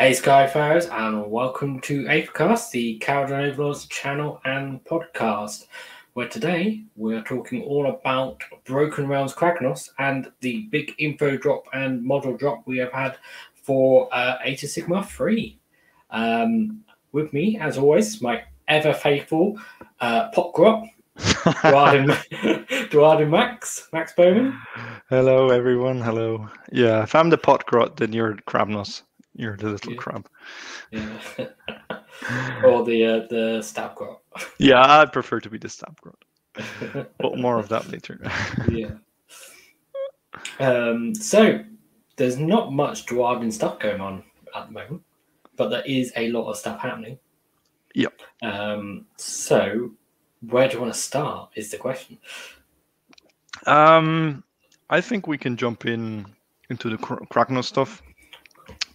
Hey Skyfarers, and welcome to Apecast, the Kharadron Overlords channel and podcast, where today we're talking all about Broken Realms Kragnos and the big info drop and model drop we have had for uh, Age of Sigmar 3. Um, with me, as always, my ever faithful uh, Pop Duard and Max, Max Bowman. Hello, everyone. Hello. Yeah, if I'm the pot grot, then you're Krabnos. You're the little Yeah. crab. Yeah. or the uh, the stab grot. Yeah, I'd prefer to be the stab grot. But more of that later. yeah. Um, so there's not much Dwarven stuff going on at the moment, but there is a lot of stuff happening. Yep. Um, so where do you want to start? Is the question. um, I think we can jump in into the Kr- Kragnos stuff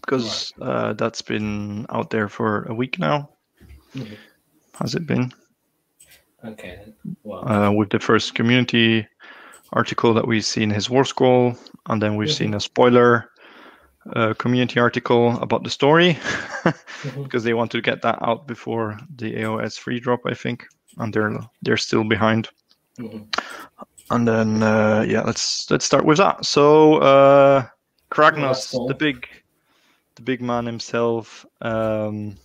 because uh, that's been out there for a week now. Mhm. Has it been? Okay. Well, uh, with the first community article that we've seen his war scroll, and then we've Mhm. seen a spoiler uh, community article about the story Mhm. because they want to get that out before the AOS free drop, I think, and they're they're still behind. Mhm. And then uh, yeah, let's let's start with that. So uh, Kragnos, the big the big man himself. Um,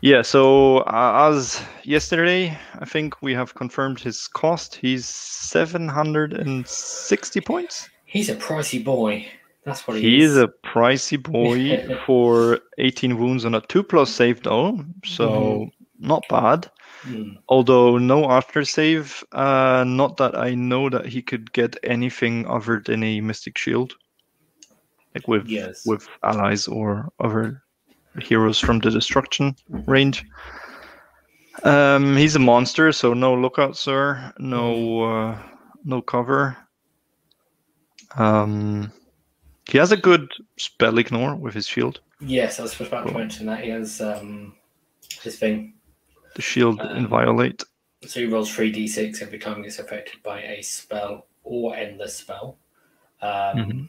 yeah, so uh, as yesterday, I think we have confirmed his cost. He's 760 points. he's a pricey boy. That's what he, He is a pricey boy for 18 wounds on a 2 plus save, though, so Mhm. not bad. Mm. Although no after save, uh, not that I know that he could get anything other than a Mystic Shield, like with Yes. with allies or other heroes from the destruction range. Um, he's a monster, so no lookout, sir. No, uh, no cover. Um, he has a good spell ignore with his shield. Yes, I was just about to mention that he has um, his thing. The shield Um, inviolate. So he rolls three d6 every time he gets affected by a spell or endless spell. Um, Mhm.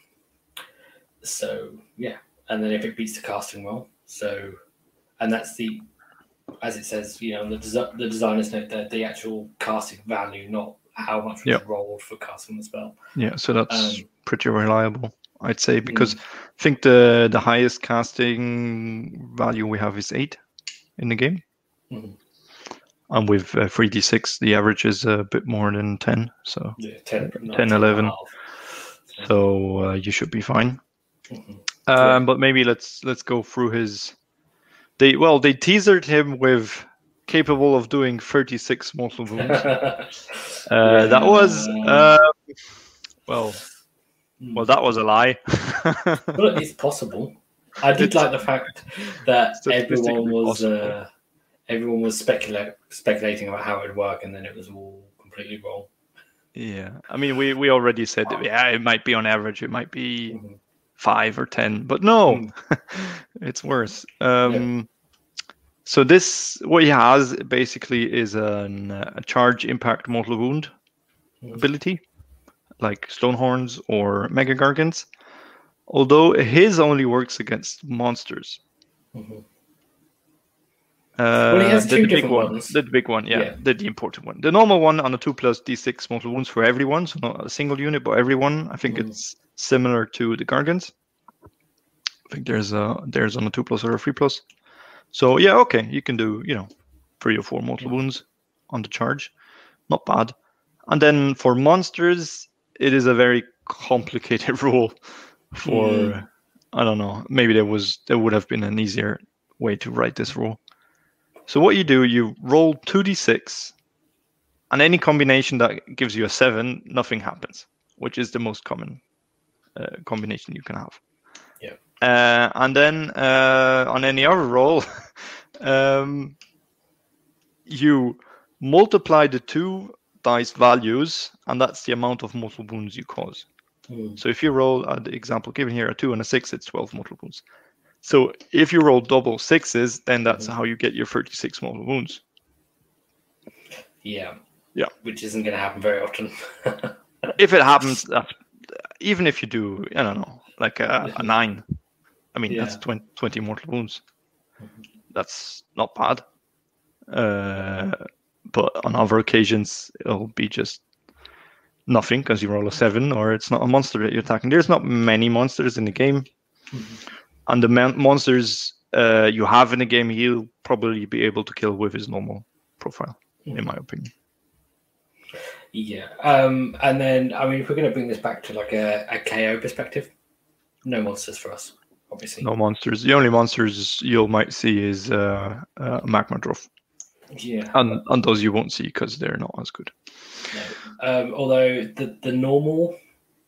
So yeah, and then if it beats the casting roll, so and that's the as it says, you know, the desi- the designers note that the actual casting value, not how much was Yep. rolled for casting the spell. Yeah, so that's Um, pretty reliable, I'd say, because I think the the highest casting value we have is eight in the game, Mhm. and with uh, three d six, the average is a bit more than ten. So Yeah, 10, 10, 11. and a half. so uh, you should be fine. Mhm. Um, but maybe let's let's go through his. They well they teasered him with capable of doing thirty six mortal wounds. Uh, That was uh, well Mm. well that was a lie. Well, it's possible. I did It's- like the fact that everyone was uh, everyone was specula- speculating about how it would work, and then it was all completely wrong. Yeah, I mean, we we already said that, yeah, it might be on average, it might be Mhm. Five or ten, but no, Mm. it's worse. Um, So this, what he has basically is an, a charge impact mortal wound Mhm. ability, like Stonehorns or Mega Gargants. Although his only works against monsters. Mhm. Uh, he has the, two the big different one, ones. the big one, yeah, Yeah. The, the important one. The normal one on a two plus d6 mortal wounds for everyone, so not a single unit, but everyone. I think Mhm. it's similar to the Gargants. I think there's a there's on a two plus or a three plus. So yeah, okay, you can do you know three or four mortal Yeah. wounds on the charge, not bad. And then for monsters, it is a very complicated rule. For Mm. I don't know, maybe there was there would have been an easier way to write this rule. So what you do, you roll 2d6, and any combination that gives you a 7, nothing happens, which is the most common uh, combination you can have. Yeah. Uh, and then uh, on any other roll, um, you multiply the two dice values, and that's the amount of mortal wounds you cause. Mm. So if you roll uh, the example given here, a two and a six, it's 12 mortal wounds. So if you roll double sixes, then that's Mhm. how you get your 36 mortal wounds. Yeah. Yeah. Which isn't going to happen very often. If it happens, that's, even if you do, I don't know, like a, a nine, I mean, that's Yeah. 20, 20 mortal wounds. Mhm. That's not bad. Uh, but on other occasions, it'll be just nothing because you roll a seven or it's not a monster that you're attacking. There's not many monsters in the game. Mhm. And the mon- monsters uh, you have in the game, he'll probably be able to kill with his normal profile, in my opinion. Yeah. Um, and then, I mean, if we're going to bring this back to like a, a KO perspective, no monsters for us, obviously. No monsters. The only monsters you'll might see is uh, uh, Magmadroth. Yeah. And, and those you won't see because they're not as good. No. Um, although the the normal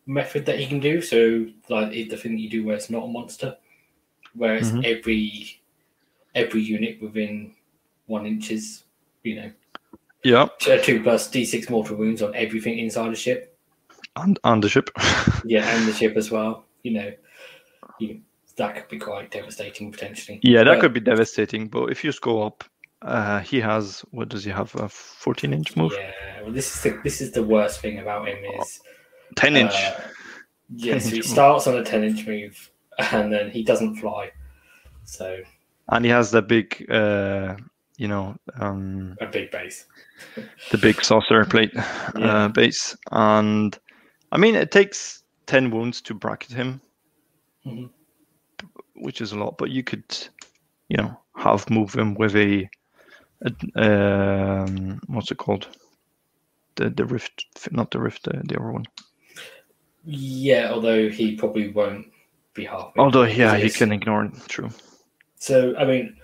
method that he can do, so like the thing that you do where it's not a monster, where it's Mhm. every every unit within one inches, you know, Yeah, two plus d six mortal wounds on everything inside the ship. and, and the ship. Yeah, and the ship as well. You know, you, that could be quite devastating potentially. yeah, that But- could be devastating. But if you go up, uh, he has what does he have? A 14 inch move? Yeah, well, this is the this is the worst thing about him is 10 inch. Uh, yeah, so he starts on a ten inch move and then he doesn't fly. So and he has the big, uh, you know, um, a big base. the big saucer plate Yeah. uh, base. And I mean, it takes 10 wounds to bracket him, Mhm. which is a lot, but you could, you know, have move him with a, a um, what's it called? The, the rift, not the rift, the, the other one. Yeah, although he probably won't be half. Although, yeah, he can ignore it. True. So I mean,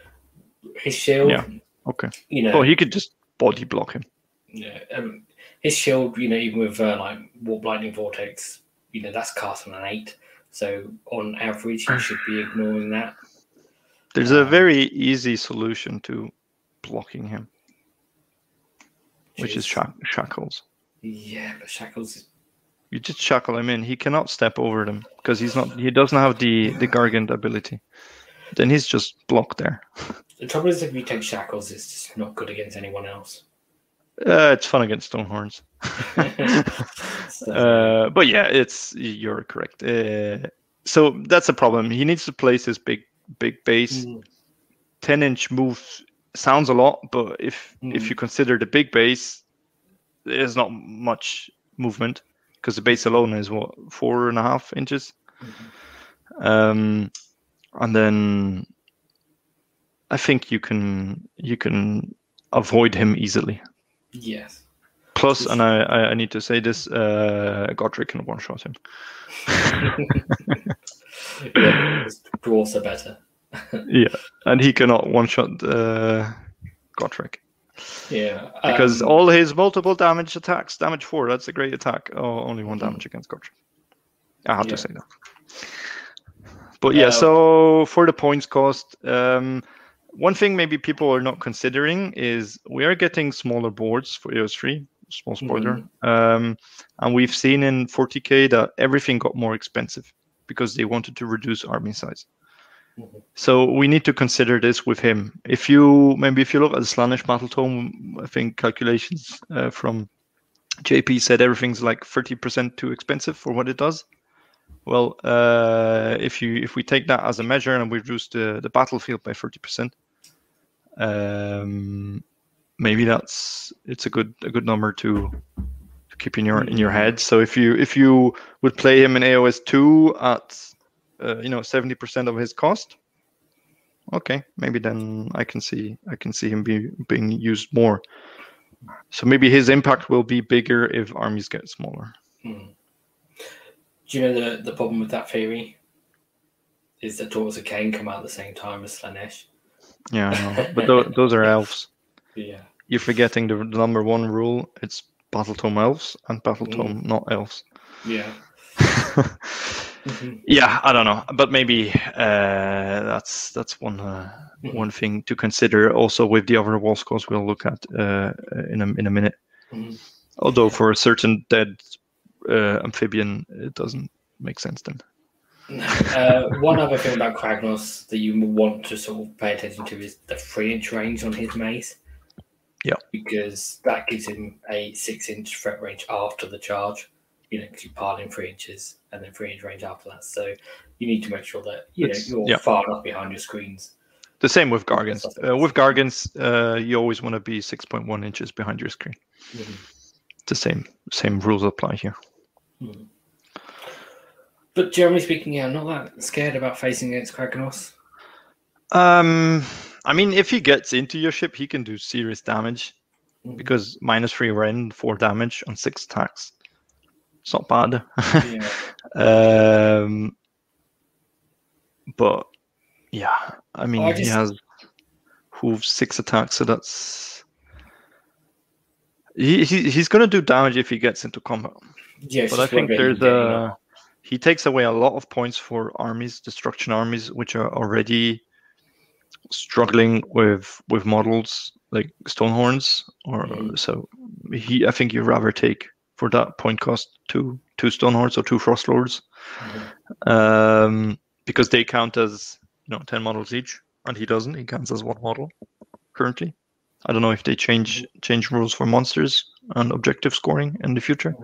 his shield. Yeah. Okay. You know. Oh, he could just body block him. Yeah, um, his shield, you know, even with uh, like warp lightning vortex, you know, that's cast on an eight. So on average, you should be ignoring that. There's a Um, very easy solution to blocking him, which is shack- shackles. Yeah, but shackles. is- You just shackle him in. He cannot step over them because he's not. He doesn't have the the gargant ability. Then he's just blocked there. The trouble is, if you take shackles, it's just not good against anyone else. Uh, it's fun against Stonehorns. Uh, but yeah, it's you're correct. Uh, so that's a problem. He needs to place his big big base. mm, Ten inch move sounds a lot, but if if Mm. you consider the big base, there's not much movement because the base alone is what four and a half inches. mhm. um, and then I think you can you can avoid him easily. yes. Plus, and I, I need to say this, uh, Gotrek can one shot him. yeah, dwarfs are better. yeah, and he cannot one shot uh, Gotrek Yeah, because um, all his multiple damage attacks, damage four, that's a great attack. Oh, only one damage against Gotrek. I have Yeah. to say that. But yeah, Uh, so for the points cost, um, one thing maybe people are not considering is we are getting smaller boards for AOS 3, small spoiler. Um, and we've seen in 40k that everything got more expensive because they wanted to reduce army size. Mhm. So we need to consider this with him. If you maybe if you look at the Slaanesh battle tome, I think calculations uh, from JP said everything's like 30% too expensive for what it does. Well, uh, if you if we take that as a measure and we reduce the, the battlefield by 30%, um, maybe that's it's a good a good number to to keep in your in your head. So if you if you would play him in AOS two at uh, you know 70% of his cost, okay, maybe then I can see I can see him be being used more. So maybe his impact will be bigger if armies get smaller. Hmm. Do you know the, the problem with that theory? Is that Daughters of Khaine come out at the same time as Slaanesh? Yeah, but tho- those are elves. Yeah. You're forgetting the, the number one rule. It's battle tome elves and battle tome not elves. Yeah. Mhm. yeah, I don't know, but maybe uh, that's that's one uh, Mhm. one thing to consider. Also, with the other wall scores we'll look at uh, in a in a minute. Mhm. Although for a certain dead uh, amphibian, it doesn't make sense then. uh, one other thing about Kragnos that you want to sort of pay attention to is the three inch range on his mace. Yeah. Because that gives him a six inch threat range after the charge. You know, because you pile in three inches and then three inch range after that. So you need to make sure that you know you're yeah. far enough behind your screens. The same with Gargants. Uh, with Gargants, uh, you always want to be 6.1 inches behind your screen. The same same rules apply here. But generally speaking, yeah, I'm not that scared about facing against Kragnos. Um, I mean, if he gets into your ship, he can do serious damage Mhm. because minus three rend, four damage on six attacks. It's not bad. Yeah. um, but yeah, I mean, I he has hooves, six attacks, so that's he, he he's gonna do damage if he gets into combat. it's But I think there's a he takes away a lot of points for armies, destruction armies, which are already struggling with with models like Stonehorns. Or Mhm. so he, I think you'd rather take for that point cost two two Stonehorns or two Frost Lords, Mhm. um, because they count as you know ten models each, and he doesn't. He counts as one model currently. I don't know if they change change rules for monsters and objective scoring in the future.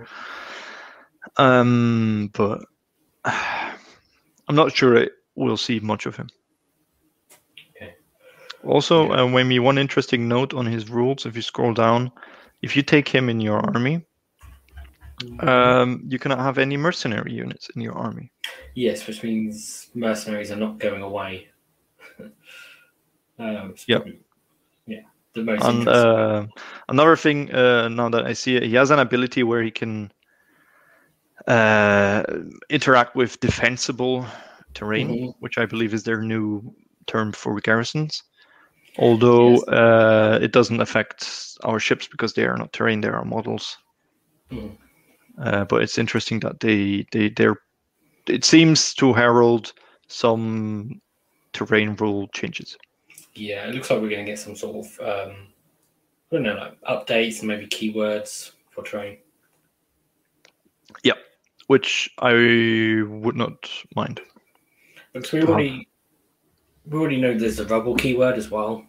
Um, but I'm not sure it, we'll see much of him. Okay. Also, Yeah. uh, maybe one interesting note on his rules. If you scroll down, if you take him in your army, um, you cannot have any mercenary units in your army. Yes, which means mercenaries are not going away. um, Yep. yeah, the most And uh, another thing, uh, now that I see it, he has an ability where he can uh, interact with defensible terrain, Mhm. which I believe is their new term for garrisons. Although Yes. uh, it doesn't affect our ships because they are not terrain; they are models. Mhm. Uh, but it's interesting that they they they're. It seems to herald some terrain rule changes. Yeah, it looks like we're going to get some sort of um, I don't know, like updates and maybe keywords for terrain. Yeah, which I would not mind. Because we already we already know there's a rubble keyword as well.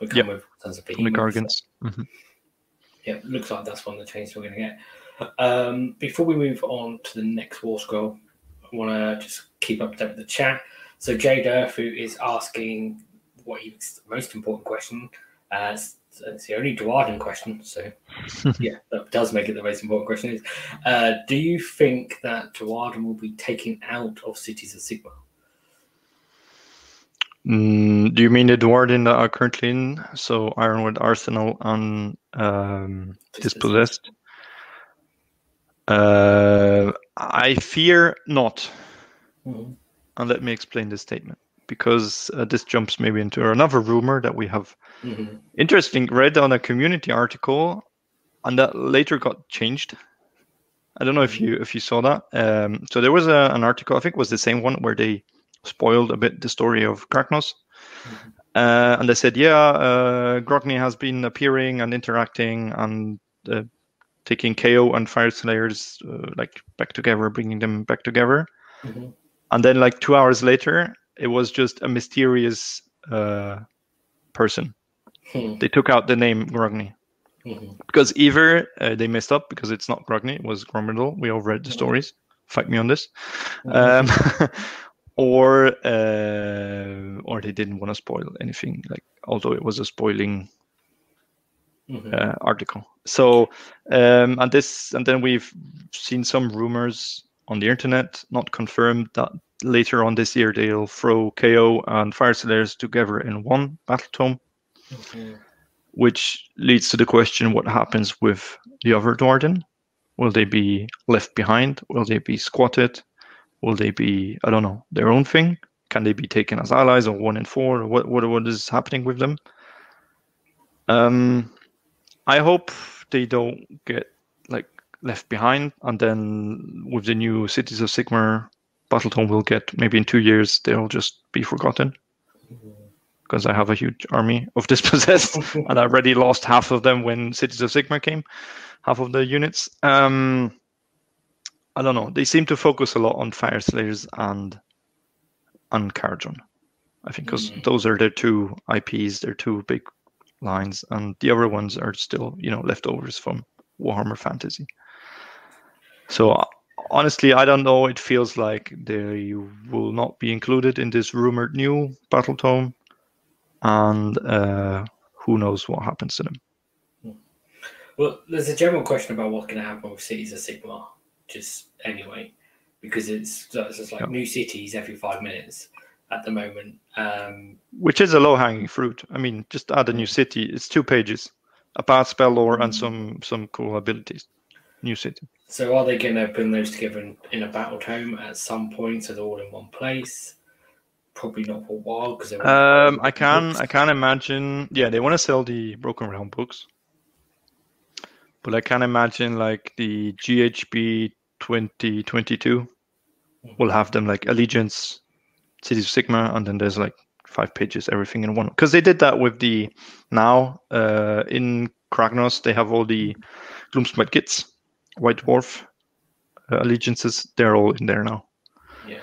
We come Yep. with tons of the. Gargants. Mhm. Yeah, looks like that's one of the changes we're going to get. Um, before we move on to the next war scroll, I want to just keep up to date with the chat. So Jade Earth, who is asking what he the most important question, uh, it's, it's the only Duardin question, so yeah, that does make it the most important question. Is uh, do you think that Duardin will be taken out of Cities of Sigmar? Mm, do you mean the Duardin that are currently in? So Ironweld Arsenal and um, Dispossessed? Uh, I fear not. Mhm. And let me explain this statement because uh, this jumps maybe into another rumor that we have Mhm. interesting read on a community article and that later got changed. I don't know if you if you saw that. Um, so there was a, an article, I think it was the same one where they spoiled a bit the story of Kragnos. Mhm. Uh, and they said, yeah, uh, Grungni has been appearing and interacting and uh, taking KO and Fyreslayers uh, like back together, bringing them back together. Mhm. And then like two hours later, it was just a mysterious uh, person. Hmm. They took out the name Grungni Mhm. because either uh, they messed up because it's not Grungni, it was Grombrindal. We all read the Mhm. stories. Fight me on this. Mhm. Um, or uh, or they didn't want to spoil anything. Like although it was a spoiling Mhm. uh, article. So um, and this and then we've seen some rumors on the internet, not confirmed, that later on this year they'll throw KO and Fyreslayers together in one battle tome Mhm. which leads to the question what happens with the other Duardin? Will they be left behind? Will they be squatted? Will they be, I don't know, their own thing? Can they be taken as allies or one in four? Or what, what, what is happening with them? Um, I hope they don't get like left behind, and then with the new Cities of Sigmar Battletome, we'll get maybe in two years they'll just be forgotten because I have a huge army of dispossessed and I already lost half of them when Cities of Sigmar came, half of the units. Um, I don't know. They seem to focus a lot on Fyreslayers and and Kharadron. I think because Mm. those are their two IPs, their two big lines, and the other ones are still you know leftovers from Warhammer Fantasy. So uh, honestly, I don't know. It feels like they will not be included in this rumored new battle tome, and uh, who knows what happens to them. Well, there's a general question about what's going to happen with Cities of Sigmar, just anyway, because it's, it's just like Yeah. new cities every five minutes at the moment. Um, Which is a low hanging fruit. I mean, just add a new city. It's two pages, a bad spell lore and some some cool abilities. New city. so are they going to bring those together in, in a battle tome at some point so they're all in one place? Probably not for a while because Um, I can I can imagine. Yeah, they want to sell the Broken Realm books, but I can imagine like the GHB twenty twenty two will have them like Allegiance, Cities of Sigmar, and then there's like five pages, everything in one. Because they did that with the now uh, in Kragnos, they have all the Gloomspite kits, White Dwarf uh, allegiances. They're all in there now. Yeah.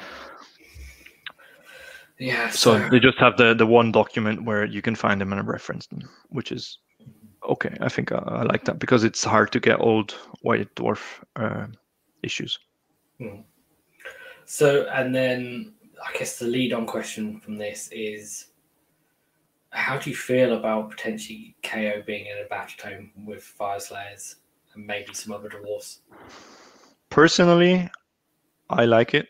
Yeah. So So, they just have the the one document where you can find them and reference them, which is okay. I think I, I like that because it's hard to get old White Dwarf uh, issues. so, and then I guess the lead on question from this is how do you feel about potentially KO being in a battle tome with Fyreslayers and maybe some other dwarfs? Personally, I like it.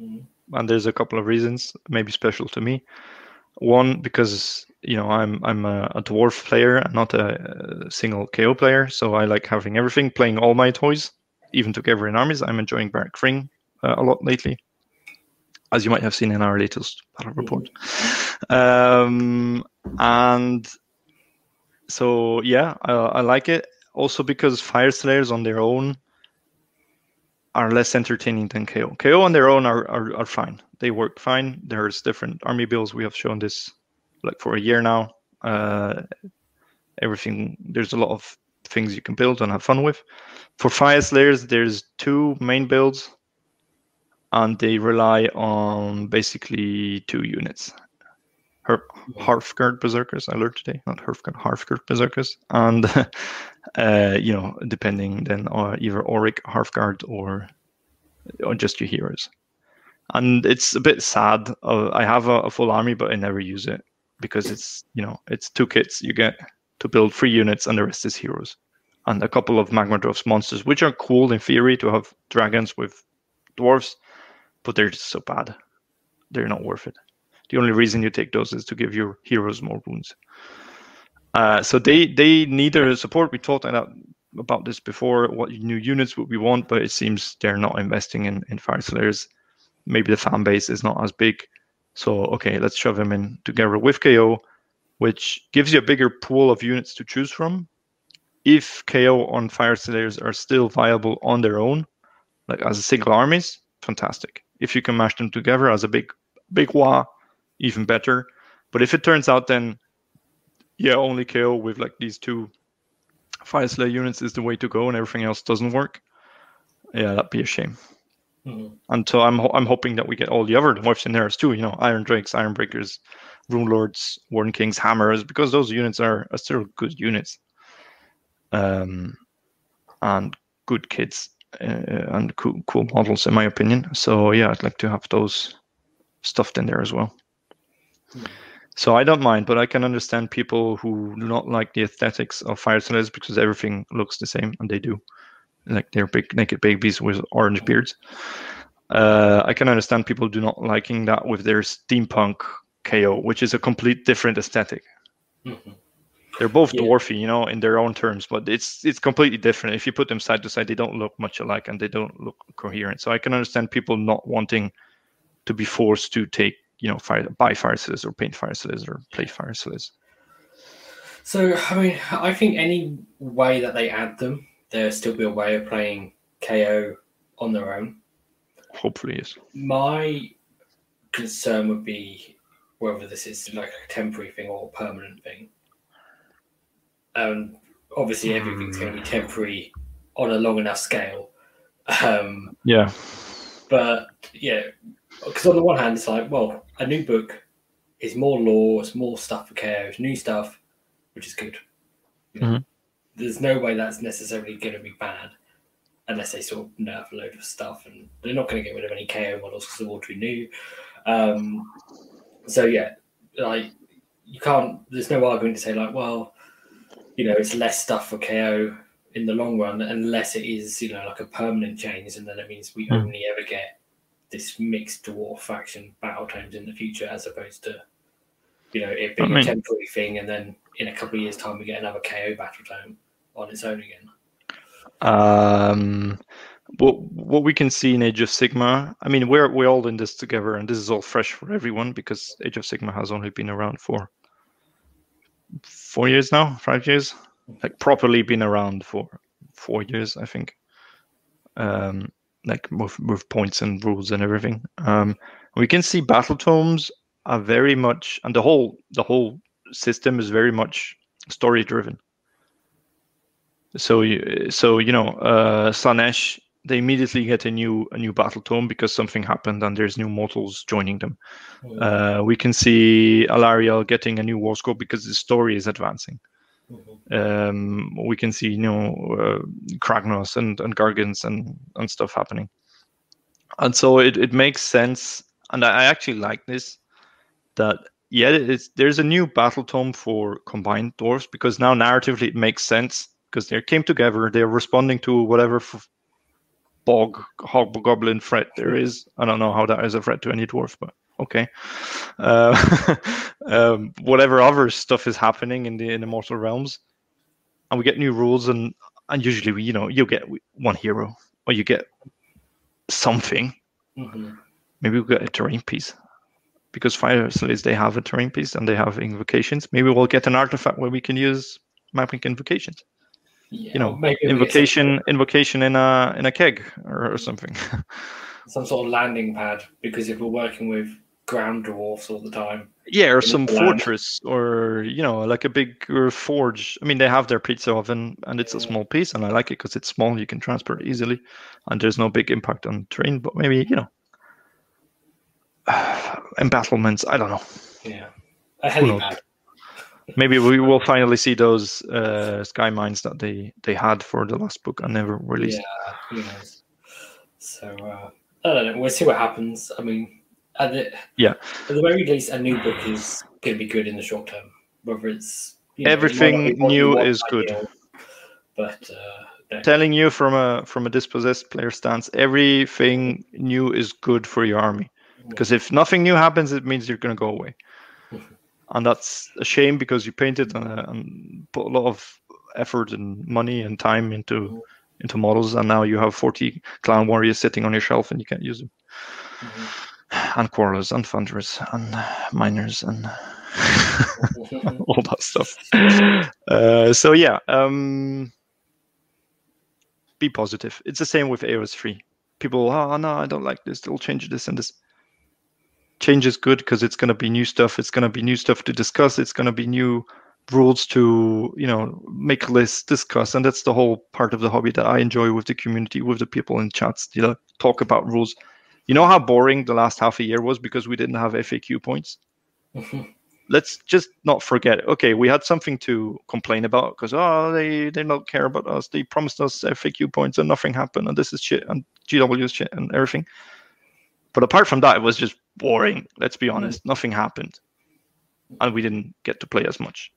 Mhm. and there's a couple of reasons maybe special to me one because you know i'm i'm a, a dwarf player and not a, uh single ko player so i like having everything playing all my toys even together in armies i'm enjoying Barak-Thryng uh, a lot lately as you might have seen in our latest battle report um and so yeah I, I like it also because Fyreslayers on their own are less entertaining than KO. KO on their own are, are, are fine. They work fine. There's different army builds. We have shown this like for a year now. Uh, everything there's a lot of things you can build and have fun with. For Fyreslayers, there's two main builds, and they rely on basically two units. Her Hearthguard Berserkers, I learned today, not Hearthguard, Hearthguard Berserkers, and uh, you know, depending then on either Auric, Hearthguard, or or just your heroes. And it's a bit sad. Uh, I have a, a full army, but I never use it because it's you know it's two kits you get to build three units, and the rest is heroes, and a couple of Magmadroths monsters, which are cool in theory to have dragons with dwarves, but they're just so bad. They're not worth it. The only reason you take those is to give your heroes more wounds. Uh, so they they need their support. We talked about this before. What new units would we want? But it seems they're not investing in in Fyreslayers. Maybe the fan base is not as big. So okay, let's shove them in together with KO, which gives you a bigger pool of units to choose from. If KO on Fyreslayers are still viable on their own, like as a single armies, fantastic. If you can mash them together as a big big wa, even better. But if it turns out then yeah, only KO with like these two Fyreslayer units is the way to go, and everything else doesn't work. Yeah, that'd be a shame. Mhm. And so I'm ho- I'm hoping that we get all the other dwarfs in there too. You know, Iron Drakes, Iron Breakers, Rune Lords, Warden Kings, Hammers, because those units are, are still good units. Um, and good kids and cool cool models in my opinion. So yeah, I'd like to have those stuffed in there as well. So I don't mind, but I can understand people who do not like the aesthetics of Fyreslayers because everything looks the same, and they do. Like they're big naked babies with orange beards. Uh, I can understand people do not liking that with their steampunk KO, which is a complete different aesthetic. Mhm. They're both Yeah. dwarfy, you know, in their own terms, but it's it's completely different. If you put them side to side, they don't look much alike and they don't look coherent. So I can understand people not wanting to be forced to take, you know, fire buy Fyreslayers or paint Fyreslayers or play Fyreslayers. So, I mean, I think any way that they add them, there'll still be a way of playing KO on their own. Hopefully, yes. My concern would be whether this is like a temporary thing or a permanent thing. Um, obviously, everything's going to be temporary on a long enough scale. Um, Yeah. but yeah, because on the one hand, it's like, well, a new book is more lore, it's more stuff for KO, it's new stuff, which is good. You know, Mhm. There's no way that's necessarily going to be bad. unless they sort of nerf a load of stuff, and they're not going to get rid of any KO models because they're all too new. Um, so yeah, like you can't. There's no argument to say like, well, you know, it's less stuff for KO in the long run, unless it is you know like a permanent change, and then it means we Mm. only ever get this mixed dwarf faction battle tones in the future, as opposed to you know it being I mean- a temporary thing, and then in a couple of years' time we get another KO battle tone on its own again. Um, what what we can see in Age of Sigmar, I mean, we're we're all in this together, and this is all fresh for everyone because Age of Sigmar has only been around for four years now, five years, like properly been around for four years, I think. Um, like with with points and rules and everything. Um, we can see battle tomes are very much, and the whole the whole system is very much story driven. So you so you know uh, Slaanesh they immediately get a new a new battle tome because something happened and there's new mortals joining them. Uh, we can see Alarielle getting a new war score because the story is advancing. Mhm. Um, we can see you know uh, Kragnos and and Gargants and and stuff happening, and so it it makes sense. And I, I actually like this that yeah it's there's a new battle tome for combined dwarves because now narratively it makes sense because they came together they're responding to whatever f- bog hobgoblin threat there is. I don't know how that is a threat to any dwarf but okay. Uh, um, whatever other stuff is happening in the in the mortal realms and we get new rules and and usually we, you know you get one hero or you get something. Mhm. maybe we'll get a terrain piece because fire slaves they have a terrain piece and they have invocations. Maybe we'll get an artifact where we can use mapping invocations Yeah, you know or maybe we get some invocation invocation in a in a keg or, or something. Some sort of landing pad because if we're working with ground dwarfs all the time, yeah or some land. fortress or you know like a big uh, forge. I mean they have their pizza oven and it's a small piece and i like it because it's small you can transport it easily and there's no big impact on terrain but maybe you know embattlements i don't know. Yeah, a helipad. Maybe we will finally see those uh, sky mines that they they had for the last book and never released. Yeah, who knows? So uh, I don't know. We'll see what happens. I mean, at the Yeah. at the very least, a new book is going to be good in the short term. Whether it's you know, Everything not be what you new want is good. but uh, no. Telling you from a from a dispossessed player stance, everything new is good for your army. Because if nothing new happens, it means you're going to go away. And that's a shame because you painted uh, and put a lot of effort and money and time into into models, and now you have 40 clan warriors sitting on your shelf and you can't use them. Mhm. And quarrelers and funders and miners and all that stuff. Uh, so yeah, um, be positive. It's the same with AOS three. People, oh no, I don't like this. They'll change this and this. Change is good because it's going to be new stuff. It's going to be new stuff to discuss. It's going to be new rules to you know make lists, discuss, and that's the whole part of the hobby that I enjoy with the community, with the people in chats. You know, talk about rules. You know how boring the last half a year was because we didn't have FAQ points let's just not forget okay we had something to complain about because oh they they don't care about us they promised us faq points and nothing happened and this is shit and gw is shit and everything but apart from that it was just boring let's be honest. Nothing happened. And we didn't get to play as much.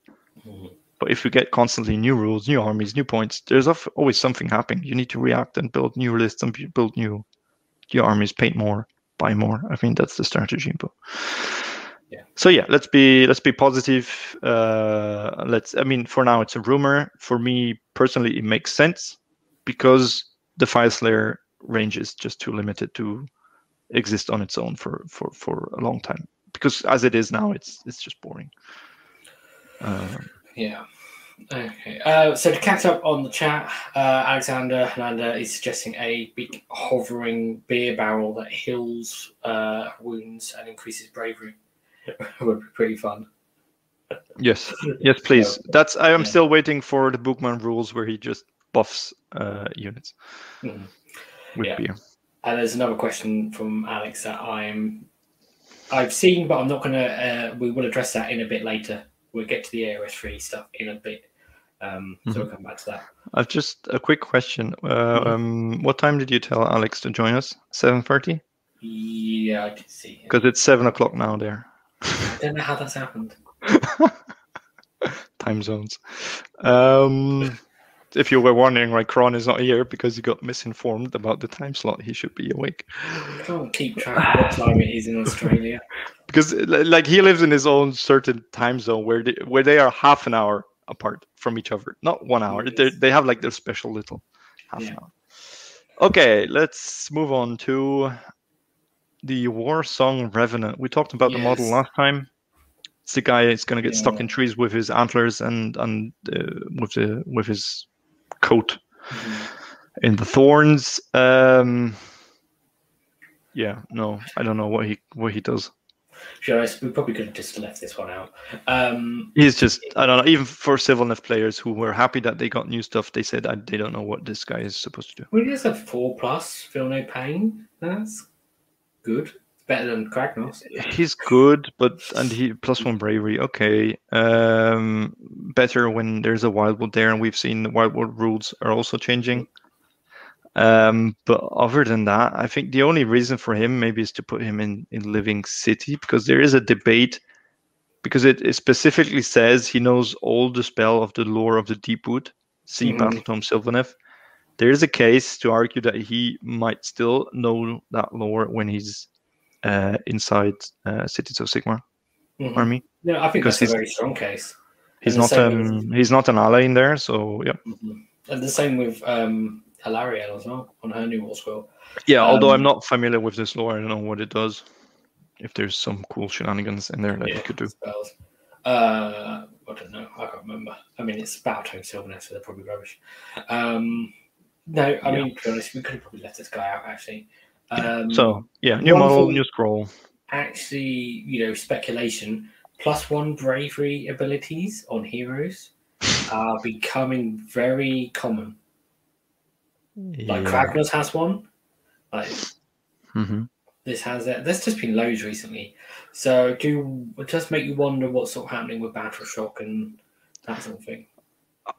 Mhm. but if we get constantly new rules new armies new points there's always something happening. You need to react and build new lists and build new new armies paint more buy more. I mean that's the strategy but Yeah. so yeah let's be let's be positive. Uh let's i mean for now it's a rumor. For me personally it makes sense because the Fyreslayer range is just too limited to exist on its own for for for a long time because as it is now it's it's just boring um, Yeah. Okay. Uh, so to catch up on the chat, uh, Alexander Hernanda is suggesting a big hovering beer barrel that heals uh, wounds and increases bravery. Would be pretty fun. yes yes please that's i am Yeah. still waiting for the Bugman rules where he just buffs uh units Mhm. with Yeah. beer And there's another question from Alex that I'm I've seen, but I'm not gonna. Uh, we will address that in a bit later. We'll get to the AOS three stuff in a bit. Um, so we'll come back to that. I've just a quick question. Uh, Mhm. um, what time did you tell Alex to join us? Seven thirty? Yeah, I did see. Because it's seven o'clock now there. I don't know how that's happened. Time zones. Um, if you were wondering why Kron is not here because he got misinformed about the time slot, he should be awake. I can't keep track of what time it is in Australia. Because like he lives in his own certain time zone where they where they are half an hour apart from each other, not one hour. They Yes. they have like their special little half Yeah. an hour. Okay, let's move on to the War Song Revenant. We talked about the model last time. It's the guy that's going to get stuck in trees with his antlers and and uh, with the with his coat Mhm. in the thorns. Um, yeah, no, I don't know what he what he does. Honest, we probably could have just left this one out. Um, He's just I don't know. Even for Sylvaneth players who were happy that they got new stuff, they said I, they don't know what this guy is supposed to do. we just have four plus. Feel no pain. That's good. Better than Kragnos. He's good, but and he plus one bravery. Okay, um, better when there's a wildwood there, and we've seen the wildwood rules are also changing. Um, but other than that, I think the only reason for him maybe is to put him in in Living City because there is a debate because it, it specifically says he knows all the spell of the lore of the Deepwood, see Mhm. Battletome Sylvaneth. There is a case to argue that he might still know that lore when he's uh, inside uh, Cities of Sigmar Mhm. army. No, I think Because that's a very strong case. He's not same with- um, he's not an ally in there, so yeah. Mhm. And the same with um, as well on her new war scroll. Yeah, although I'm Um, not familiar with this lore, I don't know what it does. If there's some cool shenanigans in there that yeah, you could do. spells. Uh, I don't know. I can't remember. I mean, it's about home Sylvaneth, so they're probably rubbish. Um, no, I Yeah. mean, to be honest, we could have probably left this guy out actually. Um, So yeah, new model, new scroll. actually, you know, speculation plus one bravery abilities on heroes are becoming very common. Like Yeah. Kragnos has one. Like Mhm. this has it. There's just been loads recently. So do just make you wonder what's sort of happening with Battle Shock and that sort of thing.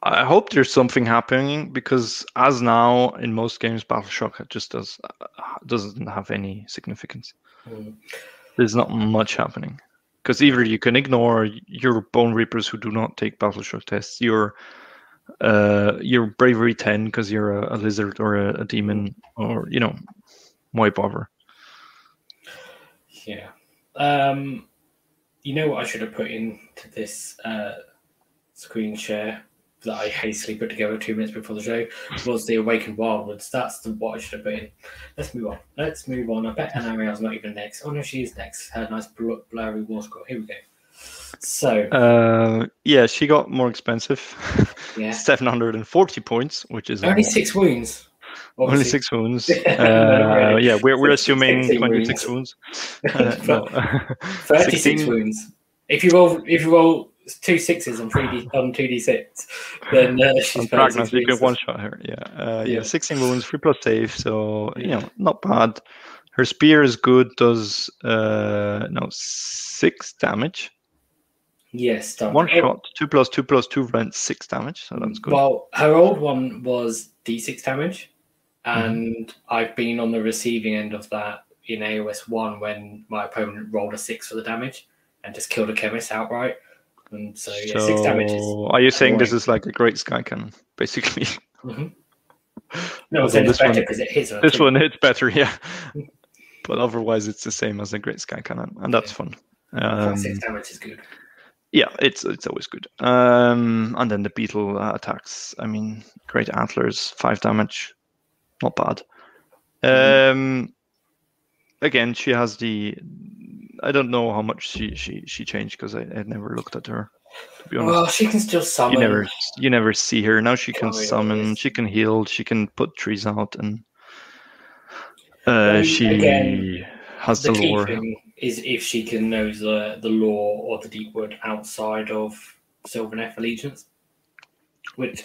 I hope there's something happening because as now in most games, Battle Shock just does uh, doesn't have any significance. Mm. There's not much happening because either you can ignore your Bone Reapers who do not take Battle Shock tests, your uh, your Bravery ten because you're a, a lizard or a, a demon, or you know, why bother? Yeah. Um, you know what I should have put into this uh, screen share that I hastily put together two minutes before the show was the Awakened Wildwoods. That's the what I should have put in. Let's move on. Let's move on. I bet Alarielle's not even next. Oh no, she is next. Her nice bl- blurry war scroll. Here we go. So Uh, yeah, she got more expensive, yeah, seven hundred and forty points, which is only six wounds. Only six wounds. Uh, yeah, we're, we're assuming 16 26 wounds. Uh, no. 36 16 wounds. If you roll, if you roll two sixes and three d on two d six, then uh, she's Kragnos, you can one shot her. Yeah. Uh, yeah, Yeah. 16 wounds, 3 plus save. So, you know, not bad. Her spear is good, does uh no six damage. Yes, done. One shot, two plus two plus two rend six damage. So that's good. Well, her old one was d6 damage, Mm-hmm. and I've been on the receiving end of that in AOS one when my opponent rolled a six for the damage and just killed a Khemist outright. And so yeah, six damage is So, are you saying this is like a great sky cannon, basically? Mhm. no, Although it's it's this better one- because it hits This one hits better, yeah. But otherwise, it's the same as a great sky cannon, and that's fun. Um, six damage is good. yeah, it's it's always good. Um, and then the beetle uh, attacks. I mean, great antlers, five damage, not bad. Um, again, she has the. I don't know how much she she she changed because I, I never looked at her. To be honest, Well, she can still summon. you never you never see her now. She can Oh, summon, yes. she can heal, she can put trees out, and uh, Well, she again, has the the key lore. thing is if she can know the the lore or the Deepwood outside of Sylvaneth allegiance, which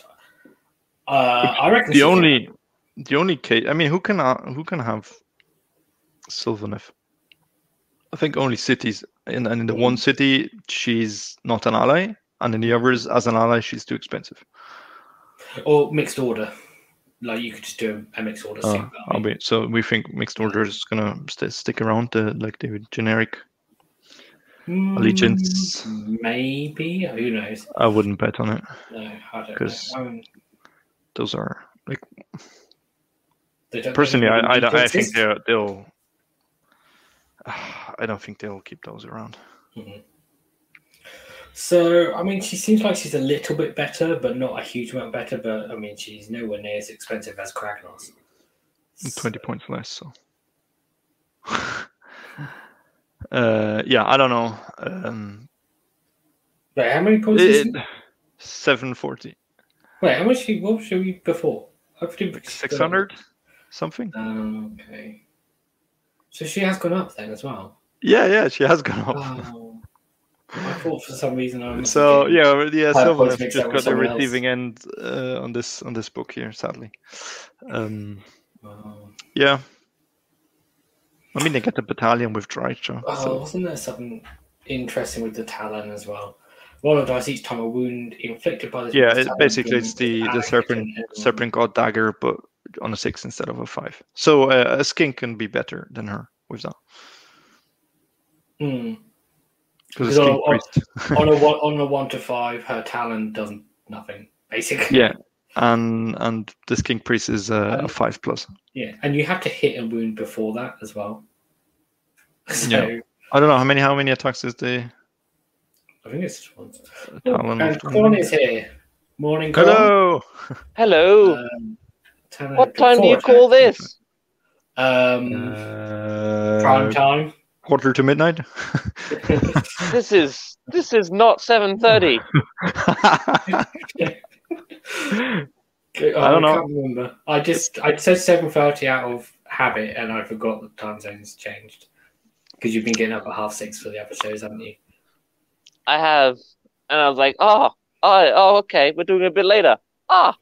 uh, I reckon the she can. only the only case i mean who can uh, who can have sylvaneth i think only cities and, and in the one city she's not an ally and in the others as an ally she's too expensive or mixed order. Like you could just do a mixed order. Uh, sync I'll be, so we think mixed order is gonna st- stick around the like the generic. allegiance. Mm, Maybe who knows? I wouldn't bet on it. No, I don't 'Cause know. I Those are like they don't- they personally, I I, I think they're, they'll. I don't think they'll keep those around. Mhm. So, I mean, she seems like she's a little bit better, but not a huge amount better. But I mean, she's nowhere near as expensive as Kragnos. Twenty points less. So. uh, yeah, I don't know. Um, Wait, how many points? is it, it? seven forty. Wait, how much? She, what was she before? I think Like she's six gone- hundred something. Um, okay. So she has gone up then as well. Yeah, yeah, she has gone up. Oh, I thought for some reason I was. So yeah, yeah, Five Sylvan points have just got the someone else. receiving end uh, on this on this book here, sadly. Um, Oh, yeah, I mean they get the battalion with Drycha. oh, So wasn't there something interesting with the Talon as well? Roll a dice each time a wound inflicted by the yeah, Talon it, basically it's the the serpent serpent god dagger, but on a six instead of a five. So uh, a skink can be better than her with that Hmm. because a Because skink on- on a one on a one to five, her talent does nothing basically. yeah, and and the skink priest is uh, a Um, five plus. Yeah, and you have to hit a wound before that as well. So Yeah. I don't know how many how many attacks is the I think it's one. Talon and Corn is here. Morning, Corn. Hello. Hello. Um, Talon what of time do you call this? Um, Uh, prime time. quarter to midnight. This is this is not seven thirty. I don't know. can't remember. I just I said seven thirty out of habit, and I forgot the time zones changed because you've been getting up at half six for the other shows, haven't you? I have, and I was like, oh, oh, oh, okay, we're doing it a bit later. Ah,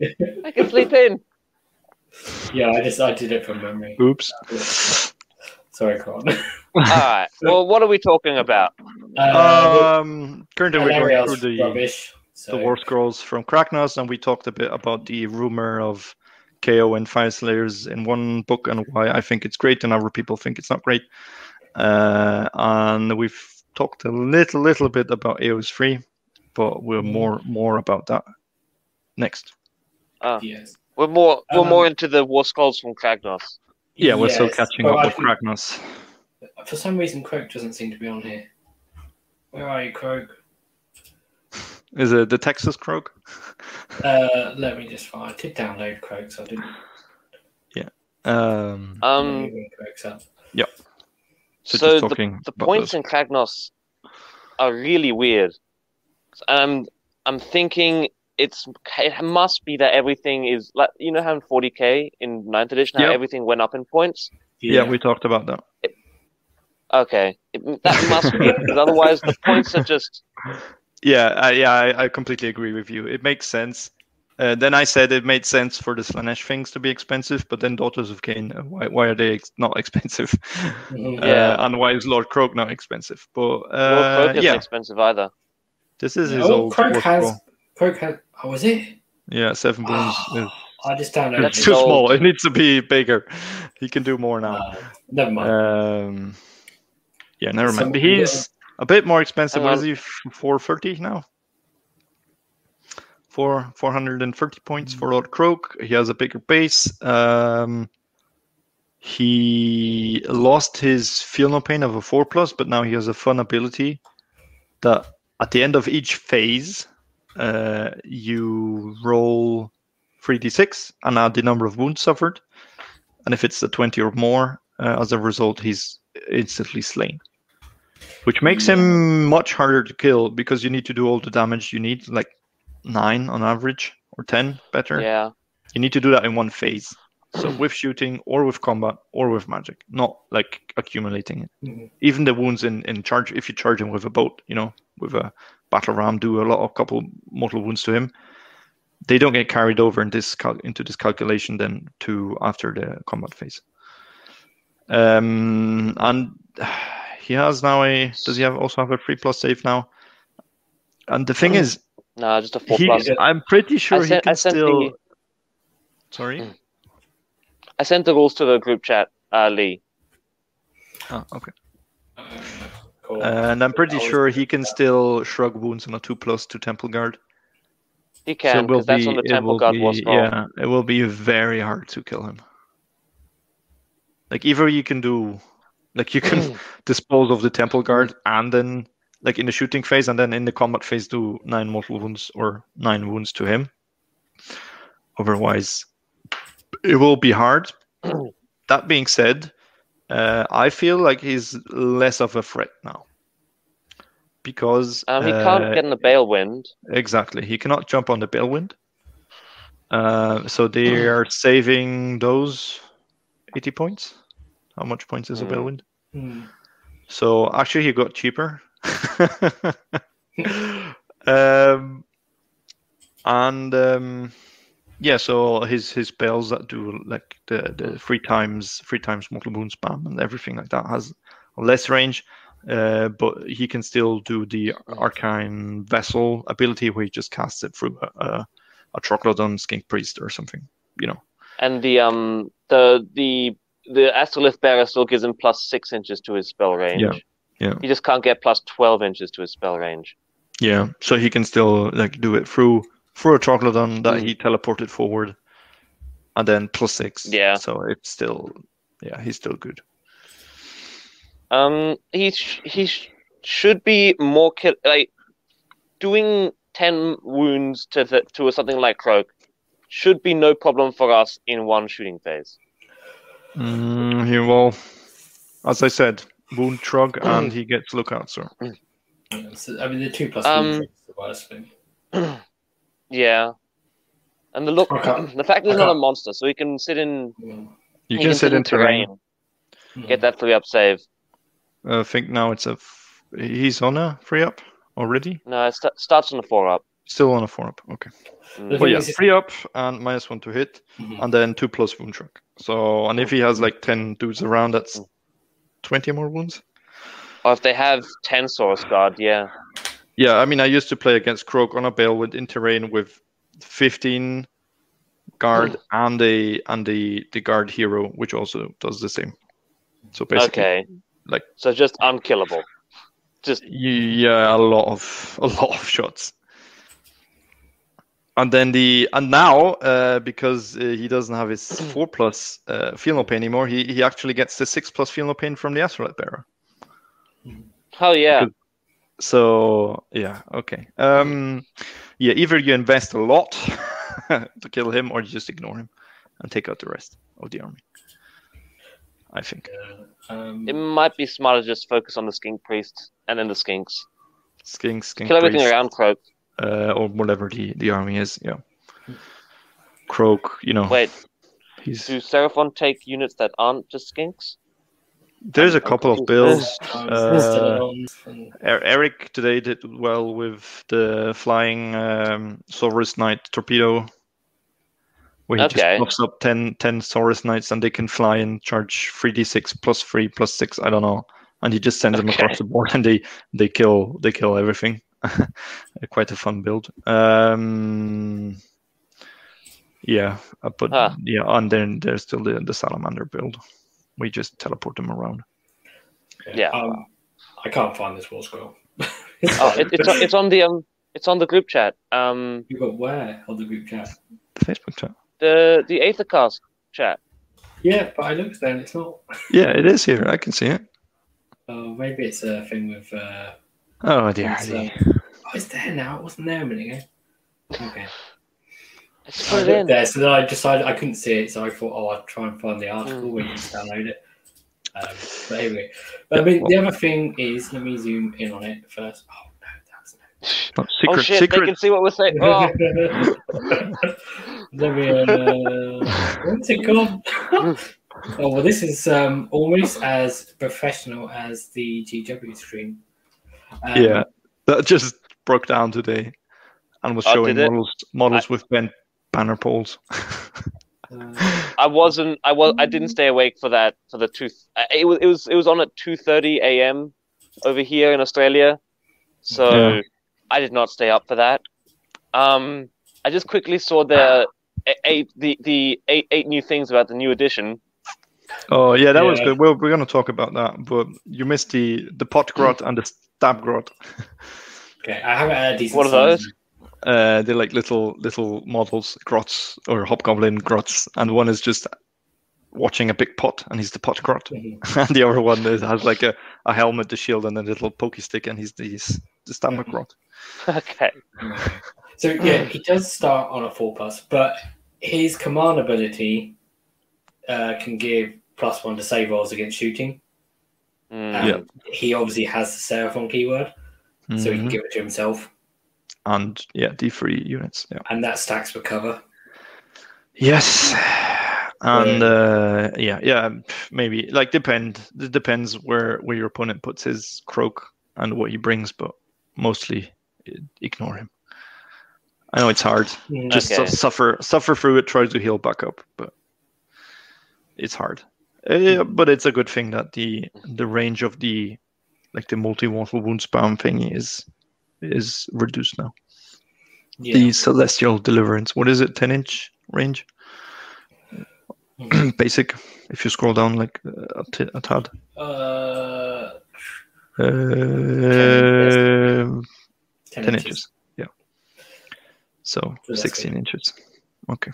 I can sleep in. Yeah, I just I did it from memory. Oops. Sorry, Con. All right. Well, what are we talking about? Uh, Um, currently we're going through the rubbish. So, the war scrolls from Kragnos, and we talked a bit about the rumor of KO and Fyreslayers in one book and why I think it's great and other people think it's not great. Uh, and we've talked a little, little bit about AOS three, but we're Mhm. more, more about that next. Oh, Yes. We're more we're Um, more into the war scrolls from Kragnos. Yeah, we're still catching up I with think- Kragnos. For some reason, Kroak doesn't seem to be on here. Where are you, Kroak? Is it the Texas Kroak? Uh, let me just find. I did download Kroak, so I didn't. Yeah. Um, Um, bring Kroaks up. so, so just the, talking the about points those. in Kragnos are really weird. And I'm I'm thinking it's it must be that everything is like you know how in 40k in 9th edition how Yep. everything went up in points. yeah, we talked about that. Okay, it, that must be because otherwise the points are just Yeah, I, yeah, I, I completely agree with you. It makes sense. Uh, then I said it made sense for the Slaanesh things to be expensive, but then Daughters of Khaine, uh, why, why are they ex- not expensive? Mhm. Uh, Yeah. and why is Lord Kroak not expensive? But Lord uh, Kroak isn't yeah, expensive either. this is his Oh, old Kroak has. Scroll. Kroak has. Oh, was it? Yeah, seven boons is I just downloaded That's it's it. too old. small. It needs to be bigger. He can do more now. Uh, never mind. Um, yeah, never mind. Some- But he's a bit more expensive. Hang What is he? Four thirty now. Four four hundred and thirty points for Lord Kroak. He has a bigger base. Um, he lost his feel no pain of a four plus, but now he has a fun ability that at the end of each phase, uh, you roll three d six and add the number of wounds suffered, and if it's a twenty or more, uh, as a result, he's instantly slain. Which makes him much harder to kill because you need to do all the damage you need, like nine on average or ten better. Yeah. You need to do that in one phase. So with shooting or with combat or with magic, not like accumulating it. Mhm. Even the wounds in, in charge, if you charge him with a boat, you know, with a battle ram, do a lot of couple mortal wounds to him. They don't get carried over in this cal- into this calculation then to after the combat phase. Um, and he has now a. Does he have also have a three plus save now? And the thing Oh. is, No, just a four he, plus. I'm pretty sure I sent, he I can sent still. Sorry. I sent the rules to the group chat, uh, Lee. Oh, okay. Cool. And I'm pretty sure he can still shrug wounds on a two plus to temple guard. He can, it will because that's be- on the Temple will God be- War scroll. Yeah, it will be very hard to kill him. Like either you can do, like you can dispose of the temple guard and then, like in the shooting phase, and then in the combat phase do nine mortal wounds or nine wounds to him. Otherwise, it will be hard. that being said, uh, I feel like he's less of a threat now because Um, he uh, can't get in the Balewind. Exactly. He cannot jump on the Balewind. Uh, so they are saving those 80 points. How much points is a Hmm. Balewind? Hmm. So actually, he got cheaper. um, and um, yeah, so his his spells that do like the the three times three times mortal wound spam and everything like that has less range. Uh, but he can still do the arcane vessel ability where he just casts it through a, a, a troglodon skink priest or something. You know. And the um the the the Astrolith bearer still gives him plus six inches to his spell range. Yeah, yeah. He just can't get plus twelve inches to his spell range. Yeah, so he can still like do it through through a troglodon that Mm. he teleported forward, and then plus six. Yeah. So it's still, yeah, he's still good. Um, he sh- he sh- should be more kill like doing ten wounds to the, to something like Kroak should be no problem for us in one shooting phase. Mm, he will, as I said, wound trog, and he gets lookout. So Yeah, so, I mean, the two plus Um, one is the worst thing. Yeah, and the look Okay. the fact that he's Okay. not a monster, so he can sit in Yeah. you he can sit in terrain. Hmm. get that three up save. I think now it's a f- he's on a free up already. No, it st- starts on the four up. Still on a four up. Okay. Mm. The Well, thing yeah, is, it's- free up and minus one to hit, Mhm. and then two plus wound trog. So and if he has like ten dudes around, that's twenty more wounds. Or if they have ten Saurus Guard, yeah. Yeah, I mean, I used to play against Kroak on a Balewind in terrain with 15 guard and a and the the guard hero, which also does the same. So basically, Okay. like- so just unkillable. Just yeah, a lot of a lot of shots. And then the and now uh, because uh, he doesn't have his four plus uh, feel no pain anymore, he he actually gets the six plus feel no pain from the Astrolith bearer. oh yeah. Good. So yeah, okay. Um, yeah, either you invest a lot to kill him, or you just ignore him and take out the rest of the army. I think Yeah. Um, It might be smarter to just focus on the skink priest and then the skinks. skink, skink, Kill everything priest, around Kroak. uh, or whatever the the army is. Yeah, Kroak. You know, Wait, he's do Seraphon take units that aren't just skinks? There's a I'm couple of confused. builds. um, Uh, Stellarons and- Er- Eric today did well with the flying um, Saurus Knight torpedo, where he Okay. just buffs up 10, 10 Saurus Knights and they can fly and charge 3d6 plus 3 plus 6, I don't know. And he just sends them across the board and they, they kill they kill everything. Quite a fun build. Um, yeah, uh, but Huh. yeah, and then there's still the, the Salamander build. We just teleport them around. Yeah. Um, I can't find this war scroll. Oh, it, it's on, it's on the um, it's on the group chat. Um, You got where on the group chat? The Facebook chat. the the Aethercast chat. Yeah, but I looked there and it's not. Yeah, it is here. I can see it. Oh, maybe it's a thing with. Uh... Oh dear. It's, uh, Oh, it's there now. It wasn't there a minute ago. Okay. Let's put it in. there, so then I decided I couldn't see it, so I thought, oh, I'll try and find the article where you just download it. Um, but anyway, but I mean, the other thing is, let me zoom in on it first. Oh no, that's Oh, secret, oh shit! secret. They can see what we're saying. Oh, Let me. Uh, what's it called? oh well, this is um, almost as professional as the GW stream. Um, yeah, that just broke down today, and was Oh, showing did it? models models with bent banner poles. uh, I wasn't. I was. I didn't stay awake for that. For the two. It was. It was. It was on at two thirty a.m. over here in Australia. So Yeah. I did not stay up for that. Um, I just quickly saw the eight the the eight eight new things about the new edition. Oh yeah, that was Yeah. good. Well, we're gonna talk about that, but you missed the the pot grot and the stab grot. Okay, I haven't had these. What are those? Uh, they're like little little models, grots or hobgoblin grots, and one is just watching a big pot, and he's the pot grot, Mhm. and the other one is, has like a, a helmet, the shield, and a little pokey stick, and he's the he's the stammer grot. okay. So yeah, he does start on a four plus, but his command ability uh, can give plus one to save rolls against shooting. Mm. Um, Yeah. He obviously has the Seraphon keyword, so he can Mhm. give it to himself, and yeah, D three units. Yeah. and that stacks for cover. Yes. And uh, yeah, yeah, maybe like depend. It depends where where your opponent puts his Kroak and what he brings, but mostly ignore him. I know it's hard. Mm. Just su- suffer suffer through it. Try to heal back up, but it's hard. Uh, but it's a good thing that the the range of the like the multi mortal wound spam thingy is is reduced now. Yeah. The celestial deliverance. What is it? Ten inch range. Mm. basic if you scroll down like uh, a, t- a tad Uh, uh, 10, 10, inches. yeah so So 16 good. inches okay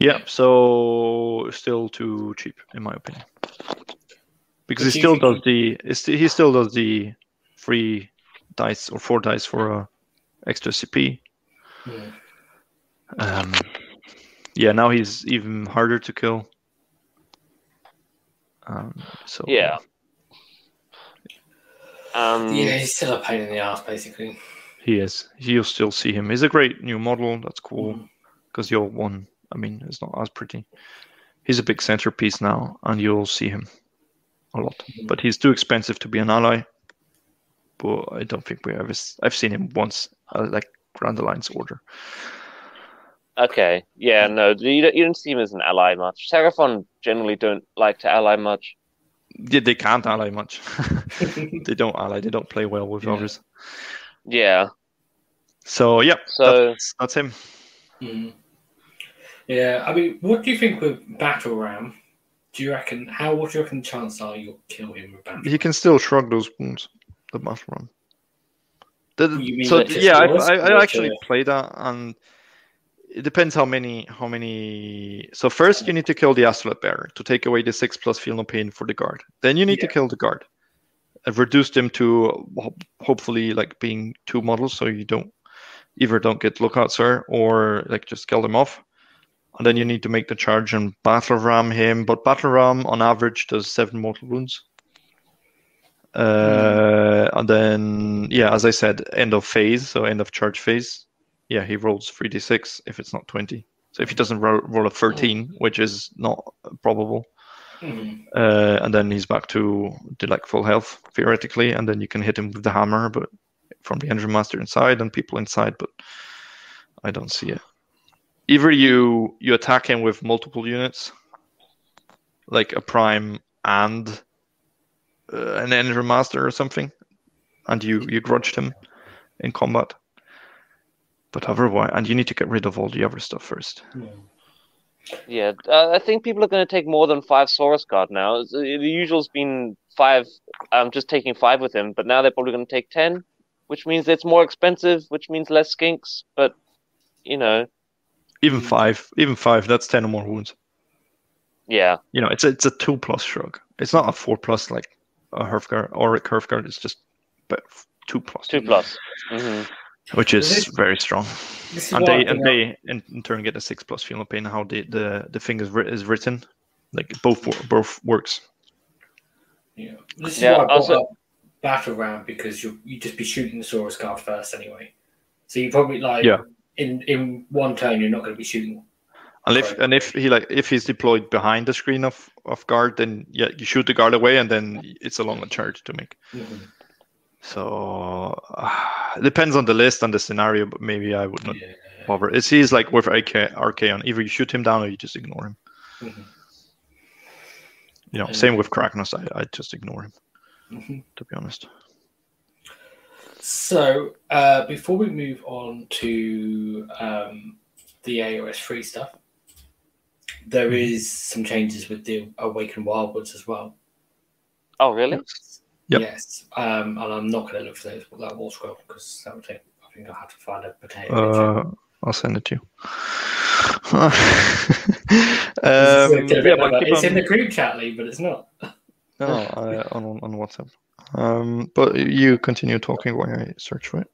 yeah so still too cheap in my opinion because But he still does the it's- he still does the free dice or four dice for a extra cp Mm. um yeah now he's even harder to kill um so Yeah. Um, Yeah, he's still a pain in the ass, basically. He is. You'll still see him. He's a great new model. That's cool Mm. because the old one, I mean, it's not as pretty. He's a big centerpiece now, and you'll see him a lot. But he's too expensive to be an ally. But I don't think we ever. s- I've seen him once, uh, like Grand Alliance Order. Okay. Yeah. No, you don't, you don't see him as an ally much. Seraphon generally don't like to ally much. Yeah, they can't ally much. they don't ally. They don't play well with Yeah. others. Yeah. So yeah, So- that's, that's him. Mm. Yeah, I mean, what do you think with Battle Ram? Do you reckon, how, what do you reckon the chances are you'll kill him with He can still shrug those wounds. The mushroom. The, You mean so like yeah, I, I, I actually played that, and it depends how many how many. So first, you need to kill the Astrolith bearer to take away the six plus feel no pain for the guard. Then you need to kill the guard, and reduce them to hopefully like being two models, so you don't either don't get lookout sir or like just kill them off. And then you need to make the charge and battle ram him, but battle ram on average does seven mortal wounds. Uh, and then yeah, as I said, end of phase, so end of charge phase. Yeah, he rolls three d six if it's not twenty. So if he doesn't roll, roll a thirteen, which is not probable, Mm. uh, and then he's back to to like full health theoretically, and then you can hit him with the hammer, but from the Endrinmaster inside and people inside, but I don't see it. Either you you attack him with multiple units, like a prime and uh, an Endrinmaster or something, and you you grudged him in combat. But otherwise, and you need to get rid of all the other stuff first. Mm. Yeah. Uh, I think people are going to take more than five Saurus Guard now. Uh, The usual's been five. I'm just taking five with him, but now they're probably going to take ten, which means it's more expensive, which means less skinks. But you know, Even five, even five, that's ten or more wounds. yeah. you know, it's a, it's a two plus shrug. It's not a four plus like a Hearthguard or a Hearthguard. It's just but two plus. plus, Two plus. hmm which is This- very strong. Is And they and they in, in turn get a six plus feel no pain. How the the the thing is, writ- is written, like both both works. Yeah. This is Yeah, why I brought also- up Battle Ram because you you just be shooting the Saurus Guard first anyway. So you probably like Yeah. In in one turn you're not going to be shooting. And if Right. and if he like if he's deployed behind the screen of of guard, then yeah, you shoot the guard away, and then it's a longer charge to make. Mhm. So uh, depends on the list and the scenario, but maybe I would not Yeah. bother. It's he's like with AK, RK on. Either you shoot him down or you just ignore him. Mhm. You know, And- same with Kragnos. I I just ignore him Mhm. to be honest. So uh, before we move on to um, the AOS free stuff, there is some changes with the Awakened Wildwoods as well. Oh, really? Yep. Yes, um, and I'm not going to look for those, that wall scroll because that would take. I think I'll have to find a potato. Uh, I'll send it to you. um, It's yeah, like but that. keep it's in the group chat, Lee, but it's not. No, I, on on WhatsApp. Um, but you continue talking while I search for it.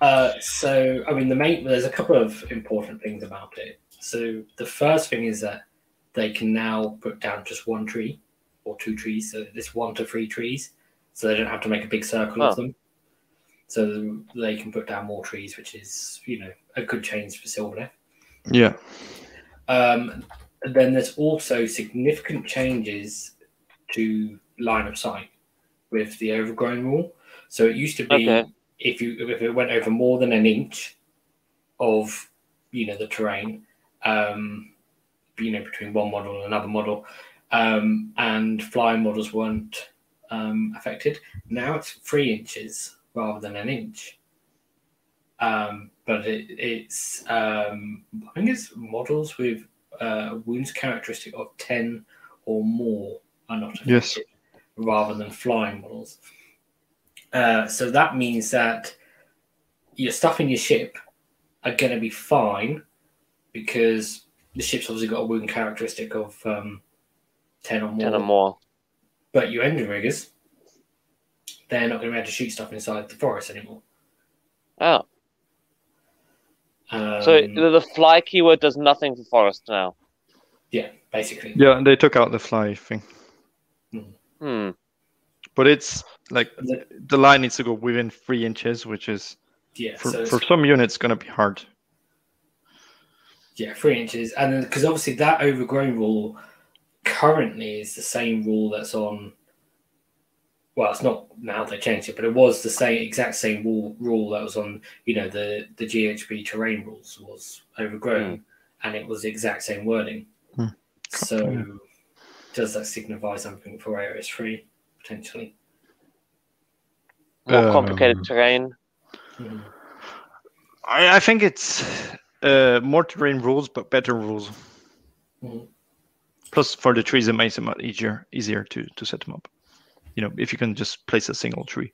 Uh, so, I mean, the main there's a couple of important things about it. So, the first thing is that they can now put down just one tree or two trees, so it's one to three trees, so they don't have to make a big circle Oh. of them. So they can put down more trees, which is you know a good change for Sylvaneth. Yeah. Um, and then there's also significant changes to line of sight with the overgrown rule. So it used to be Okay. if you if it went over more than an inch of you know the terrain, um, you know between one model and another model, um, and flying models weren't um, affected. Now it's three inches rather than an inch. Um, but it, it's um, I think it's models with uh, wounds characteristic of ten or more are not affected, Yes. Rather than flying models. Uh, so that means that your stuff in your ship are going to be fine because the ship's obviously got a wound characteristic of um, ten or more. Ten or more. But your Endrinriggers, they're not going to be able to shoot stuff inside the forest anymore. Oh, Um, so the, the fly keyword does nothing for forest now. yeah, basically. Yeah, they took out the fly thing. Hmm. But it's like The- line needs to go within three inches, which is Yeah, for, so for some units going to be hard. yeah, three inches, and then because obviously that overgrown rule currently is the same rule that's on. Well, it's not now they changed it, but it was the same exact same rule rule that was on you know the the GHB terrain rules was overgrown, and it was the exact same wording. Hmm. So, Yeah. Does that signify something for AOS three potentially? More complicated Um, terrain. Mhm. I, I think it's uh, more terrain rules, but better rules. Mhm. Plus, for the trees, it makes it much easier easier to to set them up. You know, if you can just place a single tree,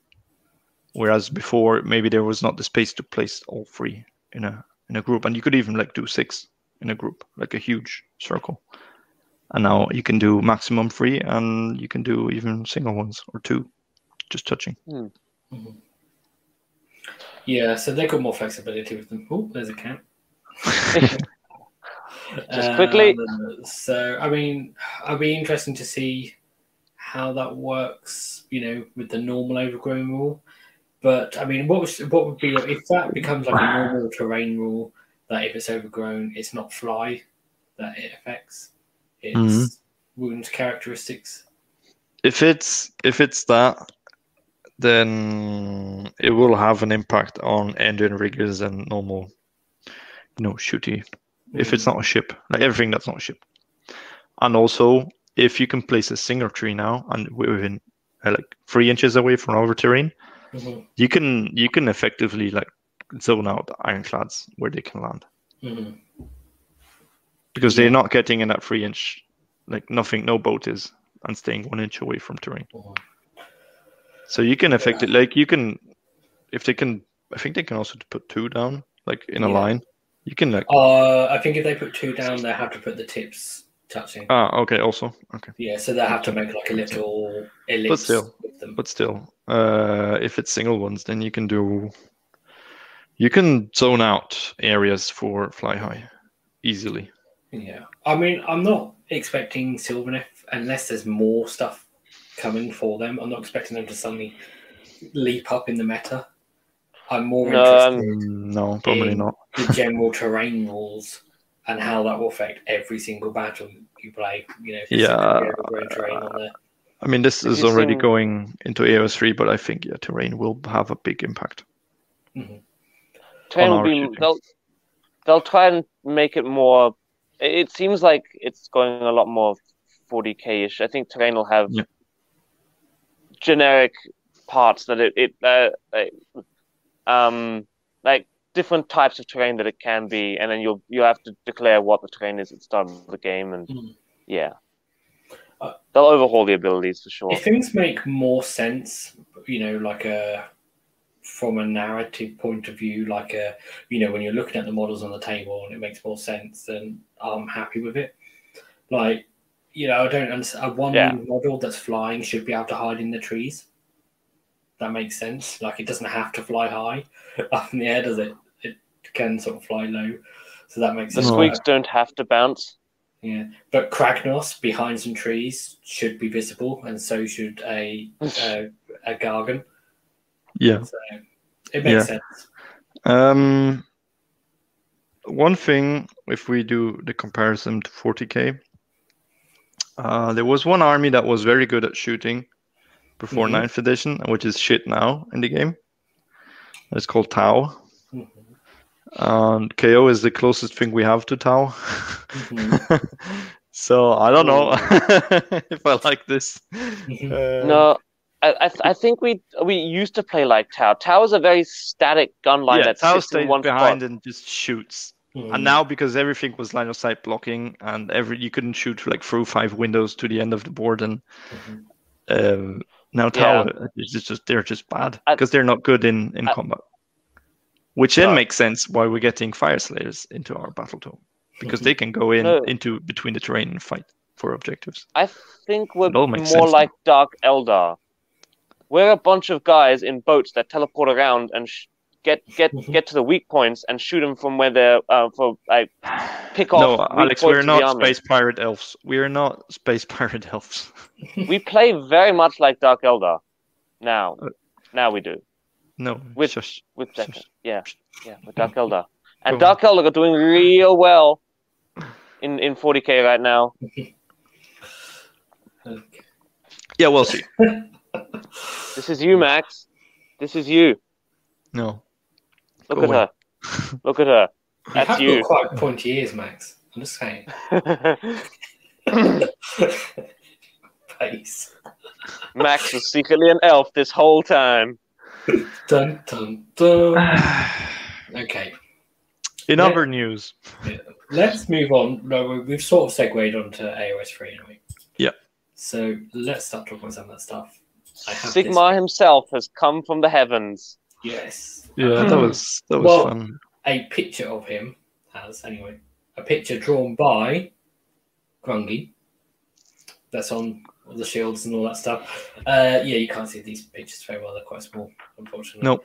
whereas before maybe there was not the space to place all three in a in a group, and you could even like do six in a group, like a huge circle. And now you can do maximum three, and you can do even single ones or two, just touching. Yeah, so they've got more flexibility with them. Oh, there's a cat. Just quickly. Um, so, I mean, it'll be interesting to see how that works, you know, with the normal overgrown rule. But I mean, what was what would be if that becomes like a normal terrain rule that if it's overgrown, it's not fly that it affects, it's Mhm. wound characteristics. if it's if it's that then it will have an impact on Endrinriggers and normal you know shooty if it's not a ship like everything that's not a ship and also if you can place a single tree now and within uh, like three inches away from over terrain Mhm, you can you can effectively like zone out ironclads where they can land mhm. Because Yeah. they're not getting in that three inch like nothing no boat is and staying one inch away from terrain Mhm. So you can affect it like you can if they can I think they can also put two down like in a line. You can like Uh, I think if they put two down, they have to put the tips touching. ah okay also okay. Yeah, so they have to make like a little ellipse But still. with them. But still, uh if it's single ones then you can do you can zone out areas for fly high easily. Yeah, I mean, I'm not expecting Sylvaneth unless there's more stuff coming for them. I'm not expecting them to suddenly leap up in the meta. I'm more No, interested um, no, probably in not. the general terrain rules and how that will affect every single battle you play. You know, Yeah. gonna be overgrown terrain on there. I mean this is you already seen- going into AOS three, but I think yeah, terrain will have a big impact. Terrain will be they'll they'll try and make it more. It seems like it's going a lot more 40k ish. I think terrain will have Yeah. generic parts that it it uh, like, um, like different types of terrain that it can be, and then you'll you have to declare what the terrain is at the start of the game, and Mm. yeah, Uh, they'll overhaul the abilities for sure. If things make more sense, you know, like a from a narrative point of view, like a you know, when you're looking at the models on the table and it makes more sense, then I'm happy with it. Like, you know, I don't understand. A one Yeah. model that's flying should be able to hide in the trees. That makes sense. Like, it doesn't have to fly high up in the air, does it? It can sort of fly low, so that makes The sense. squeaks don't have to bounce. Yeah, but Kragnos behind some trees should be visible, and so should a a, a Gargan. Yeah. So it makes Yeah. sense. Um, one thing, if we do the comparison to 40k, uh, there was one army that was very good at shooting before Mhm. ninth edition, which is shit now in the game. It's called Tau. And KO is the closest thing we have to Tau. Mhm. so I don't know if I like this. Uh, No, I I, th- I think we we used to play like Tau. Tau is a very static gun line yeah, that Tau sits in stays one behind spot. and just shoots. Mhm. And now because everything was line of sight blocking and every you couldn't shoot like through five windows to the end of the board and Mhm. um, now Tau is just, just they're just bad because they're not good in in I- combat. Which then No. makes sense why we're getting Fyreslayers into our battle tome because they can go in No. into between the terrain and fight for objectives. I think we're more makes sense now. like Dark Eldar. We're a bunch of guys in boats that teleport around and sh- get get get to the weak points and shoot them from where they're uh, for like pick off. No, weak Alex, we're not space pirate elves. We are not space pirate elves. We play very much like Dark Eldar. Now, Uh, now we do No, With- shush. with Shush. Decker. Yeah, yeah, with Dark Eldar. And Go Dark Eldar are doing real well in in 40k right now. Okay. Yeah, we'll see. This is you, Max. This is you. No. Look Go at away. her. Look at her. You That's have you. got quite pointy ears, Max. I'm just saying. Face. Max was secretly an elf this whole time. Dun dun dun. Okay. In Yeah. other news, Let's move on. No, we- we've sort of segued onto AOS 3 anyway. Yeah. So let's start talking about some of that stuff. I have himself has come from the heavens. Yes. yeah, that was that was Well- fun. A picture of him has, anyway, a picture drawn by Grungni. That's on the shields and all that stuff. Uh, yeah, you can't see these pictures very well. They're quite small, unfortunately. Nope.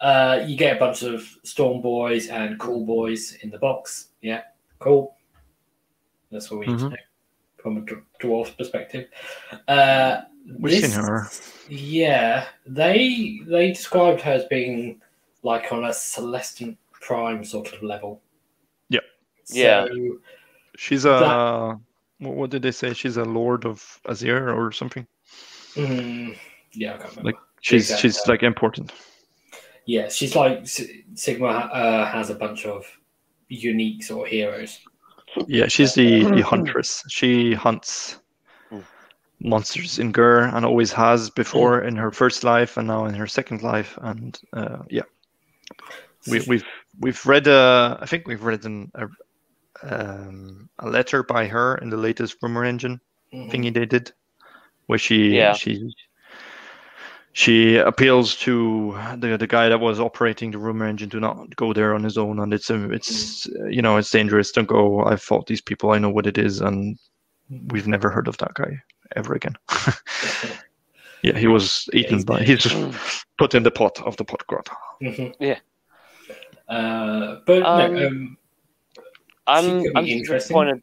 Uh, you get a bunch of Storm Boys and Cool Boys in the box. Yeah, cool. That's what we need to know from a d- dwarf perspective. Uh, We've this- her. Yeah, they they described her as being like on a Celestant Prime sort of level. Yep. Yeah. So, She's a what, what did they say? She's a lord of Azyr or something. mm, yeah, I can't remember. Like, She's Exactly. she's like important. Yeah, she's like Sigmar uh, has a bunch of unique sort of heroes. Yeah, she's the, the huntress. She hunts. Monsters in Ghur and always has before in her first life and now in her second life. And uh, yeah, we, we've we've read uh, I think we've read an, a um, a letter by her in the latest rumor engine Mhm. thingy they did, where she Yeah. she she appeals to the the guy that was operating the rumor engine to not go there on his own, and it's um, it's uh, you know it's dangerous. Don't go. I've fought these people. I know what it is, and we've never heard of that guy ever again. yeah, he was eaten he's by. dead. He's put in the pot of the pot god. Mhm. Yeah. Uh, but Um, no, um, I'm She could be I'm just disappointed.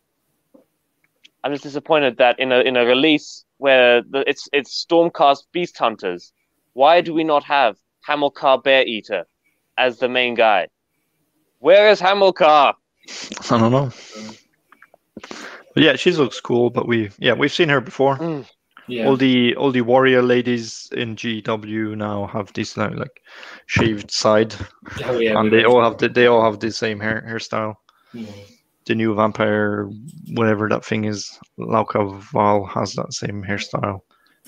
I'm just disappointed that in a in a release where the, it's it's Stormcast Beast Hunters, why do we not have Hamilcar Bear Eater as the main guy? Where is Hamilcar? I don't know. Yeah, she looks cool, but we yeah we've seen her before. yeah, all the all the warrior ladies in GW now have this like, like shaved side, oh, yeah, and they all have the, they all have the same hair hairstyle. Mhm. The new vampire, whatever that thing is, Lauka Vai has that same hairstyle.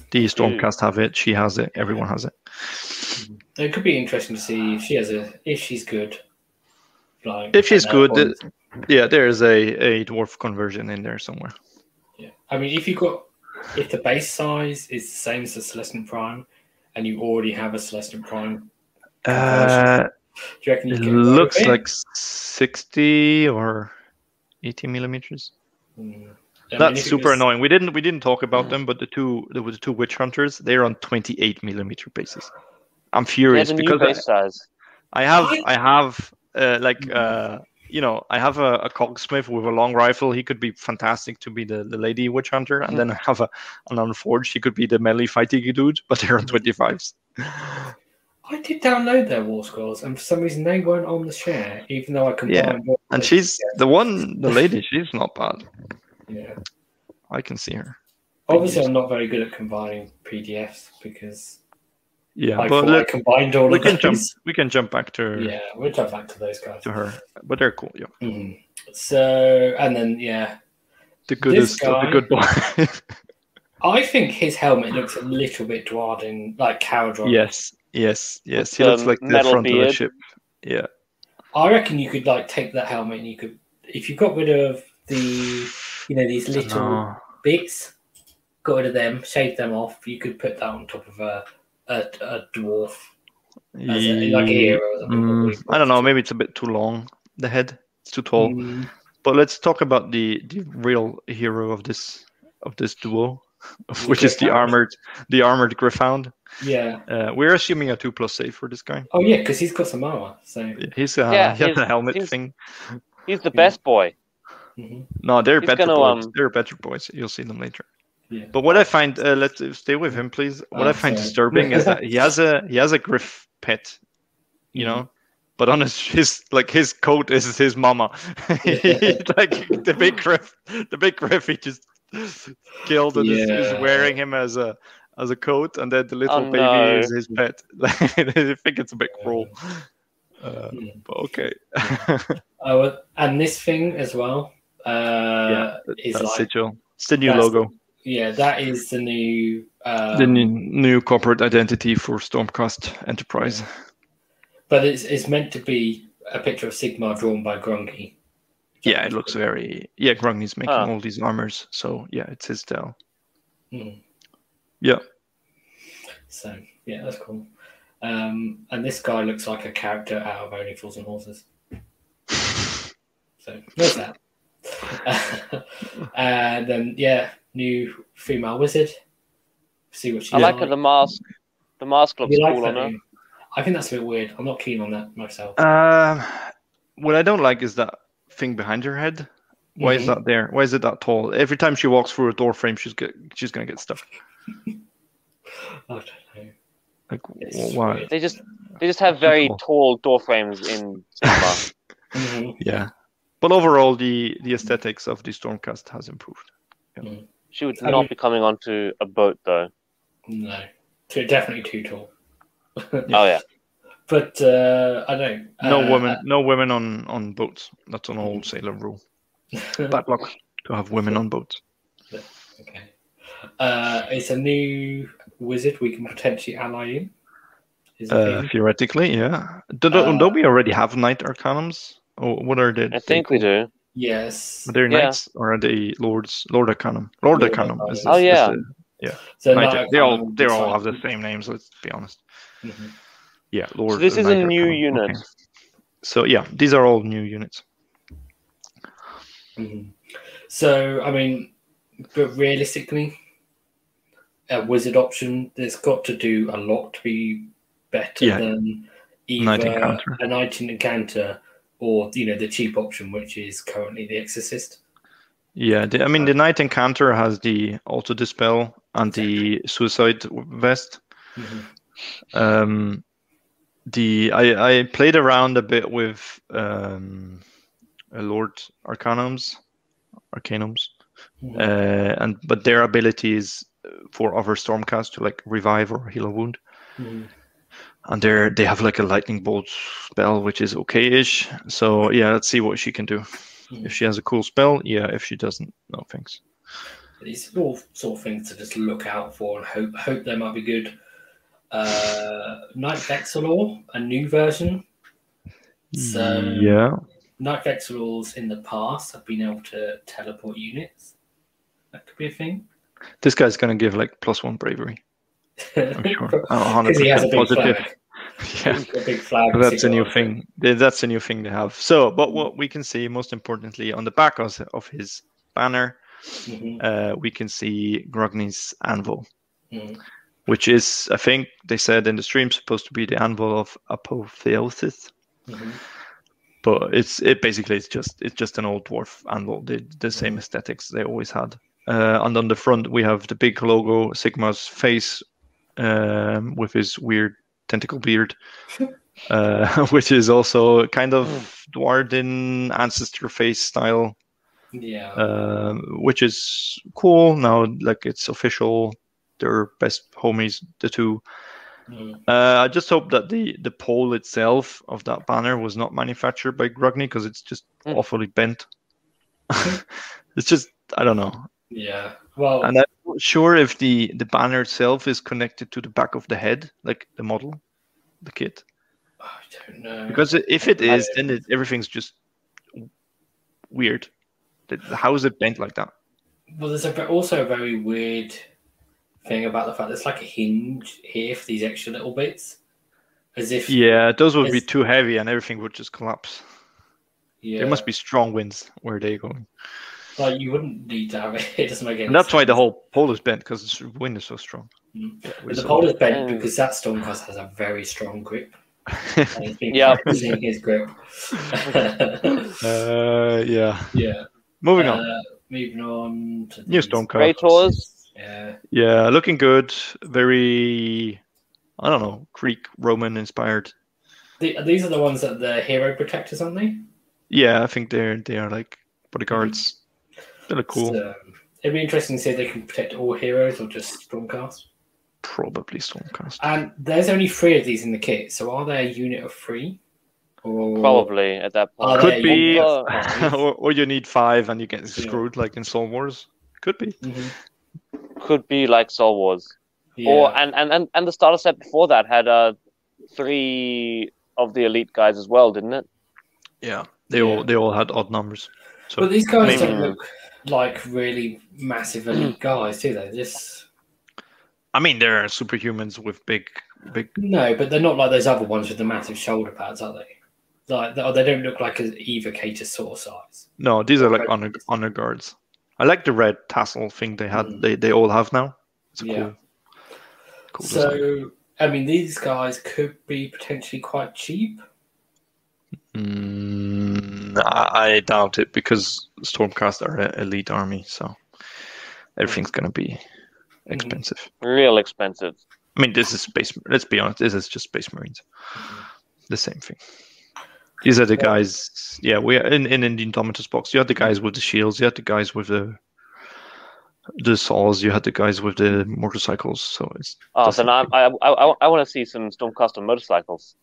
The Stormcast have it. She has it. Everyone has it. It could be interesting to see if she has a if she's good. Like If she's good. Yeah, there is a, a dwarf conversion in there somewhere. Yeah. I mean, if you got if the base size is the same as the Celestant Prime, and you already have a Celestant Prime, Uh, do you reckon you it can looks it? like 60 or 80 millimeters. Mm. I That's if it super was- annoying. We didn't we didn't talk about them, but the two there was the two witch hunters. They're on 28 millimeter bases. I'm furious has a because I- size. I have What? I have uh, like Mhm. uh, you know I have a, a cogsmith with a long rifle. He could be fantastic to be the, the lady witch hunter, and then I have a an unforged. He could be the melee fighting dude, but they're on 25s. I did download their war scrolls, and for some reason they weren't on the share, even though I combined. all And she's the one, the lady. She's not bad. Yeah. I can see her. Obviously, I'm not very good at combining PDFs because Yeah, I but thought I let, combined all we can jump. We can jump back to Yeah, we'll jump back to those guys. to her, but they're cool. Yeah, Mhm. So, and then yeah, the goodest of the guy- good boy. I think his helmet looks a little bit Duardin, like Kharadron. yes, yes, yes. With He looks like the metal front of the beard. ship. Yeah. I reckon you could like take that helmet and you could, if you got rid of the, you know, these little No. bits, got rid of them, shaved them off, you could put that on top of a a, a dwarf, as a, like a hero. Mm, I don't know. Maybe it's a bit too long. The head. It's too tall. Mm, But let's talk about the the real hero of this of this duo, The which is the armored the armored Gryph-hound. yeah. Uh, we're assuming a two plus save for this guy. Oh yeah, because he's got some armor. So. He's uh, Yeah, he has he's- a helmet he's- thing. He's the best boy. mhm. No, they're he's better gonna, boys. um, They're better boys. You'll see them later. Yeah. But what I find, uh, let's uh, stay with him, please. What Oh, I find sorry. disturbing is that he has a he has a griff pet, you Mm-hmm. know, but on his his like his coat is his mama. like the big griff, the big griff he just killed and is, is wearing him as a as a coat, and then the little Oh, baby no. is his pet. I think it's a bit cruel. Uh, Mm. but okay. Oh, uh, and this thing as well. Uh, Yeah, is That's like sigil. It's the new logo. Yeah, that is the new. Um, the new, new corporate identity for Stormcast Enterprise. But it's it's meant to be a picture of Sigmar drawn by Grungni. Yeah, it looks very. Yeah, Grungni's making Ah. all these armors, so yeah, it's his style. Mm. Yeah. So yeah, that's cool. Um, and this guy looks like a character out of Only Fools and Horses. So there's that. and then yeah, new female wizard. See what she's I like her. The mask. The mask looks like cool on her. I think that's a bit weird. I'm not keen on that myself. Um, what I don't like is that thing behind her head. Why is Mhm. that there? Why is it that tall? Every time she walks through a door frame, she's get she's gonna get stuck. I don't know. Like It's wh- why? They just they just have very Cool. tall door frames in cinema. Mhm. Yeah, but overall, the the aesthetics of the Stormcast has improved. She would I not mean- be coming onto a boat though. No, too, definitely too tall. Oh yeah. But uh, I don't. No uh, women, no women on on boats. That's an old sailor rule. Bad luck to have women on boats. okay. Uh, it's a new wizard we can potentially ally in. Uh, theoretically, yeah. Do, do, Uh, don't we already have knight arcanums? Or what are they? I think we do. Yes. Are they Yeah. knights or are they lords? Lord arcanum. Lord Lord arcanum. Arcanum. Is, is, Oh, is yeah. So knight- Knight they all they all have the same names. Let's be honest. Mhm. Yeah, Lord. this uh, is a Knight new Arcanum. unit. Okay. So yeah, these are all new units. Mhm. So I mean, but realistically, a wizard option there's got to do a lot to be better Yeah. than Knight either Incantor. a knight Incantor or you know the cheap option, which is currently the exorcist. Yeah, the, I mean the Knight Incantor has the auto dispel and the suicide vest. Mhm. Um, the I, I played around a bit with um, uh, Lord Arcanums, Arcanums, Mhm. uh, and but their abilities for other Stormcast to like revive or heal a wound, Mhm. And they are they have like a lightning bolt spell which is okay-ish. So yeah, let's see what she can do. Mhm. If she has a cool spell, yeah. If she doesn't, no thanks. These are all sort of things to just look out for and hope hope they might be good. Uh, Knight Vexillor, a new version. So yeah. Knight Vexillors in the past have been able to teleport units. That could be a thing. This guy's gonna give like plus one bravery. I'm sure. Because he has a 100% big positive. flag. Yeah. A big flag. That's a new thing. Th- That's a new thing to have. So, but what we can see most importantly on the back of, of his banner, Mhm, uh, we can see Grungni's anvil, mhm. which is, I think they said in the stream, supposed to be the anvil of Apotheosis. Mhm. But it's it basically it's just it's just an old dwarf anvil, the the same Mhm. aesthetics they always had. Uh, and on the front we have the big logo, Sigmar's face, um, with his weird tentacle beard, uh, which is also kind of Duardin ancestor face style, Yeah. um, which is cool. Now, like it's official. They're best homies, the two. Mhm. Uh, I just hope that the the pole itself of that banner was not manufactured by Grungni because it's just Mm. awfully bent. it's just I don't know, Yeah. Well, and I'm not sure if the the banner itself is connected to the back of the head, like the model, the kit. I don't know. Because if it is, then it, everything's just weird. How is it bent like that? Well, there's a, also a very weird thing about the fact there's like a hinge here for these extra little bits, as if Yeah, those would be too heavy, and everything would just collapse. yeah, There must be strong winds where they're going. Like you wouldn't need to have it. It doesn't make any. And that's why the whole pole is bent because the wind is so strong. Mm. But the pole is bent because that Stormcast has a very strong grip, and he's been Yeah. practicing his grip. uh, yeah. yeah. Moving on. Uh, moving on to New these Stormcast. Praetors. Yeah. Yeah, looking good. Very, I don't know, Greek Roman inspired. The, these are the ones that the hero protectors, aren't they? Yeah, I think they're they are like bodyguards. They look cool. So, it'd be interesting to see if they can protect all heroes or just Stormcast. Probably Stormcast. And there's only three of these in the kit, so are they a unit of three? Or Probably at that point. they Could be, unit of five? or, or you need five and you get screwed like in Soul Wars. Could be. Mhm. Could be like Soul Wars. Yeah. Or and, and, and, and the starter set before that had uh three of the elite guys as well, didn't it? Yeah, they Yeah. all they all had odd numbers. So but these guys maybe- don't look like really massive elite guys, do they? Just I mean, there are superhumans with big, big. no, but they're not like those other ones with the massive shoulder pads, are they? Like they, they don't look like an evocator sort of size. No, these are like honor honor guards. I like the red tassel thing they had. Mm. They they all have now. It's a Yeah. cool. Cool design. So I mean, these guys could be potentially quite cheap. Mm, Mm, I, I doubt it because Stormcast are an elite army, so everything's gonna be mm-hmm. expensive. Real expensive. I mean, this is space. Let's be honest. This is just Space Marines. Mm-hmm. The same thing. These are the guys. Yeah, we are in in, in the Indomitus box. You had the guys with the shields. You had the guys with the the saws. You had the guys with the motorcycles. So it's Oh, That's then I I I, I want to see some Stormcast on motorcycles.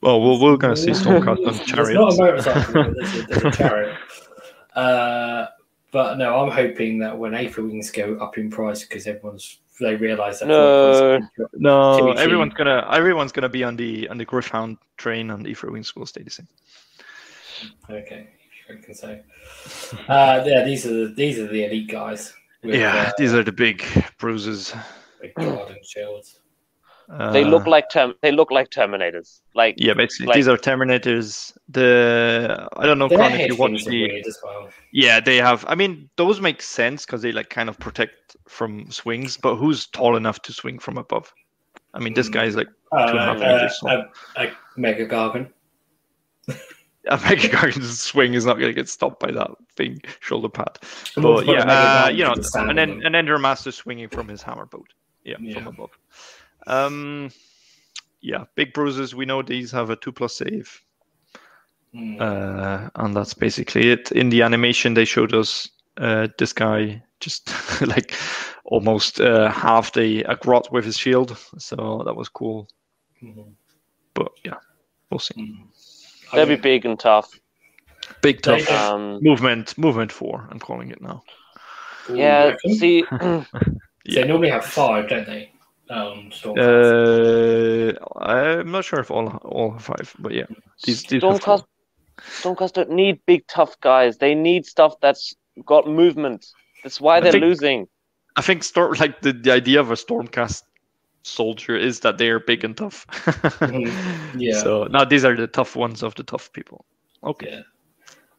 Well, we're, we're gonna see Stormcast on There's chariots. not a motorcycle, but there's a, there's a chariot. Uh, but no, I'm hoping that when Aetherwings go up in price because everyone's they realise that. No. No, Timmy everyone's gonna everyone's gonna be on the on the Gryph-hound train, and Aetherwings will stay the same. Okay, if you can say. Uh, yeah, these are the, these are the elite guys. With, yeah, uh, these are the big bruises. big garden shields. They look Uh, like term. They look like Terminators. Like Yeah, basically, Like- these are Terminators. The I don't know, Their if you watch things are the as well. yeah, they have. I mean, those make sense because they like kind of protect from swings. But who's tall enough to swing from above? I mean, this guy is like Uh, Two and a half uh, meters, so- a, a Mega-Gargant. a Mega-Gargant's swing is not going to get stopped by that thing shoulder pad. But also yeah, uh, you know, can stand and then them. and then their master swinging from his hammer boat. Yeah, Yeah. from above. Um, yeah, big bruises. We know these have a two plus save. Mm. uh, and that's basically it. In the animation, they showed us uh, this guy just like almost uh, halved a, a grot with his shield, so that was cool. Mhm. But yeah, we'll see. Mhm. they'll be big and tough. Big tough Um, movement, movement four. I'm calling it now. Ooh, yeah. reckon? See, They normally have five, don't they? Um, Stormcast. Uh, I'm not sure if all all five, but yeah, these these were Stormcast, Stormcast don't need big tough guys. They need stuff that's got movement. That's why I they're think- losing. I think storm like the, the idea of a stormcast soldier is that they are big and tough. Mhm, yeah. So now these are the tough ones of the tough people. Okay. Yeah.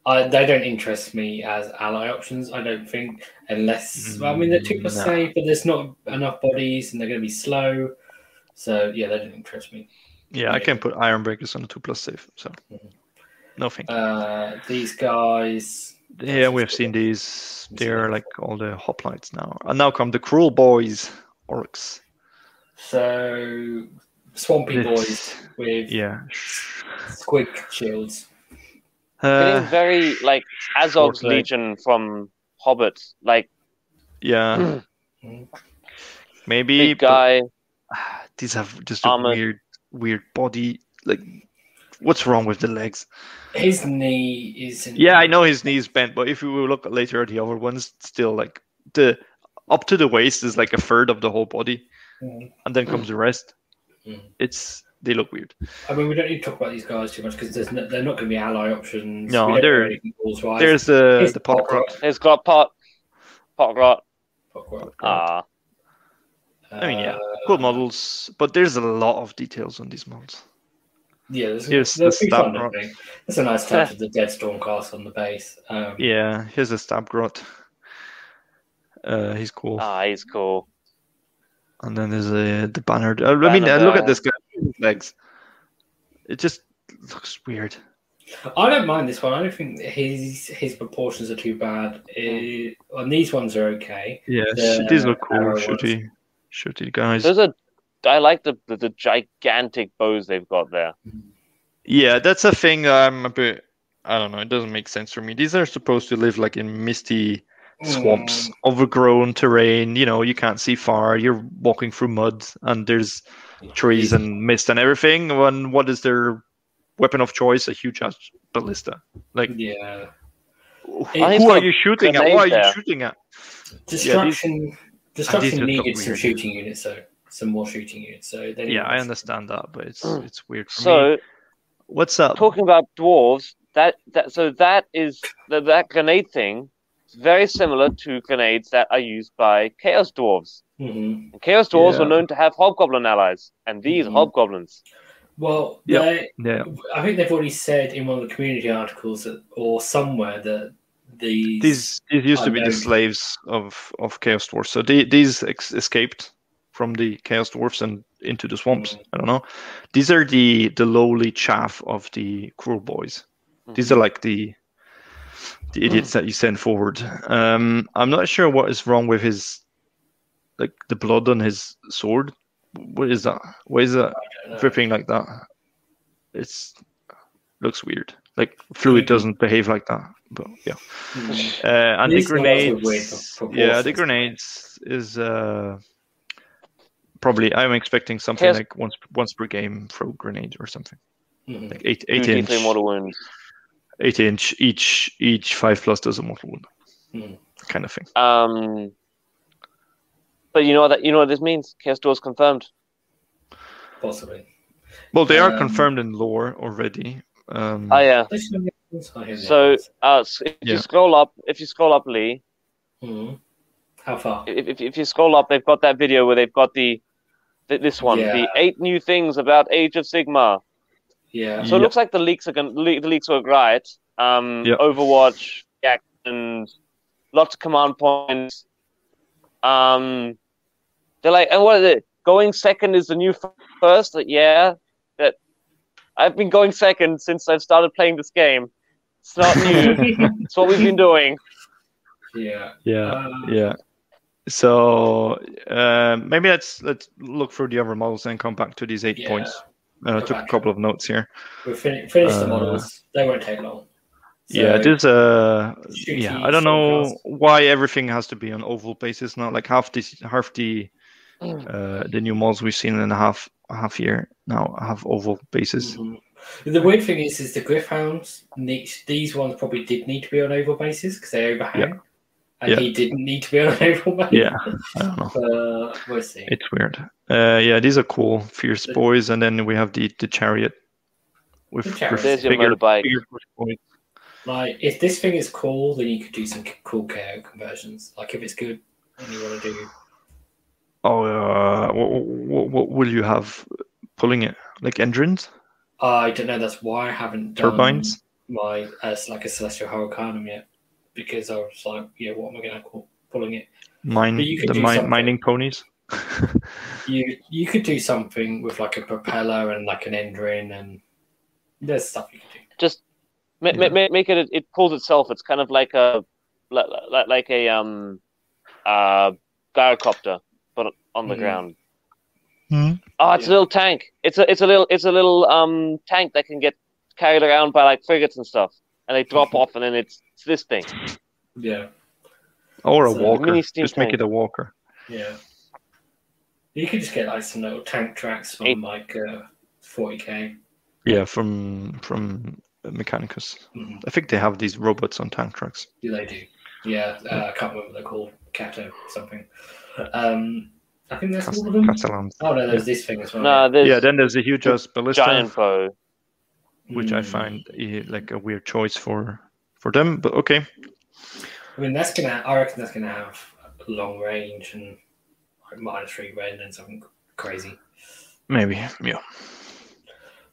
I, they don't interest me as ally options, I don't think, unless well, I mean they're two plus No. save, but there's not enough bodies and they're going to be slow. So yeah, they don't interest me. Yeah, I can put Ironbreakers on a two plus save. So Mhm. no thank you. Uh, these guys, yeah, we have seen these. They're like all the hoplites now. And now come the Kruleboyz, orcs. so swampy This- boys with Yeah. squig shields. Getting Uh, very like Azog's Fortnite. Legion from Hobbit, like yeah. Maybe big guy. these have just a weird, weird body. Like, what's wrong with the legs? His knee is in Yeah, I know his knees bent, but if you look later at the other ones, still like the up to the waist is like a third of the whole body, Mhm. and then comes the rest. Mhm. It's they look weird. I mean, we don't need to talk about these guys too much because no, they're not going to be ally options. No, We don't they're- know anything rules-wise. There's the Here's the pot Pot-grot. He's got pot, pot rot. Fuck, well, Ah, I mean, yeah, uh, Cool models, but there's a lot of details on these models. Yeah, there's, Here's there's the a fun, stab I That's a nice touch of the Dead Stormcast on the base. Um, Yeah, here's a stab grot. Uh, he's cool. ah, he's cool. And then there's a the banner. Uh, I mean, uh, look at this guy's legs. It just looks weird. I don't mind this one. I don't think his his proportions are too bad. Hmm. Uh, and these ones are okay. Yeah, The these look cool. arrow ones. Shooty, shooty guys. Those are. I like the, the the gigantic bows they've got there. Yeah, that's a thing. I'm a bit. I don't know. It doesn't make sense for me. These are supposed to live like in misty swamps, Mm, overgrown terrain. You know, you can't see far. You're walking through mud, and there's trees and mist and everything. When what is their weapon of choice? A huge ballista. Like, yeah. who who are you shooting at? grenade What are you shooting at? Destruction. destruction just look needed some weird. shooting units, so Some more shooting units. So they Yeah, I need- understand that, but it's Mm. it's weird for me. So What's up? talking about dwarves, that that so that is that that grenade thing is very similar to grenades that are used by chaos dwarves. Mhm. And chaos dwarves Yeah. were known to have hobgoblin allies, and these Mhm. hobgoblins. Well, Yeah. Yeah, I think they've already said in one of the community articles that, or somewhere that these. these these used to be the slaves of of chaos Dwarves. So they, these ex- escaped from the chaos Dwarves and into the swamps. Mm. I don't know. These are the the lowly chaff of the Kruleboyz. These are like the the idiots that you send forward. Um, I'm not sure what is wrong with his like the blood on his sword. What is that? Why is that dripping like that? It's looks weird. Like fluid Mhm. doesn't behave like that. But yeah. mm. Uh, and the These guys are weird grenades, pro- yeah, the grenades is uh, probably. I'm expecting something Chaos- like once once per game throw grenade or something Mhm. like eight Two eight inch, D3 wounds. Eight inch each each five plus does a mortal wound Mhm. kind of thing. Um, but you know what that you know what this means? Chaos dwarves confirmed. Possibly. Well, they are Um, confirmed in lore already. Um, Oh yeah. Let's show me the others. I hear the So uh, s- if Yeah. you scroll up, if you scroll up, Lee, Mhm. How far? if, if, if you scroll up, they've got that video where they've got the, th this one, the eight new things about Age of Sigmar. Yeah. So Yeah. it looks like the leaks are going le- the leaks were right. Um, Yeah. Overwatch, and lots of command points. Um, they're like, and what is it? Going second is the new first. Like, yeah, that I've been going second since I've started playing this game. It's not new. it's what we've been doing. yeah. yeah, Uh, yeah. So uh, maybe let's let's look through the other models and come back to these eight Yeah. points. Uh, I took a couple of notes here. We'll fin- finish the Uh, models. They won't take long. yeah, So- there's a Shooty yeah. I don't know Stormcast. why everything has to be on oval basis now. Like half the half the uh, the new models we've seen in a half a half year now have oval bases. Mhm. The weird thing is, is the Gryph-hounds. Need, these ones probably did need to be on oval bases because they overhang. And Yeah. he didn't need to be on an April map. Yeah, I don't know. Uh, we'll see. It's weird. Uh, yeah, these are cool, fierce The- boys, and then we have the the chariot with, The chariot. with There's your bigger, motorbike. bigger. Like, if this thing is cool, then you could do some cool KO conversions. Like, if it's good and you want to do. Oh, uh, what, what, what will you have pulling it? Like engines, I don't know. That's why I haven't done turbines? my as like a celestial hurricanum yet, because I was like, yeah, what am I going to call pulling it? Mine, you could the do mi- mining ponies. You you could do something with like a propeller and like an engine, and there's stuff you could do. Just ma- ma- Yeah. ma- make it. It pulls itself. It's kind of like a like, like, like a um uh gyrocopter, but on the Mhm. ground. Hmm. Oh, it's Yeah. a little tank. It's a it's a little it's a little um tank that can get carried around by like frigates and stuff, and they drop off, and then it's, it's this thing. Yeah, Or a So, walker. mini steam Just make it a walker. yeah. You could just get like some little tank tracks from Eight- like uh, 40k. Yeah, from from Mechanicus. Mhm. I think they have these robots on tank trucks. Yeah, they do. Yeah, uh, I can't remember what they're called. Cato something. Um, I think that's all of them. Kastelans. Oh no, there's this thing as well. No, there's Yeah, then there's a huge ass ballista, giant bow. Which I Mm. find eh, like a weird choice for for them. But okay, I mean, that's gonna. I reckon that's gonna have long range and like minus three rend and something crazy. maybe yeah.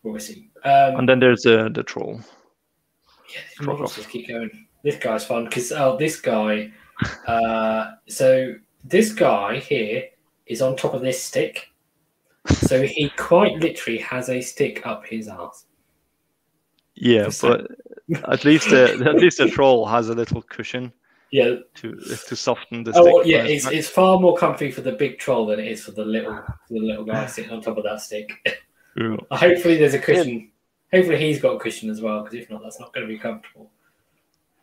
We'll see. Um, And then there's the the troll. yeah, these Drop models off. just keep going. This guy's fun because oh, this guy. Uh, so this guy here is on top of this stick. So he quite literally has a stick up his ass. Yeah, but at least the at least the troll has a little cushion Yeah. to to soften the Oh stick. well, yeah. It's, it's far more comfy for the big troll than it is for the little for the little guy sitting on top of that stick. Ooh. Hopefully, there's a cushion. Hopefully, he's got a cushion as well. Because if not, that's not going to be comfortable.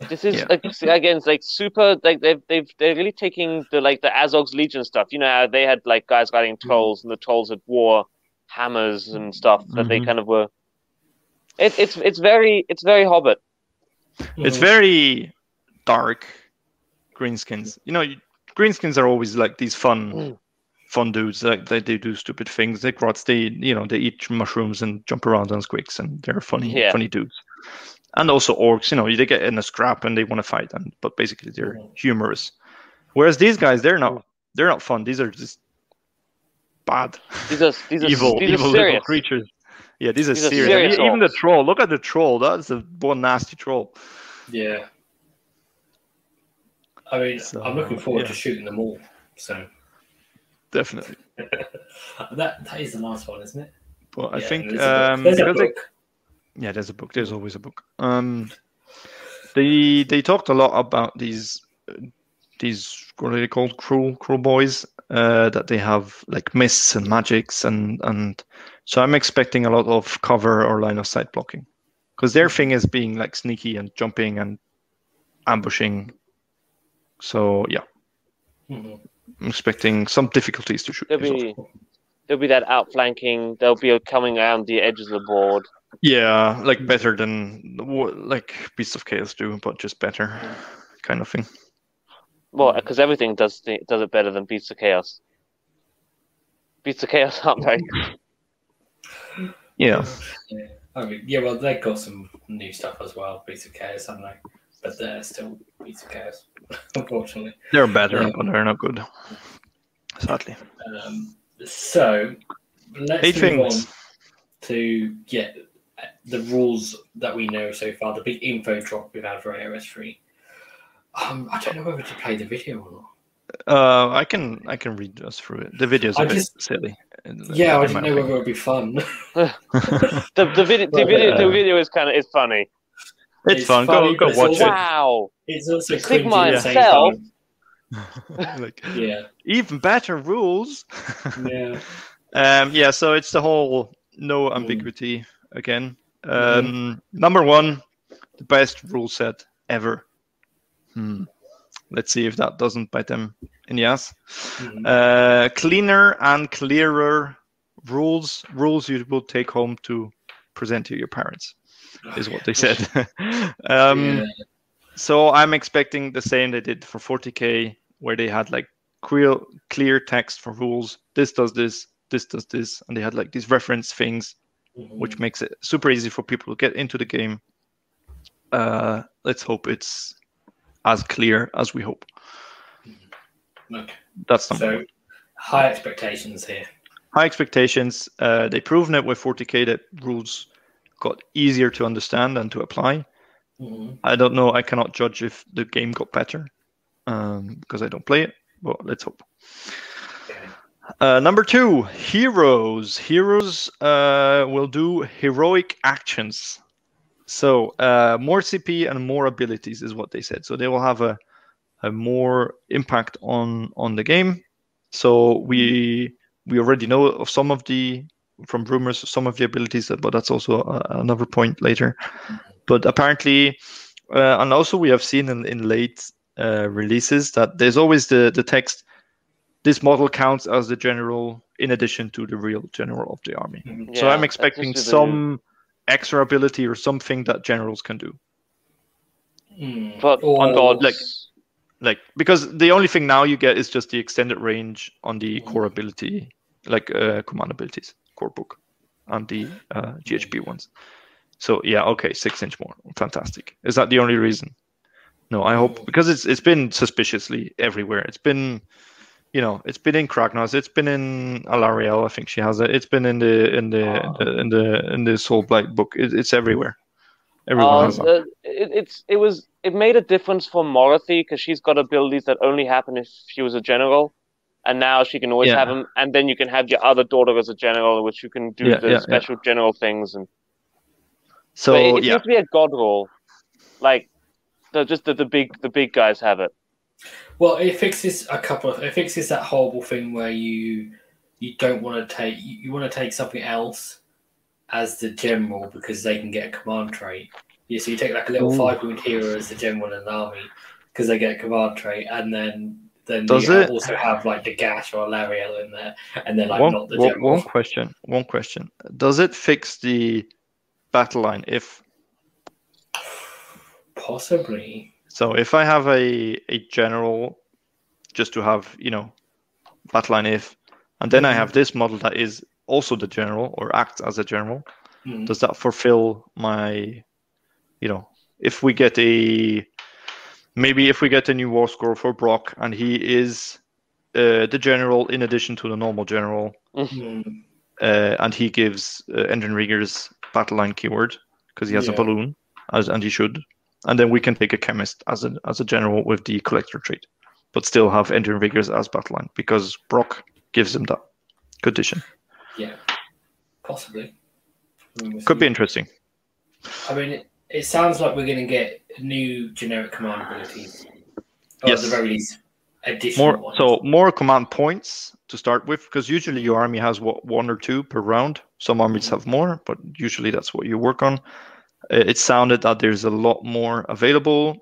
This is Yeah. like again, it's like super. Like they've they've they're really taking the like the Azog's Legion stuff. You know how they had like guys riding trolls, and the trolls had war hammers and stuff that they Mhm. kind of were. It, it's it's very it's very Hobbit. It's very dark greenskins. You know, you- greenskins are always like these fun, Mm. fun dudes. Like they, they do stupid things. They grots. They you know they eat mushrooms and jump around on squigs, and they're funny, Yeah. funny dudes. And also orcs. You know, they get in a scrap and they want to fight, and but basically they're humorous. Whereas these guys, they're not. They're not fun. These are just bad, These are these are evil, these evil are little creatures. Yeah, these are These are serious. serious And e- even the troll. Look at the troll. That's a one nasty troll. Yeah. I mean, So, I'm looking forward yeah. to shooting them all. So Definitely. that that is the last one, isn't it? But I Yeah, think there's a book. um, There's a because they- book. yeah, there's a book. There's always a book. Um, they they talked a lot about these uh, these what are they called? Cruel Kruleboyz. Uh, that they have like mists and magics and and so I'm expecting a lot of cover or line of sight blocking because their thing is being like sneaky and jumping and ambushing. So yeah, Mhm. I'm expecting some difficulties to shoot. There'll be there'll be that outflanking. They'll be coming around the edges of the board. Yeah, like better than like Beasts of Chaos do, but just better, kind of thing. Well, because everything does th- does it better than Beasts of Chaos. Beasts of Chaos aren't very. Yeah, Yeah. I mean, yeah. Well, they've got some new stuff as well. Beasts of Chaos, haven't they? But they're still Beasts of Chaos, unfortunately. they're better, Yeah. but they're not good. Sadly, Um, so let's eight move things. on to yeah the rules that we know so far. The big info drop we've had for AOS three. Um, I don't know whether to play the video or not. Uh, I can I can read us through it. The video's a I bit just- silly. Yeah, I in didn't know whether it would be fun. The the video the video the uh, video is kind of is funny. it's, it's fun. funny, Go go watch also- it. Wow. it's also Sigmar cringy at the same himself. time. like Yeah, even better rules. yeah. Um, yeah, so it's the whole no Mm. ambiguity again. Mm-hmm. Um, Number one, the best rule set ever. Hmm. Let's see if that doesn't bite them in the ass. Mhm. Uh, cleaner and clearer rules, rules you will take home to present to your parents, is what they said. um, Yeah. So I'm expecting the same they did for 40k, where they had like clear clear text for rules. This does this, this does this, and they had like these reference things, Mhm. which makes it super easy for people to get into the game. Uh, let's hope it's as clear as we hope. Okay. That's number So high expectations here. high expectations. Uh, they proven it with 40k that rules got easier to understand and to apply. Mhm. I don't know. I cannot judge if the game got better um, because I don't play it. But let's hope. Okay. Uh, number two, heroes. Heroes uh, will do heroic actions. So uh, more CP and more abilities is what they said. So they will have a, a more impact on on the game. So we we already know of some of the from rumors some of the abilities, but that's also uh, another point later. But apparently, uh, and also we have seen in, in late uh, releases that there's always the the text. This model counts as the general in addition to the real general of the army. Mhm. so I'm expecting some extra ability or something that generals can do. Mm. But Or- on gods, like- Like because the only thing now you get is just the extended range on the Mhm. core ability, like uh, command abilities, core book, and the uh, GHB ones. So yeah, okay, six inch more, fantastic. Is that the only reason? No, I hope because it's it's been suspiciously everywhere. It's been, you know, it's been in Kragnos, it's been in Alarielle. I think she has it. It's been in the in the the- in the in the Soul Blight book. It, it's everywhere. Everyone has uh, it, it's it was it made a difference for Morathi because she's got abilities that only happen if she was a general, and now she can always Yeah. have them. And then you can have your other daughter as a general, which you can do Yeah, the yeah, yeah. special general things. And So but it, it yeah, seems to be a god role, like the, just the, the big the big guys have it. Well, it fixes a couple of. It fixes that horrible thing where you you don't want to take you, you want to take something else as the general because they can get a command trait. Yeah, so you take like a little Ooh. five point hero as the general in an army because they get a command trait, and then then Does you it? also have like the gash or Lariel in there, and then like one, not the one- general. one question. One question. Does it fix the battle line if Possibly. So? If I have a a general, just to have you know, battle line if, and then I have this model that is also the general or acts as a general. Mm. Does that fulfill my, you know, if we get a maybe if we get a new war score for Brokk and he is uh, the general in addition to the normal general, Mm. uh, and he gives uh, Endrinrigger's battle line keyword because he has a balloon, as and he should. And then we can take a Khemist as a as a general with the collector trait, but still have Endrinriggers as battle line because Brokk gives him that condition. Yeah. Possibly. Mm, we'll Could be interesting. I mean, it, it sounds like we're going to get new generic command abilities. Or Yes. At the very least, additional More ones. so more command points to start with because usually your army has what one or two per round. Some armies have more, but usually that's what you work on. Uh, It sounded that there's a lot more available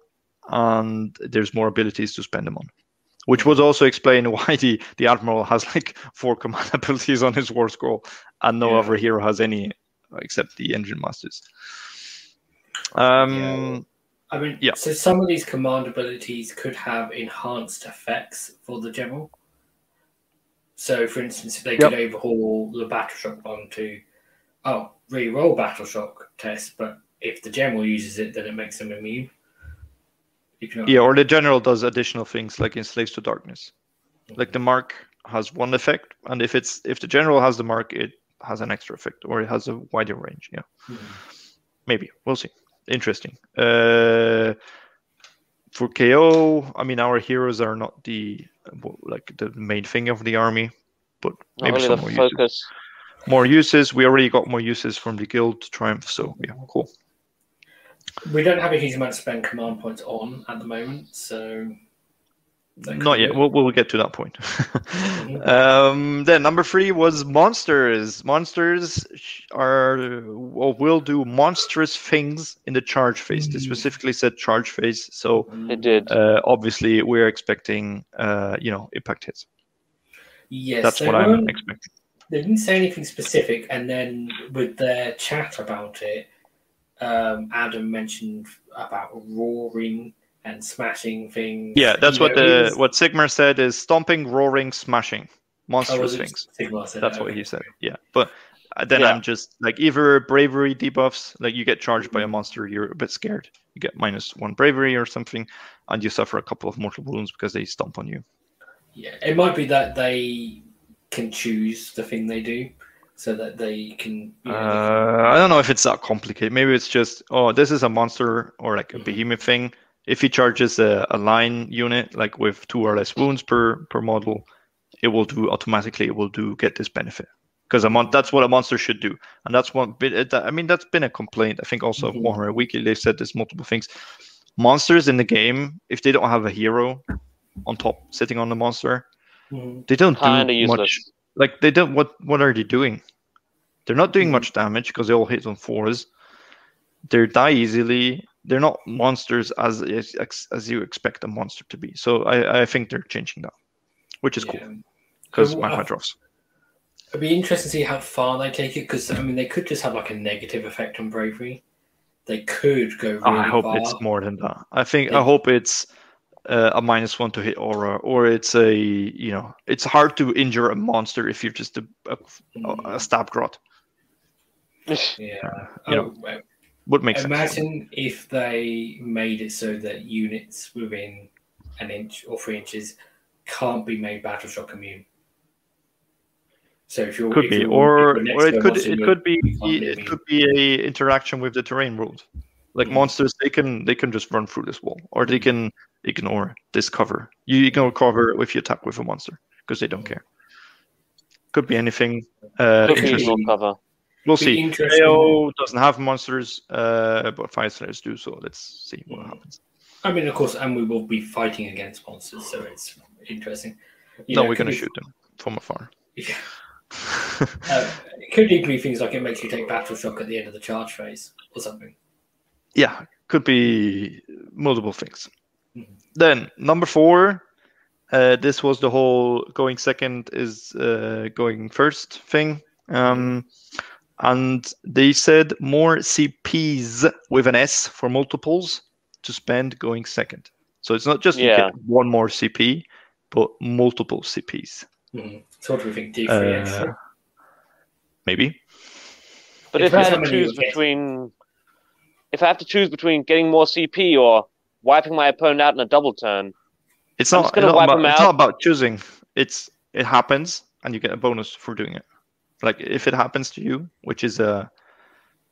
and there's more abilities to spend them on. Which would also explain why the, the admiral has like four command abilities on his war scroll and no Yeah. other hero has any except the Endrinmasters. Um, I mean, Yeah. so some of these command abilities could have enhanced effects for the general. So, for instance, if they Yep. could overhaul the battle shock one to, oh, re-roll battle shock test, but if the general uses it, then it makes them immune. You can, Yeah, or the general does additional things like in Slaves to Darkness. Like the mark has one effect, and if it's if the general has the mark, it has an extra effect, or it has a wider range. Yeah, Mhm. maybe we'll see. Interesting. Uh, for KO, I mean, our heroes are not the like the main thing of the army, but Not maybe really some the more uses. more uses. We already got more uses from the guild triumph, so yeah, cool. We don't have a huge amount to spend command points on at the moment, so. Not yet. We'll, we'll get to that point. um, then number three was monsters. Monsters are or will do monstrous things in the charge phase. They Mm. specifically said charge phase, so It did. uh, obviously we're expecting uh, you know impact hits. Yes, That's what I'm expecting. they didn't say anything specific, and then with their chat about it, um, Adam mentioned about roaring and smashing things. Yeah, that's You what know, the was- what Sigmar said is stomping, roaring, smashing, oh, monstrous was it things. Said That's that? what he said. Yeah, but uh, then Yeah. I'm just like either bravery debuffs, like you get charged by a monster, you're a bit scared. You get minus one bravery or something, and you suffer a couple of mortal wounds because they stomp on you. Yeah, it might be that they can choose the thing they do, so that they can. You know, they can- Uh, I don't know if it's that complicated. Maybe it's just oh, this is a monster or like a behemoth thing. If he charges a, a line unit like with two or less wounds per per model, it will do automatically. It will do get this benefit because a mon- that's what a monster should do, and that's one bit. it- I mean, that's been a complaint. I think also of Mhm. Warhammer Weekly. They've said this multiple things. Monsters in the game, if they don't have a hero on top sitting on the monster, Mhm. they don't Kind of do useless. much like they don't what what are they doing? They're not doing much damage because they all hit on fours. They die easily. They're not monsters as as, as you expect a monster to be. So i i think they're changing that which is cool. Because my uh, drops It'd be interesting to see how far they take it because I mean they could just have like a negative effect on bravery. They could go really i hope far. it's more than that. I think Yeah. i hope it's uh, a minus one to hit aura or it's a you know it's hard to injure a monster if you're just a, a, Mm, a stab grot yeah. you know, Oh, well, would make sense Imagine if they made it so that units within an inch or three inches can't be made battle shock immune. So if you're could if be you're- or or it could it could be you can't be it could be a interaction with the terrain rules like Mm. monsters they can they can just run through this wall or they Mm. can ignore this cover you ignore cover if you attack with a monster because they don't care could be anything uh Could be interesting. cover. we'll see interesting. AO doesn't have monsters uh but Fyreslayers do so let's see what Mm. happens I mean, of course, and we will be fighting against monsters, so it's interesting. You no know, we're gonna shoot them from afar Yeah. Uh, it could even be things like it makes you take battle shock at the end of the charge phase or something. yeah could be multiple things. Then number four uh, this was the whole going second is uh, going first thing um, and they said more cps with an s for multiples to spend going second so it's not just you Yeah. get one more cp but multiple cps Mhm. So what do we think? D three Uh, extra. maybe But It if I depends had to choose between, if I have to choose between getting more CP or wiping my opponent out in a double turn, it's I'm not, just gonna it's not wipe about, them it's not about choosing. It's it happens and you get a bonus for doing it. Like if it happens to you which is a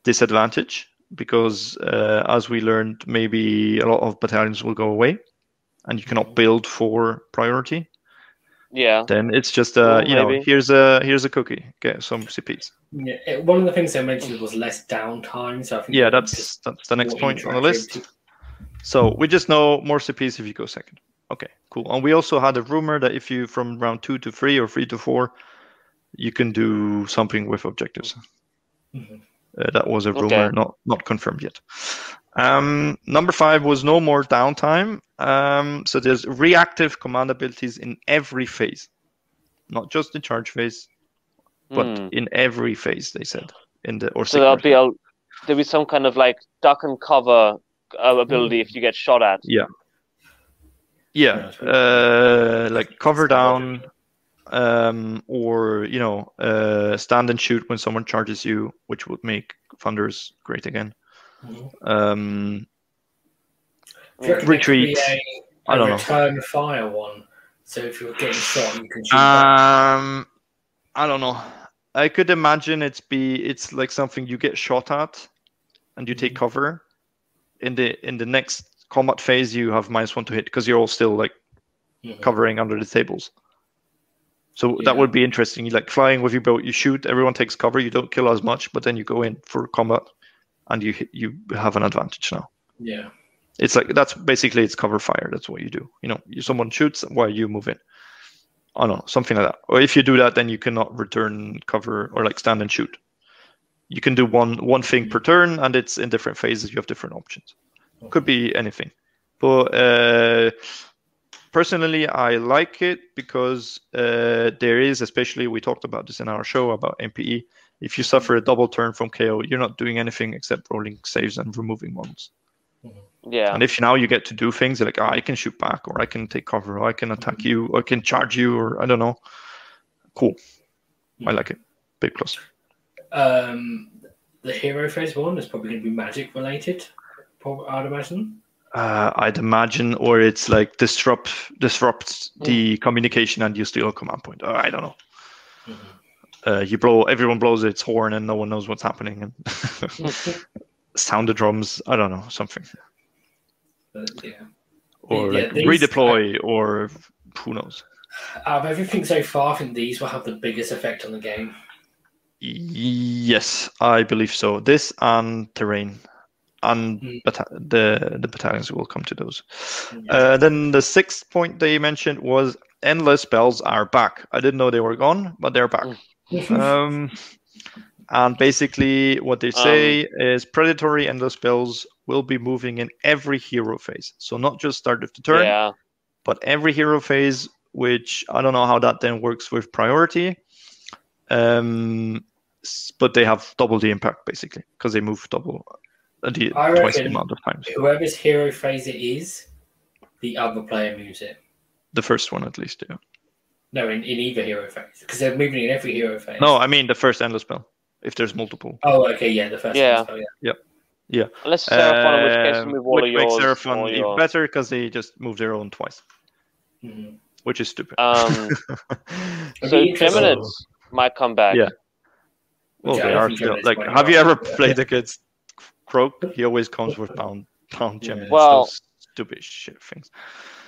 disadvantage because uh, as we learned maybe a lot of battalions will go away and you cannot build for priority. Yeah, then it's just uh, Oh, you know here's a here's a cookie. Get some cps Yeah, it- one of the things they mentioned was less downtime. So I think yeah that's that's the next point on the list. interactivity. So we just know more CPs if you go second. Okay, cool. And we also had a rumor that if you from round two to three or three to four, you can do something with objectives. Mhm. Uh, that was a rumor, Okay. not not confirmed yet. Um, number five was no more downtime. Um, so there's reactive command abilities in every phase, not just the charge phase, but Hmm. in every phase. They said in the or so there'll be a there'll be some kind of like duck and cover ability if you get shot at. Yeah, Yeah, uh, like cover down, um, or you know, uh, stand and shoot when someone charges you, which would make Thunderers great again. Mhm. Um, Do you reckon there could be Retreat. a- I a don't know. return fire one. So if you're getting shot, you can shoot back. um, I don't know. I could imagine it's be it's like something you get shot at, and you take Mhm. cover. In the in the next combat phase, you have minus one to hit because you're all still like Mhm. covering under the tables. So Yeah. that would be interesting. You like flying with your boat, you shoot, everyone takes cover, you don't kill as much, but then you go in for combat and you hit, you have an advantage now. Yeah. It's like that's basically it's cover fire. That's what you do. You know, you, someone shoots while you move in. I don't know, something like that. Or if you do that, then you cannot return cover or like stand and shoot. You can do one one thing per turn, and it's in different phases. You have different options. Could be anything, but uh, personally, I like it because uh, there is, especially we talked about this in our show about MPE. If you suffer a double turn from KO, you're not doing anything except rolling saves and removing models. Yeah. And if now you get to do things like, oh, I can shoot back, or I can take cover, or I can attack you, or I can charge you, or I don't know. Cool. I like it. Big plus. Um, the hero phase one is probably going to be magic related. I'd imagine. Uh, I'd imagine, or it's like disrupt disrupts the communication and you steal a command point. Uh, I don't know. Mhm. Uh, you blow, everyone blows its horn, and no one knows what's happening, and sound the drums. I don't know something, But, yeah. or Yeah, like these- redeploy, or who knows. Out everything so far, I think these will have the biggest effect on the game. Yes, I believe so. This and terrain, and Mm. bata- the the battalions will come to those. Yeah. Uh, then the sixth point they mentioned was endless spells are back. I didn't know they were gone, but they're back. um, and basically, what they say is predatory endless spells will be moving in every hero phase. So not just start of the turn, Yeah. but every hero phase. Which I don't know how that then works with priority. Um, but they have double the impact basically because they move double uh, the I twice the amount of times. Whoever's hero phase it is, the other player moves it. The first one at least, yeah. No, in, in either hero phase because they're moving in every hero phase. No, I mean the first endless spell. If there's multiple. Oh, okay, yeah, the first. Yeah. one, so, yeah. Unless Seraphon, in which case Um, you move all which of makes yours. Seraphon even better because they just move their own twice, Mhm. which is stupid. Um, It'd so be. Geminids might come back. Yeah. Well, they are still like. might Have you ever Yeah. played against Kroak? He always comes with bound bound Yeah. Well- those stupid shit things.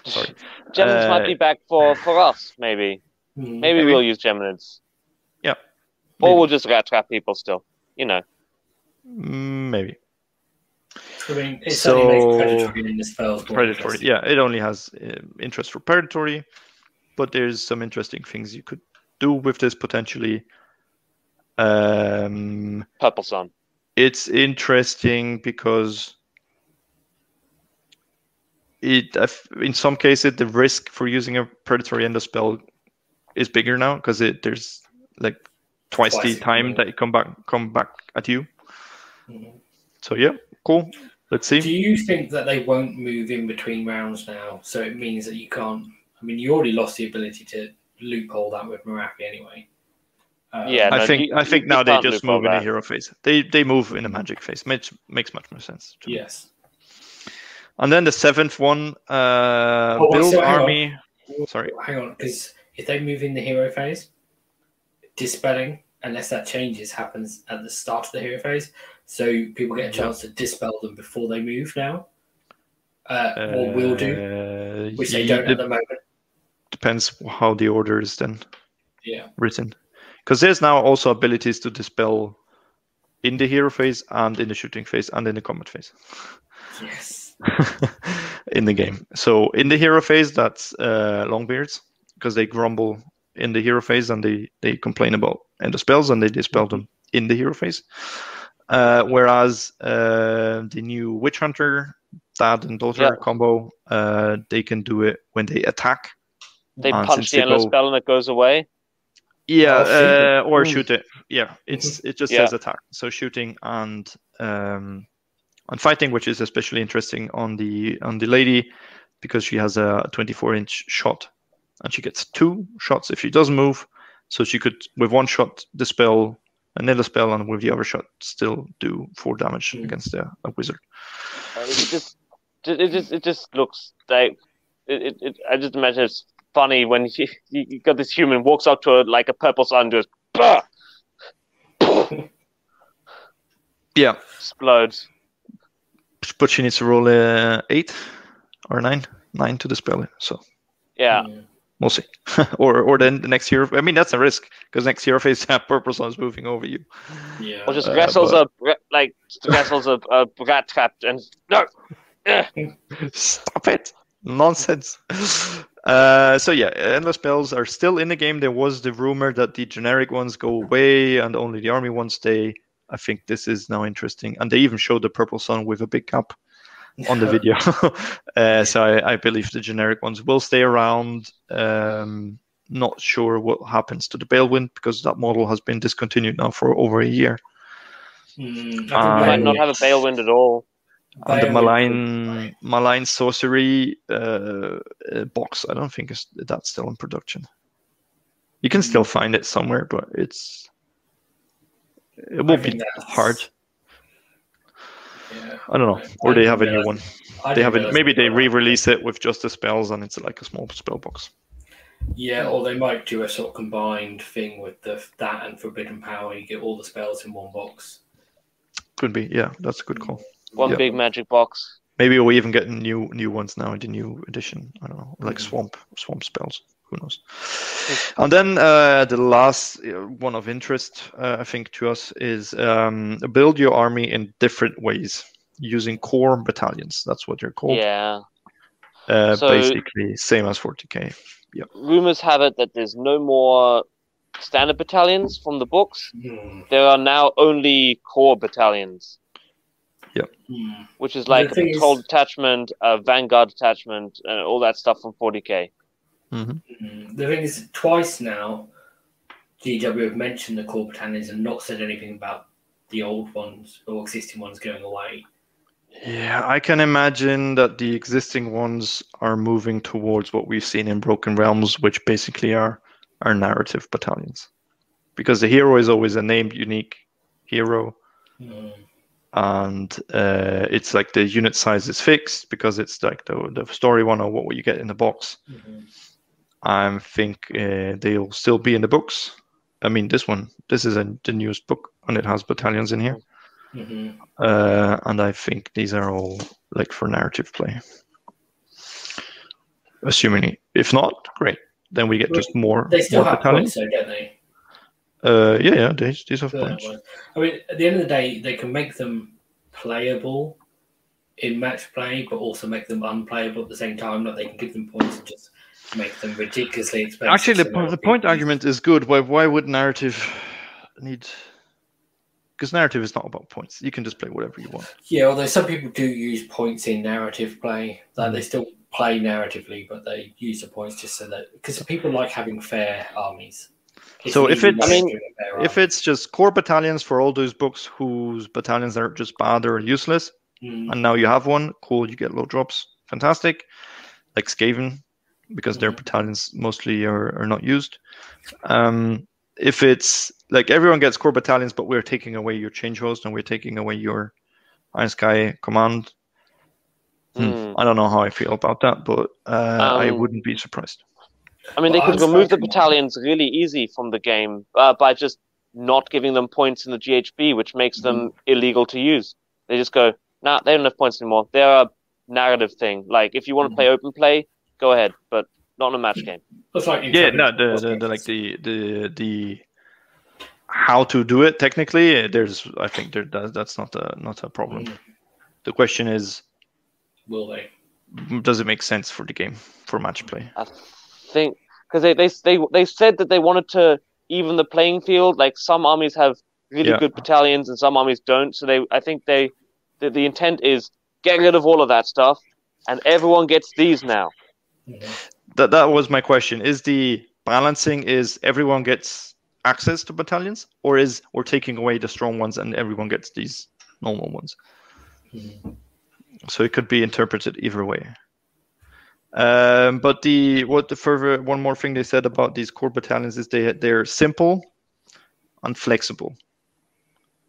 Sorry. Geminids might Uh, be back for, for us, maybe. Mhm. Maybe Maybe. we'll use Geminids. Yeah. Or Maybe. we'll just rat trap people still. You know. Mm, Maybe I mean, it So- certainly makes predatory endless spells predatory. Yeah, it only has uh, interest for predatory, but there's some interesting things you could do with this potentially. Um, Purple Sun. it's interesting because it in some cases the risk for using a predatory endless spell is bigger now because it there's like twice, Twice, the time that it come back come back at you. Mhm. So yeah, cool. Let's see. Do you think that they won't move in between rounds now? So it means that you can't. I mean, you already lost the ability to loophole that with Merapi anyway. Um, Yeah, I no, think you- I think now they just move in a hero phase. They they move in a magic phase. Makes makes much more sense. to me. Yes. And then the seventh one, uh, Oh, build so hang on. army. Sorry. Hang on, because if they move in the hero phase, dispelling, unless that changes, happens at the start of the hero phase. So people get a chance to dispel them before they move now. Uh, or will do, Uh, which they don't at the moment. depends how the order is then Yeah. written. Because there's now also abilities to dispel in the hero phase and in the shooting phase and in the combat phase Yes. in the game. So in the hero phase, that's uh, Longbeards because they grumble in the hero phase and they, they complain about endless spells and they dispel them in the hero phase. Uh, whereas uh, the new Witch Hunter, dad and daughter Yeah. combo, uh, they can do it when they attack. They punch the they endless go- spell and it goes away. Yeah, shoot it. uh, or shoot it. Yeah, it's it just Yeah. says attack. So shooting and um, and fighting, which is especially interesting on the on the lady because she has a 24 inch shot and she gets two shots if she doesn't move. So she could with one shot dispel another spell and with the other shot still do four damage Mm. against a, a wizard. Uh, It just, it just, it just looks like. It, it, it, I just imagine it's funny when you, you got this human walks up to a, like a purple sun just bah! Yeah, explodes. but she needs to roll a eight or nine, nine to dispel it. So Yeah, Mm. We'll see. or or then the next hero. I mean, that's a risk because next hero phase, that purple sun is moving over you. Yeah. or just Uh, wrestles but- a like wrestles a, a rat trapped and no. Stop it! Nonsense. Uh, so yeah, endless spells are still in the game. There was the rumor that the generic ones go away and only the army ones stay. I think this is now interesting, and they even showed the purple sun with a big cap on the video. uh, so I, I believe the generic ones will stay around. Um, not sure what happens to the Balewind because that model has been discontinued now for over a year. Mm, I think Uh, might not have a Balewind at all. And the malign malign sorcery uh, uh, box, I don't think is that's still in production. You can still find it somewhere, but it's it will be that's- hard. Yeah. I don't know, I or they have a new one. I They have it. Maybe they they re-release it with just the spells, and it's like a small spell box. Yeah, or they might do a sort of combined thing with the that and Forbidden Power. You get all the spells in one box. Could be. Yeah, that's a good call. One Yeah. big magic box. Maybe we're even get new new ones now in the new edition. I don't know, like Mhm. swamp swamp spells. Who knows? And then uh, the last uh, one of interest, uh, I think, to us is um, build your army in different ways using core battalions. That's what they're called. Yeah. Uh, So- basically, same as 40k. Yeah. Rumors have it that there's no more standard battalions from the books. Hmm. There are now only core battalions, Hmm. which is like a thing is- patrol detachment, a vanguard detachment, and all that stuff from 40k. hmm Hmm. The thing is, twice now, GW have mentioned the core battalions and not said anything about the old ones or existing ones going away. Yeah, I can imagine that the existing ones are moving towards what we've seen in Broken Realms, which basically are are narrative battalions, because the hero is always a named unique hero, Hmm. And uh, it's like the unit size is fixed because it's like the the story one or what you get in the box. Mhm. I think uh, they'll still be in the books. I mean, this one, this is a, the newest book, and it has battalions in here. Mhm. Uh, and I think these are all like for narrative play. Assuming, if not, great. Then we get just more, They still more have battalions. points, though, don't they? Uh, yeah, yeah, these, these have points. I mean, at the end of the day, they can make them playable in match play, but also make them unplayable at the same time. That they can give them points and just make them ridiculously expensive. Actually, the, so po- that the point use- argument is good. Why, why would narrative need? Because narrative is not about points. You can just play whatever you want. Yeah, although some people do use points in narrative play, like Mm. they still play narratively, but they use the points just so that because people like having fair armies. So if it's- I mean, doing a fair If it's just core battalions for all those books whose battalions are just bad or useless, Mm, and now you have one, cool, you get low drops, fantastic. Like Skaven, because their Mhm. battalions mostly are, are not used. Um, if it's like everyone gets core battalions, but we're taking away your change host and we're taking away your Iron Sky command. Hmm, Hmm. I don't know how I feel about that, but uh, I Um, wouldn't be surprised. I mean, they could remove the battalions really easy from the game uh, by just not giving them points in the GHB, which makes them Mm-hmm. illegal to use. They just go, nah, they don't have points anymore. They're a narrative thing. Like, if you want to Mm-hmm. play open play, go ahead, but not in a match game. That's like Yeah, no, the, the, the like the the the how to do it technically. uh, There's, I think there that, that's not a not a problem. Mm, The question is, will they? does it make sense for the game for match play? I think because they, they they they said that they wanted to even the playing field. Like some armies have really Yeah. good battalions and some armies don't. So they, I think they, the, the intent is get rid of all of that stuff, and everyone gets these now. That that was my question. Is the balancing is everyone gets access to battalions, or is we're taking away the strong ones and everyone gets these normal ones? Mhm. So it could be interpreted either way. Um, but the what the further one more thing they said about these core battalions is they they're simple and flexible.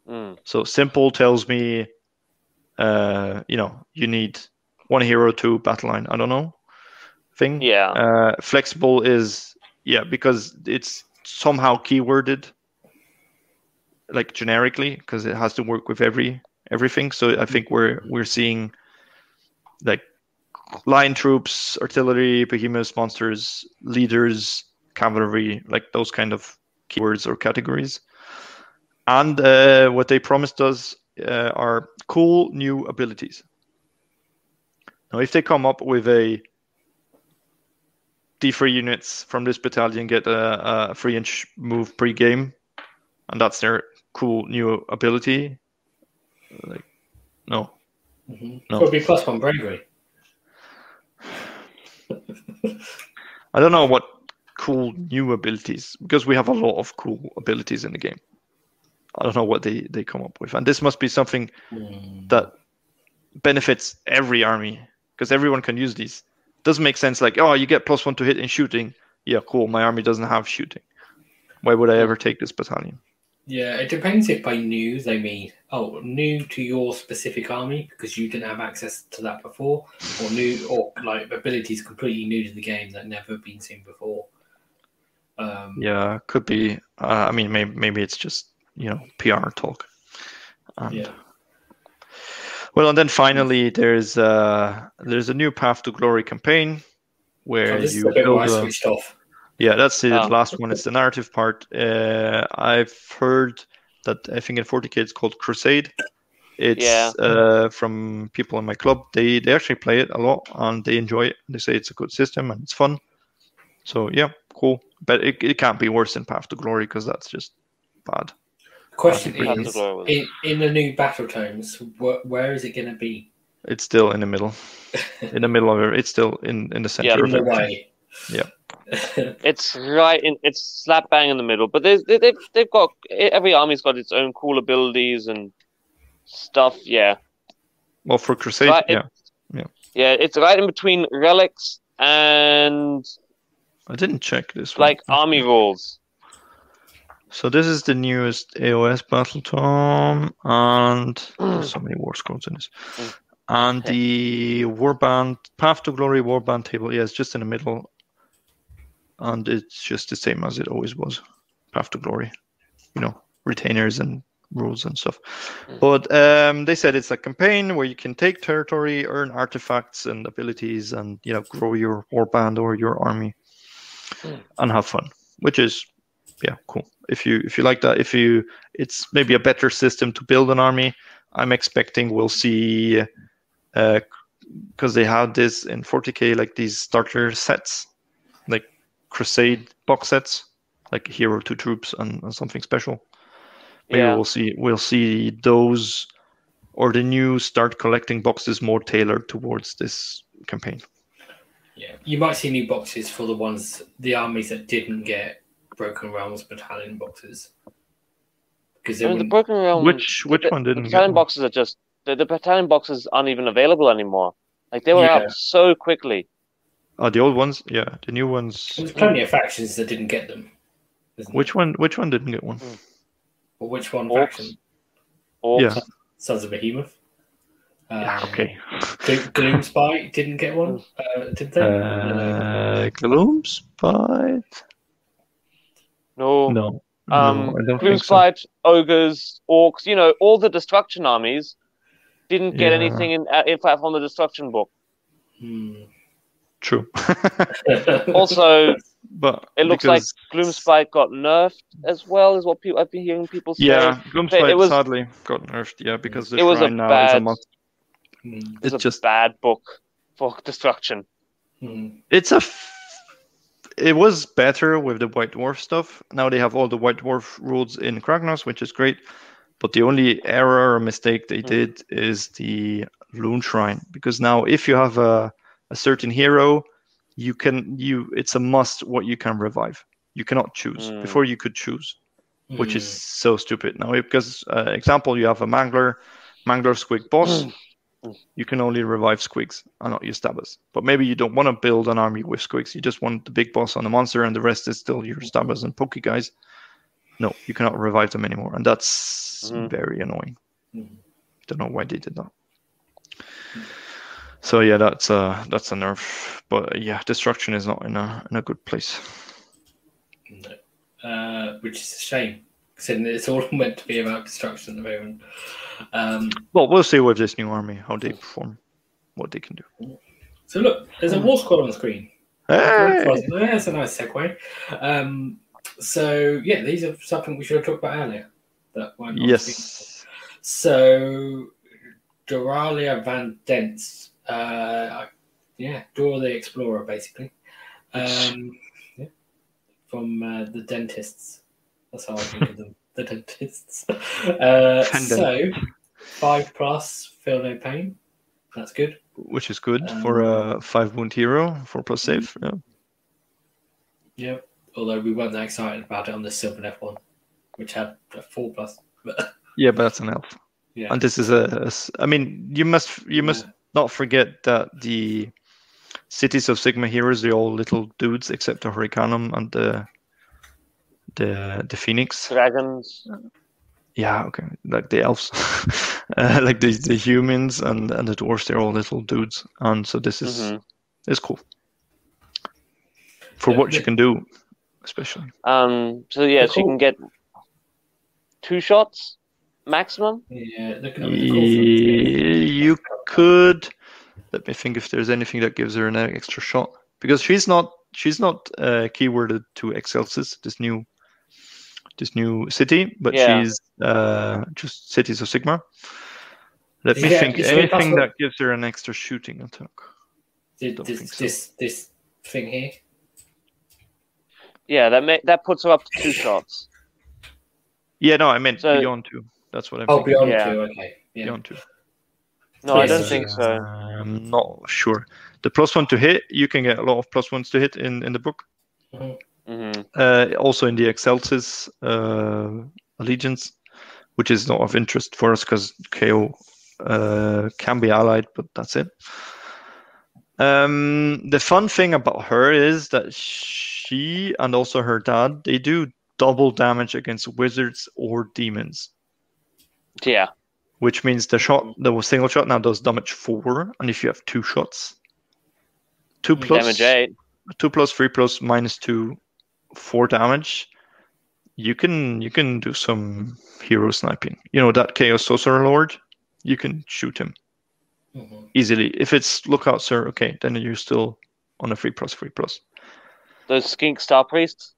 Mm. So simple tells me, uh, you know, you need one hero to battle line. I don't know, thing. Yeah. Uh, flexible is yeah because it's somehow keyworded, like generically because it has to work with every everything. So I think we're we're seeing like line troops, artillery, behemoths, monsters, leaders, cavalry, like those kind of keywords or categories. And uh, what they promised us uh, are cool new abilities. Now, if they come up with a D3 units from this battalion get a, a three inch move pre game, and that's their cool new ability, like, no. Mhm. No. Could be plus one bravery. I don't know what cool new abilities because we have a lot of cool abilities in the game. I don't know what they they come up with, and this must be something Mm. that benefits every army because everyone can use these. Doesn't make sense. Like, oh, you get plus one to hit in shooting. Yeah, cool. My army doesn't have shooting. Why would I ever take this battalion? Yeah, it depends if by new they mean oh new to your specific army because you didn't have access to that before, or new or like abilities completely new to the game that never been seen before. Um, Yeah, could be. Uh, I mean, maybe maybe it's just you know PR talk. And- yeah. Well, and then finally, there's uh there's a new Path to Glory campaign where Oh, you the bit where I build a- switched off. Yeah, that's the Ah. last one. It's the narrative part. Uh, I've heard that I think in 40k it's called Crusade. It's Yeah. uh, from people in my club. They they actually play it a lot and they enjoy it. They say it's a good system and it's fun. So yeah, cool. But it, it can't be worse than Path to Glory because that's just bad. Question is, in, in the new battle tomes, wh- where is it going to be? It's still in the middle. in the middle of it. It's still in in the center Yeah, of In the everything. way. Yeah. It's right in. It's slap bang in the middle. But there's they, they've they've got every army's got its own cool abilities and stuff. Yeah, Well, for Crusade, Right, yeah. yeah. It's right in between relics and I didn't check this one. like army rules. So this is the newest AOS Battle Tome, and there's so many war scrolls in this. Mm. And the Warband Path to Glory Warband table, yeah, it's just in the middle, and it's just the same as it always was. Path to Glory, you know, retainers and rules and stuff. Mm. But um, they said it's a campaign where you can take territory, earn artifacts and abilities, and you know, grow your warband or your army, Mm. and have fun, which is yeah, cool. If you if you like that, if you it's maybe a better system to build an army. I'm expecting we'll see because they had this in 40k like these starter sets, Crusade box sets, like hero two troops and, and something special. Maybe Yeah. we'll see we'll see those or the new start collecting boxes more tailored towards this campaign. Yeah, you might see new boxes for the ones, the armies that didn't get Broken Realms battalion boxes. Because they I mean, the broken realm. which which the, one didn't get battalion one? boxes are just the, the battalion boxes aren't even available anymore. Like they were Yeah. out so quickly. Oh, the old ones, yeah. The new ones. there's plenty of factions that didn't get them. isn't Which one? Which one didn't get one? there? Or which one Orcs. faction? Orcs. Yeah. Sons of Behemat. Yeah, Um, okay. Glo- Gloom Spite didn't get one, uh, did they? Uh, Gloom Spite? No. No. Um, no, I don't Gloom think so. Spite, ogres, orcs. You know, all the destruction armies didn't get Yeah. anything in uh, in fact from the destruction book. Hmm. True. Also, but it looks like because- Gloom Spite got nerfed as well, is what people I've been hearing people say. Yeah, Gloom But it was- sadly got nerfed. Yeah, because the It was a shrine now is a bad- must. It's It's a just bad book for destruction. Hmm. it's a. F- it was better with the White Dwarf stuff. Now they have all the White Dwarf rules in Kragnos, which is great. But the only error or mistake they Hmm. did is the Loon Shrine. Because now, if you have a, a certain hero, you can you it's a must what you can revive. You cannot choose. Hmm. Before you could choose, which is Hmm. so stupid. Now, because uh, example, you have a Mangler, Mangler Squig boss. Mm. You can only revive squigs and not your stabbers. But maybe you don't want to build an army with squigs. You just want the big boss on the monster, and the rest is still your stabbers and pokey guys. No, you cannot revive them anymore, and that's Mhm. very annoying. Mhm. Don't know why they did that. So yeah, that's a that's a nerf. But uh, yeah, destruction is not in a in a good place. No. Uh, which is a shame. Considering it's all meant to be about destruction at the moment. Um, Well, we'll see with this new army how they perform, what they can do. so look, there's a war squad on the screen. Hey! That's a nice segue. Um, so yeah, these are something we should have talked about earlier. That weren't on the screen. Yes. So Doralia ven Denst, uh, yeah, Dora the Explorer, basically. Um, yeah, from uh, the dentists. That's how I think of them. The dentists. Uh, so five plus, feel no pain. That's good. Which is good for a five wound hero for plus save. Yeah. Yeah. Although we weren't that excited about it on the Silver F one, which had a four plus. Yeah, but that's an elf. Yeah. And this is a, a s- I mean, you must you must not forget that the cities of Sigmar heroes they're all little dudes except the Hurricanum and the the the Phoenix. Dragons. Yeah, okay, like the elves, uh, like the the humans and and the dwarves. They're all little dudes, and so this is Mhm. is cool for Yeah, what you can do, especially. Um. So yeah, so you can get two shots maximum. Yeah, looking at the cool things here. You could let me think if there's anything that gives her an extra shot because she's not she's not uh, keyworded to Excelsis, this new this new city, but Yeah. she's uh, just cities of Sigmar. Let me Yeah, think. you see, that's Anything what- that gives her an extra shooting attack. Did Don't this, so. this this thing here? Yeah, that ma- that puts her up to two shots. Yeah, no, I meant So- beyond two. That's what I'm. Oh, meant. beyond Yeah. two. Okay. Yeah. Beyond two. No, I don't think so. I'm not sure. The plus one to hit, you can get a lot of plus ones to hit in in the book. Mhm. hmm uh, also in the Excelsis uh, allegiance, which is not of interest for us because KO uh, can be allied, but that's it. Um, the fun thing about her is that she and also her dad they do double damage against wizards or demons, Yeah. which means the shot the single shot now does damage four, and if you have two shots, two plus Damage eight. two plus three plus minus two, four damage. You can you can do some hero sniping. You know that Chaos Sorcerer Lord, you can shoot him Mhm. easily. If it's lookout sir, okay, then you're still on a three plus three plus. Those skink star priests.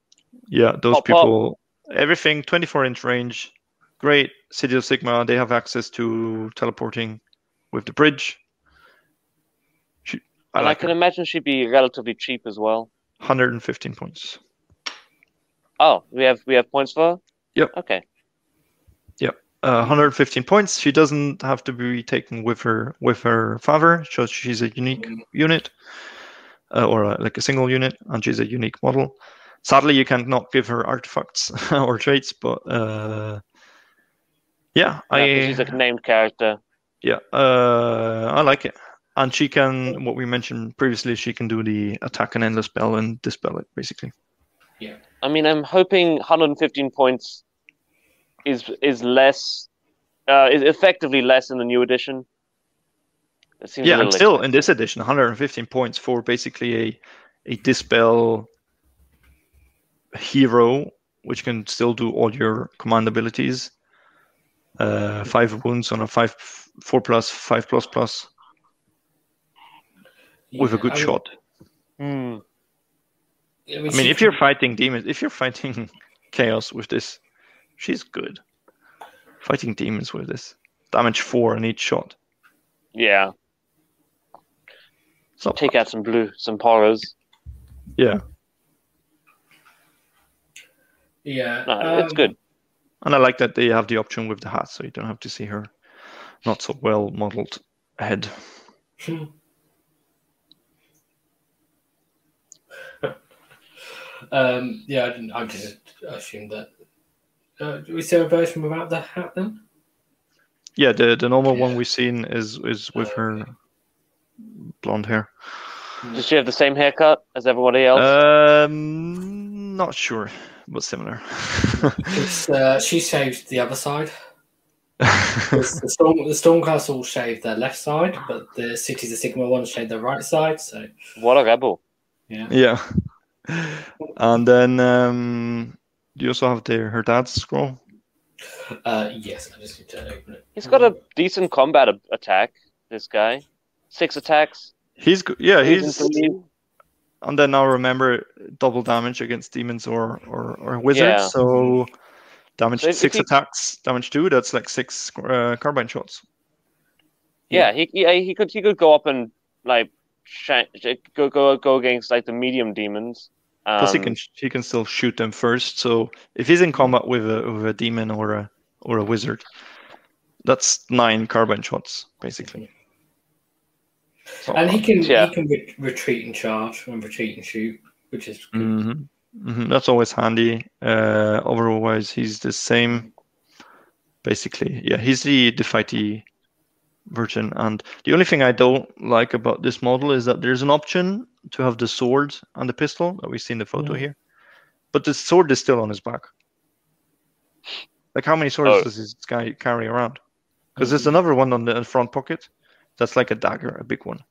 Yeah, those Pop, pop. people, everything 24 inch range, great. City of Sigmar, they have access to teleporting with the bridge. She, I and I can her. imagine she'd be relatively cheap as well. 115 points. Oh, we have we have points for her? Yep. Okay. uh, 115 points. She doesn't have to be taken with her with her father, so she's a unique unit, uh, or uh like a single unit, and she's a unique model. Sadly, you cannot give her artifacts or traits, but uh, yeah, Yeah, 'cause I she's a named character. yeah, uh, I like it. And she can, what we mentioned previously, she can do the attack and endless spell and dispel it, basically. Yeah, I mean, I'm hoping 115 points is is less, uh, is effectively less in the new edition. It seems a yeah, and little still in this edition, 115 points for basically a a dispel hero, which can still do all your command abilities. Uh, five wounds on a five, four plus, five plus plus with a good I mean- shot. Hmm. I I she mean, if you're fighting demons, if you're fighting chaos with this, she's good. Fighting demons with this, damage four on each shot. Yeah, It's not take bad. out some blue, some horrors. Yeah, yeah, No, it's um, good. And I like that they have the option with the hat, so you don't have to see her not so well modeled head. um, yeah, I didn't. I just assumed that. Uh, is there a version without the hat then? Yeah, the the normal one we've seen is is with Oh, her blonde hair. Does she have the same haircut as everybody else? Um, not sure, but similar. It's, uh, she shaved the other side. the storm, the Stormcastle shaved their left side, but the Cities of Sigmar one shaved their right side. So what a rebel! yeah, yeah, and then um, you also have the her dad's scroll. uh, yes, I just need to open it. He's got a decent combat a- attack. This guy, six attacks. He's good. Yeah, threes he's threes. And then now remember double damage against demons or or, or wizards. Yeah. So damage So six he- attacks, damage two. That's like six uh, carbine shots. Yeah, he, he he could he could go up and like sh- go go go against like the medium demons. Um, Plus he can he can still shoot them first. So if he's in combat with a with a demon or a or a wizard, that's nine carbine shots basically. So, And he can Yeah. he can re- retreat and charge and retreat and shoot, which is good. Mhm. Mhm. That's always handy. Uh, otherwise, he's the same. basically. Yeah, he's the the fighty version. And the only thing I don't like about this model is that there's an option to have the sword and the pistol that we see in the photo Yeah. here, but the sword is still on his back. Like how many swords Oh. does this guy carry around? Because there's another one on the front pocket. That's like a dagger, a big one.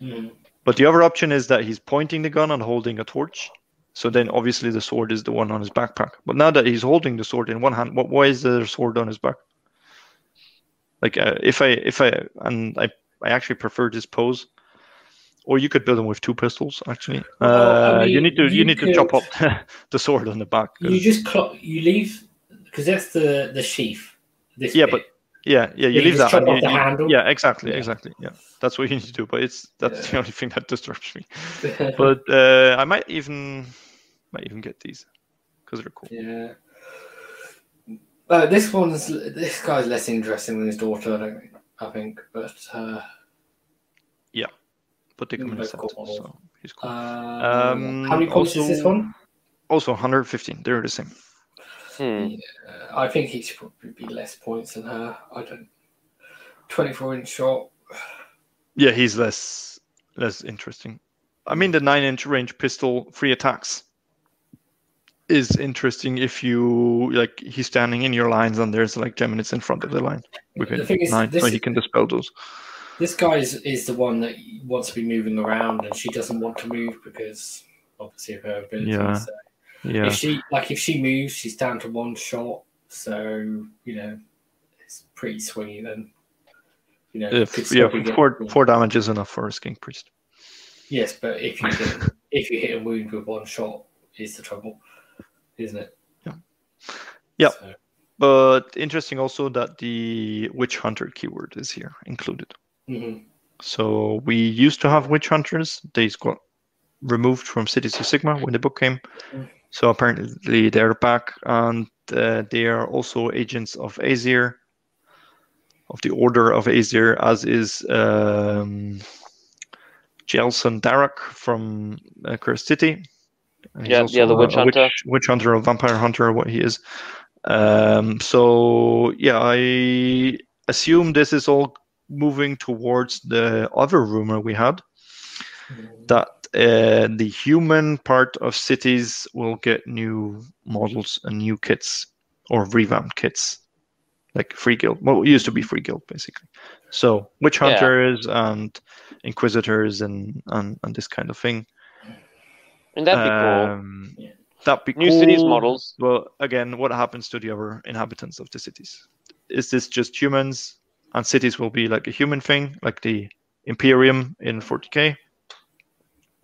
Mm. But the other option is that he's pointing the gun and holding a torch. So then obviously the sword is the one on his backpack. But now that he's holding the sword in one hand, what why is there a sword on his back? Like uh, if I if I and I I actually prefer this pose. Or you could build him with two pistols. Actually, Well, I uh, you need to you, you need to chop up the sword on the back. You just clock. You leave because that's the the sheath. This Yeah, bit. but yeah, yeah, you you leave just that. chop off you- the you- handle? Yeah, exactly, Yeah. exactly. Yeah, that's what you need to do. But it's that's the only thing that disturbs me. But uh, I might even might even get these because they're cool. yeah. Uh, this one's this guy's less interesting than his daughter. I don't think. I think, but uh, yeah But they come in a Both set, cool so he's cool. uh, Um, how many points is this also- one? Also, 115. They're the same. Hmm. Uh, I think he should probably be less points than her. I don't. Twenty-four inch shot. Yeah, he's less less interesting. I mean, the nine inch range pistol, free attacks, is interesting if you like he's standing in your lines and there's like Geminids in front of the line with The a thing is, nine, so he can dispel those. This guy is, is the one that wants to be moving around, and she doesn't want to move because obviously of her abilities. Yeah. So Yeah, If she like if she moves, she's down to one shot. So you know, it's pretty swingy. Then you know, if, yeah, four four damage is enough for a King Priest. Yes, but if you hit, if you hit a wound with one shot, is the trouble, isn't it? Yeah. Yeah. So, But interesting also that the Witch Hunter keyword is here included. mhm. So we used to have witch hunters. They got removed from Cities of Sigmar when the book came. Mm. So apparently they're back, and they are also agents of Azyr, of the Order of Azyr, as is um, Jelsen Darrock from uh, Cursed City. He's Yeah, yeah, the witch hunter. Witch, witch hunter, or vampire hunter, what he is. Um, so yeah, I assume this is all moving towards the other rumor we had that uh, the human part of cities will get new models and new kits or revamped kits, like free guild. Well, it used to be free guild basically. So witch Yeah. hunters and inquisitors and, and and this kind of thing. And that'd be cool. Um, Yeah. That'd be New cool. cities models. Well, again, what happens to the other inhabitants of the cities? Is this just humans and cities will be like a human thing, like the Imperium in 40k?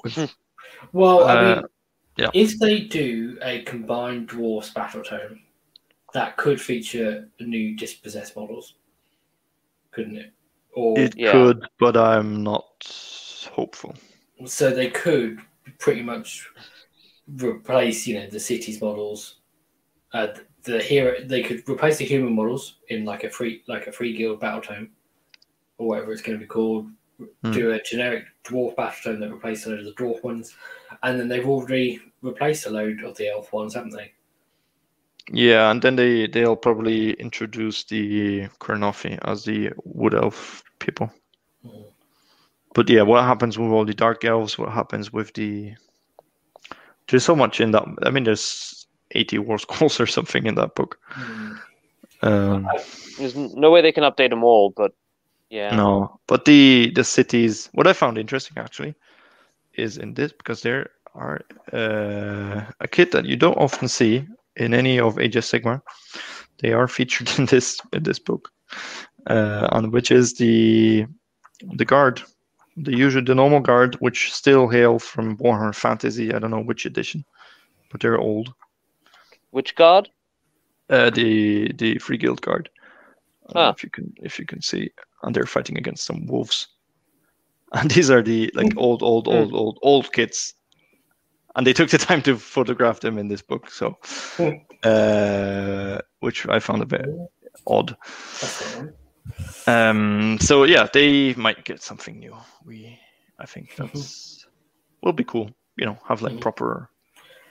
With, Well, I Uh, mean, yeah. if they do a combined dwarfs battle tome, that could feature new dispossessed models, couldn't it? Or it Yeah. could, but I'm not hopeful. so they could pretty much replace, you know, the cities models. Uh, the hero, they could replace the human models in like a free, like a free guild battle tome, or whatever it's going to be called. Hmm. Do a generic dwarf battle tome that replaces a load of the dwarf ones, and then they've already replaced a load of the elf ones, haven't they? Yeah, and then they they'll probably introduce the Kurnothi as the wood elf people. Mm. But yeah, what happens with all the dark elves? What happens with the? There's so much in that. I mean, there's 80 war scrolls or something in that book. Mm. Um, There's no way they can update them all, but yeah. No, but the the cities. What I found interesting actually is in this because there are uh, a kit that you don't often see in any of Age of Sigmar. They are featured in this in this book, uh, and which is the the guard, the usual the normal guard, which still hail from Warhammer Fantasy. I don't know which edition, but they're old. Which guard? Uh, the the Free Guild guard. Ah. If you can if you can see, and they're fighting against some wolves. And these are the like old, old, Hmm. old, old, old kids. And they took the time to photograph them in this book, so Hmm. uh, which I found a bit odd. That's the one. Um, so yeah, they might get something new. We, I think that's will be cool. You know, have like proper,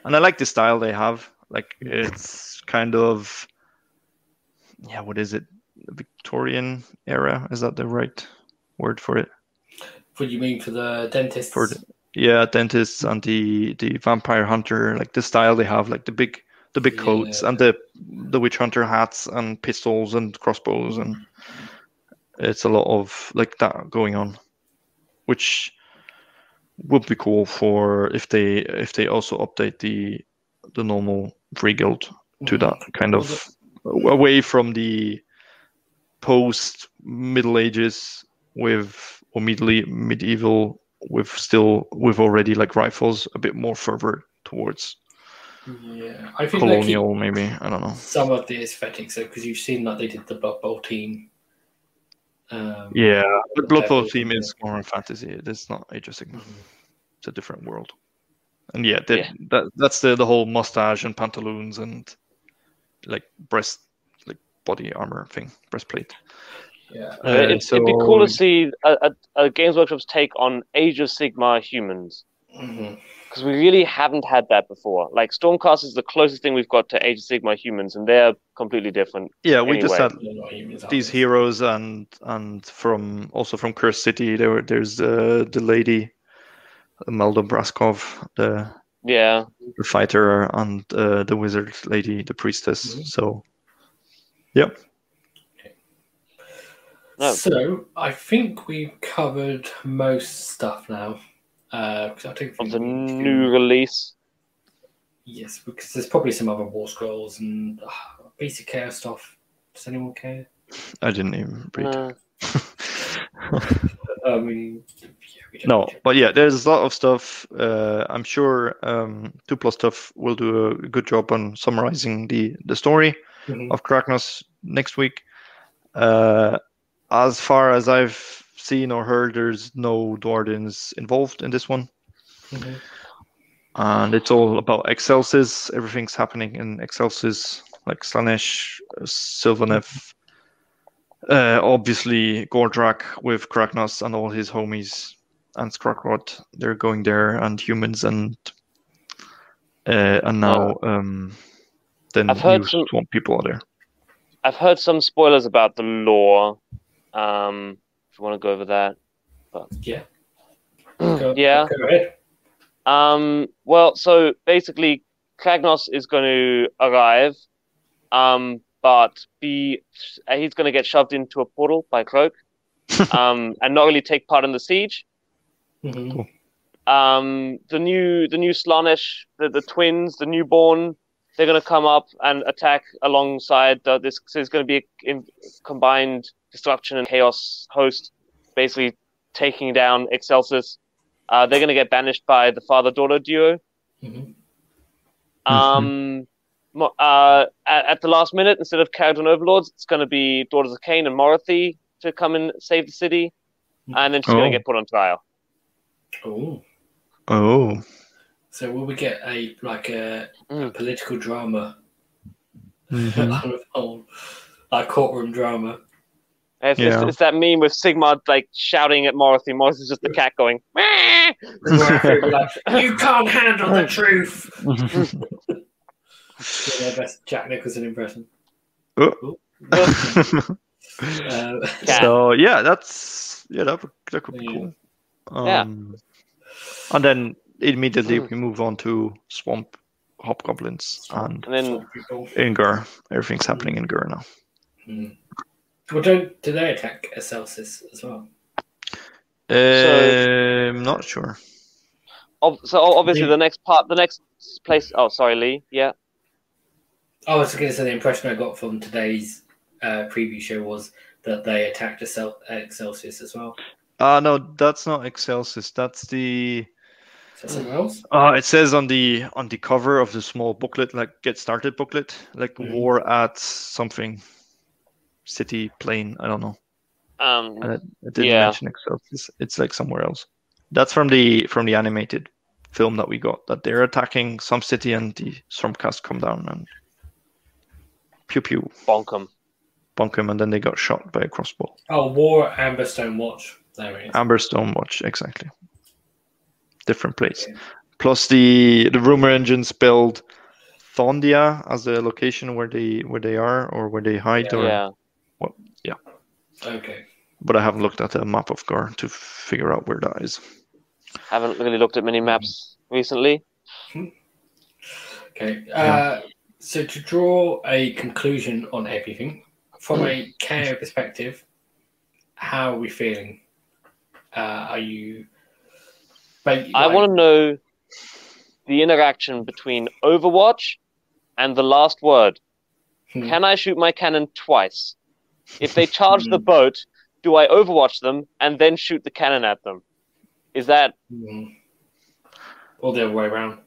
and I like the style they have. Like it's kind of yeah, what is it? Victorian era? Is that the right word for it? What do you mean for the dentists? For the, yeah, dentists and the the vampire hunter, like the style they have, like the big the big coats Yeah. and the the witch hunter hats and pistols and crossbows and it's a lot of like that going on, which would be cool for if they if they also update the the normal free guild to Mhm. that kind of away from the post Middle Ages with or medieval medieval with still with already like rifles a bit more further towards Yeah, I think colonial maybe I don't know. some of the aesthetics though, because you've seen like they did the Blood Bowl team. Um, Yeah, the Blood Bowl yeah. is more fantasy. It is not Age of Sigmar. mhm. It's a different world. And yeah, that, Yeah. that that's the the whole mustache and pantaloons and like breast body armor thing, breastplate. Yeah. Uh, Uh, it'd, it'd be cool to see a, a, a Games Workshop's take on Age of Sigmar humans because we really haven't had that before. Like Stormcast is the closest thing we've got to Age of Sigmar humans, and they're completely different. Yeah, we just had They're not humans, are these heroes and and from also from Cursed City there were, there's uh, the lady Melda Braskov the Yeah, the fighter and uh, the wizard lady the priestess Mhm. so yeah No. So I think we've covered most stuff now. Uh, 'cause I don't of the new release. Yes, because there's probably some other war scrolls and uh, basic chaos stuff. Does anyone care? I didn't even read No. I mean, yeah, no need but yeah there's a lot of stuff uh, i'm sure um, two plus stuff will do a good job on summarizing the the story Mhm. of Kragnos next week. Uh, as far as I've seen or heard, there's no Duardins involved in this one, Mhm. and it's all about Excelsis. Everything's happening in Excelsis, like Slaanesh, Sylvaneth, uh, obviously Gordrakk with Kragnos and all his homies, and Skragrott. They're going there, and humans, and uh, and now um, then I've heard new some- swamp people are there. I've heard some spoilers about the lore. Um, if you want to go over that. Yeah. Go, Yeah. Go ahead. Um, well, so basically, Kragnos is going to arrive, um, but be uh, he's going to get shoved into a portal by Cloak, um, and not really take part in the siege. Mhm. Um, the new the new Slaanesh, the, the twins, the newborn, they're going to come up and attack alongside uh, this. So it's going to be a in, combined destruction and chaos host, basically taking down Excelsis. Uh, they're going to get banished by the father daughter duo. Mhm. Um, uh, at, at the last minute, instead of Kharadron Overlords, it's going to be Daughters of Khaine and Morathi to come and save the city, and then she's going Oh. to get put on trial. Oh. Oh, So will we get a like a, a Mm. political drama Mhm. unfold, like courtroom drama? It's, Yeah. it's, it's that meme with Sigmar like shouting at Morathi. Morathi's just the cat going. "Meh!" Where they're like, you can't handle the truth. Yeah, their best Jack Nicholson impression. Oh. Uh, so yeah, that's yeah, that would, that could be Yeah. cool. Yeah. Um, and then immediately Mm. we move on to swamp hobgoblins and And then some people- in Ghur. Everything's happening in Ghur now. Hmm. Well, don't do they attack Excelsis as well? Um, not sure. ob- so obviously Yeah. the next part, the next place. Oh, sorry, Lee. Yeah. Oh, I was going to say the impression I got from today's uh, preview show was that they attacked Excel- Excelsis as well. Uh no, that's not Excelsis. That's the Is else? uh it says on the on the cover of the small booklet, like get started booklet, like Mhm. war at something city plane. I don't know. Um. Uh, it didn't Yeah. mention Excelsis. It's like somewhere else. That's from the from the animated film that we got. That they're attacking some city and the Stormcast come down and pew pew bonk 'em. bonk him, and then they got shot by a crossbow. Oh, War Amberstone Watch. There it is. Amberstone Watch, exactly. Different place. Okay. Plus the the rumor engine spelled Thondia as a location where they where they are or where they hide, or Yeah. yeah. Okay. but I haven't looked at a map of Ghur to figure out where that is. Haven't really looked at many maps recently. Okay. Uh, so to draw a conclusion on everything from a KO perspective, how are we feeling? Uh, are you? Like, I want to know the interaction between Overwatch and the last word. Hmm. Can I shoot my cannon twice? If they charge the Hmm. boat, do I Overwatch them and then shoot the cannon at them? Is that Mm. Or the other way around.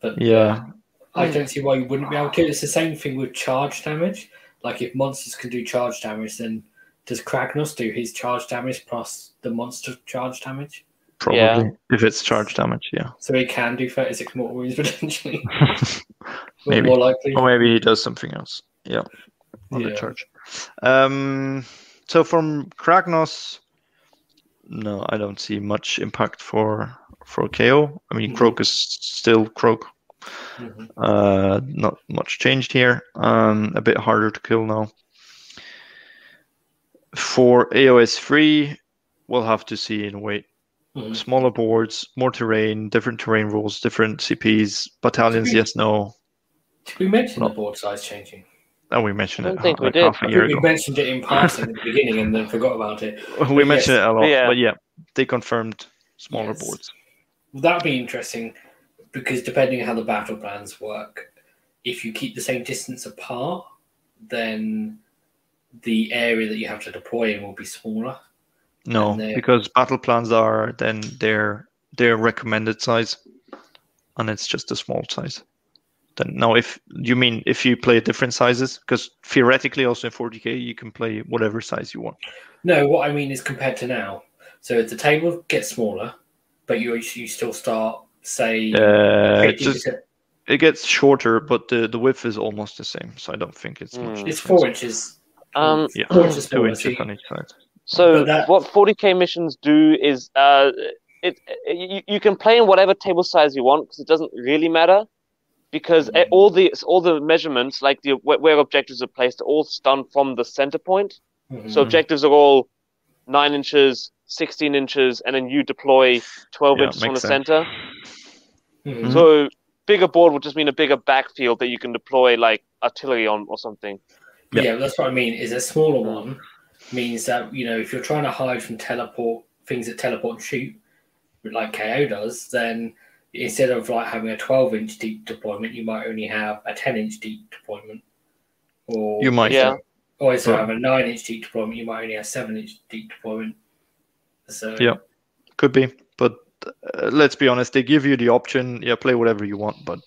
But Yeah, I don't see why you wouldn't be able to. It's the same thing with charge damage. Like if monsters can do charge damage, then does Kragnos do his charge damage plus the monster charge damage? Probably Yeah. if it's charge damage. Yeah, So he can do 36 mortal wounds potentially. Maybe. More likely. or maybe he does something else. Yeah, on the charge. Um, so from Kragnos, no, I don't see much impact for for KO. I mean, Mhm. Kroak is still Kroak. Mhm. Uh, not much changed here. Um, a bit harder to kill now. For AOS 3, we'll have to see in a way. Mhm. Smaller boards, more terrain, different terrain rules, different CPs, battalions. We- Yes, no. Did we mention No. the board size changing? Oh, we mentioned I it don't think we like did. half a I year think we ago. mentioned it in passing at the beginning and then forgot about it. we But mentioned yes. it a lot, Yeah. but yeah, they confirmed smaller Yes. boards. That'd be interesting because depending on how the battle plans work, if you keep the same distance apart, then the area that you have to deploy in will be smaller. No, they- because battle plans are then their their recommended size, and it's just a small size. Then now, if you mean if you play different sizes, because theoretically also in 40k you can play whatever size you want. No, what I mean is compared to now. So if the table gets smaller, but you you still start say Uh, just it gets shorter, but the the width is almost the same. So I don't think it's much. Mm. it's difference. four inches. um? Yeah, four inches two inches on each side. So that- what 40k missions do is uh, it you, you can play in whatever table size you want because it doesn't really matter because Mhm. all the all the measurements like the where where objectives are placed are all done from the center point. Mhm. So objectives are all nine inches, sixteen inches, and then you deploy twelve Yeah, inches from the sense. center. Mhm. Mhm. So bigger board would just mean a bigger backfield that you can deploy like artillery on or something. Yeah. Yeah, that's what I mean. Is a smaller one means that you know if you're trying to hide from teleport things that teleport and shoot, like KO does, then instead of like having a 12 inch deep deployment, you might only have a 10 inch deep deployment. Or You might. Yeah. Or instead of Right. having a nine inch deep deployment, you might only have seven inch deep deployment. So Yeah. Could be, but uh, let's be honest. They give you the option. Yeah, play whatever you want, but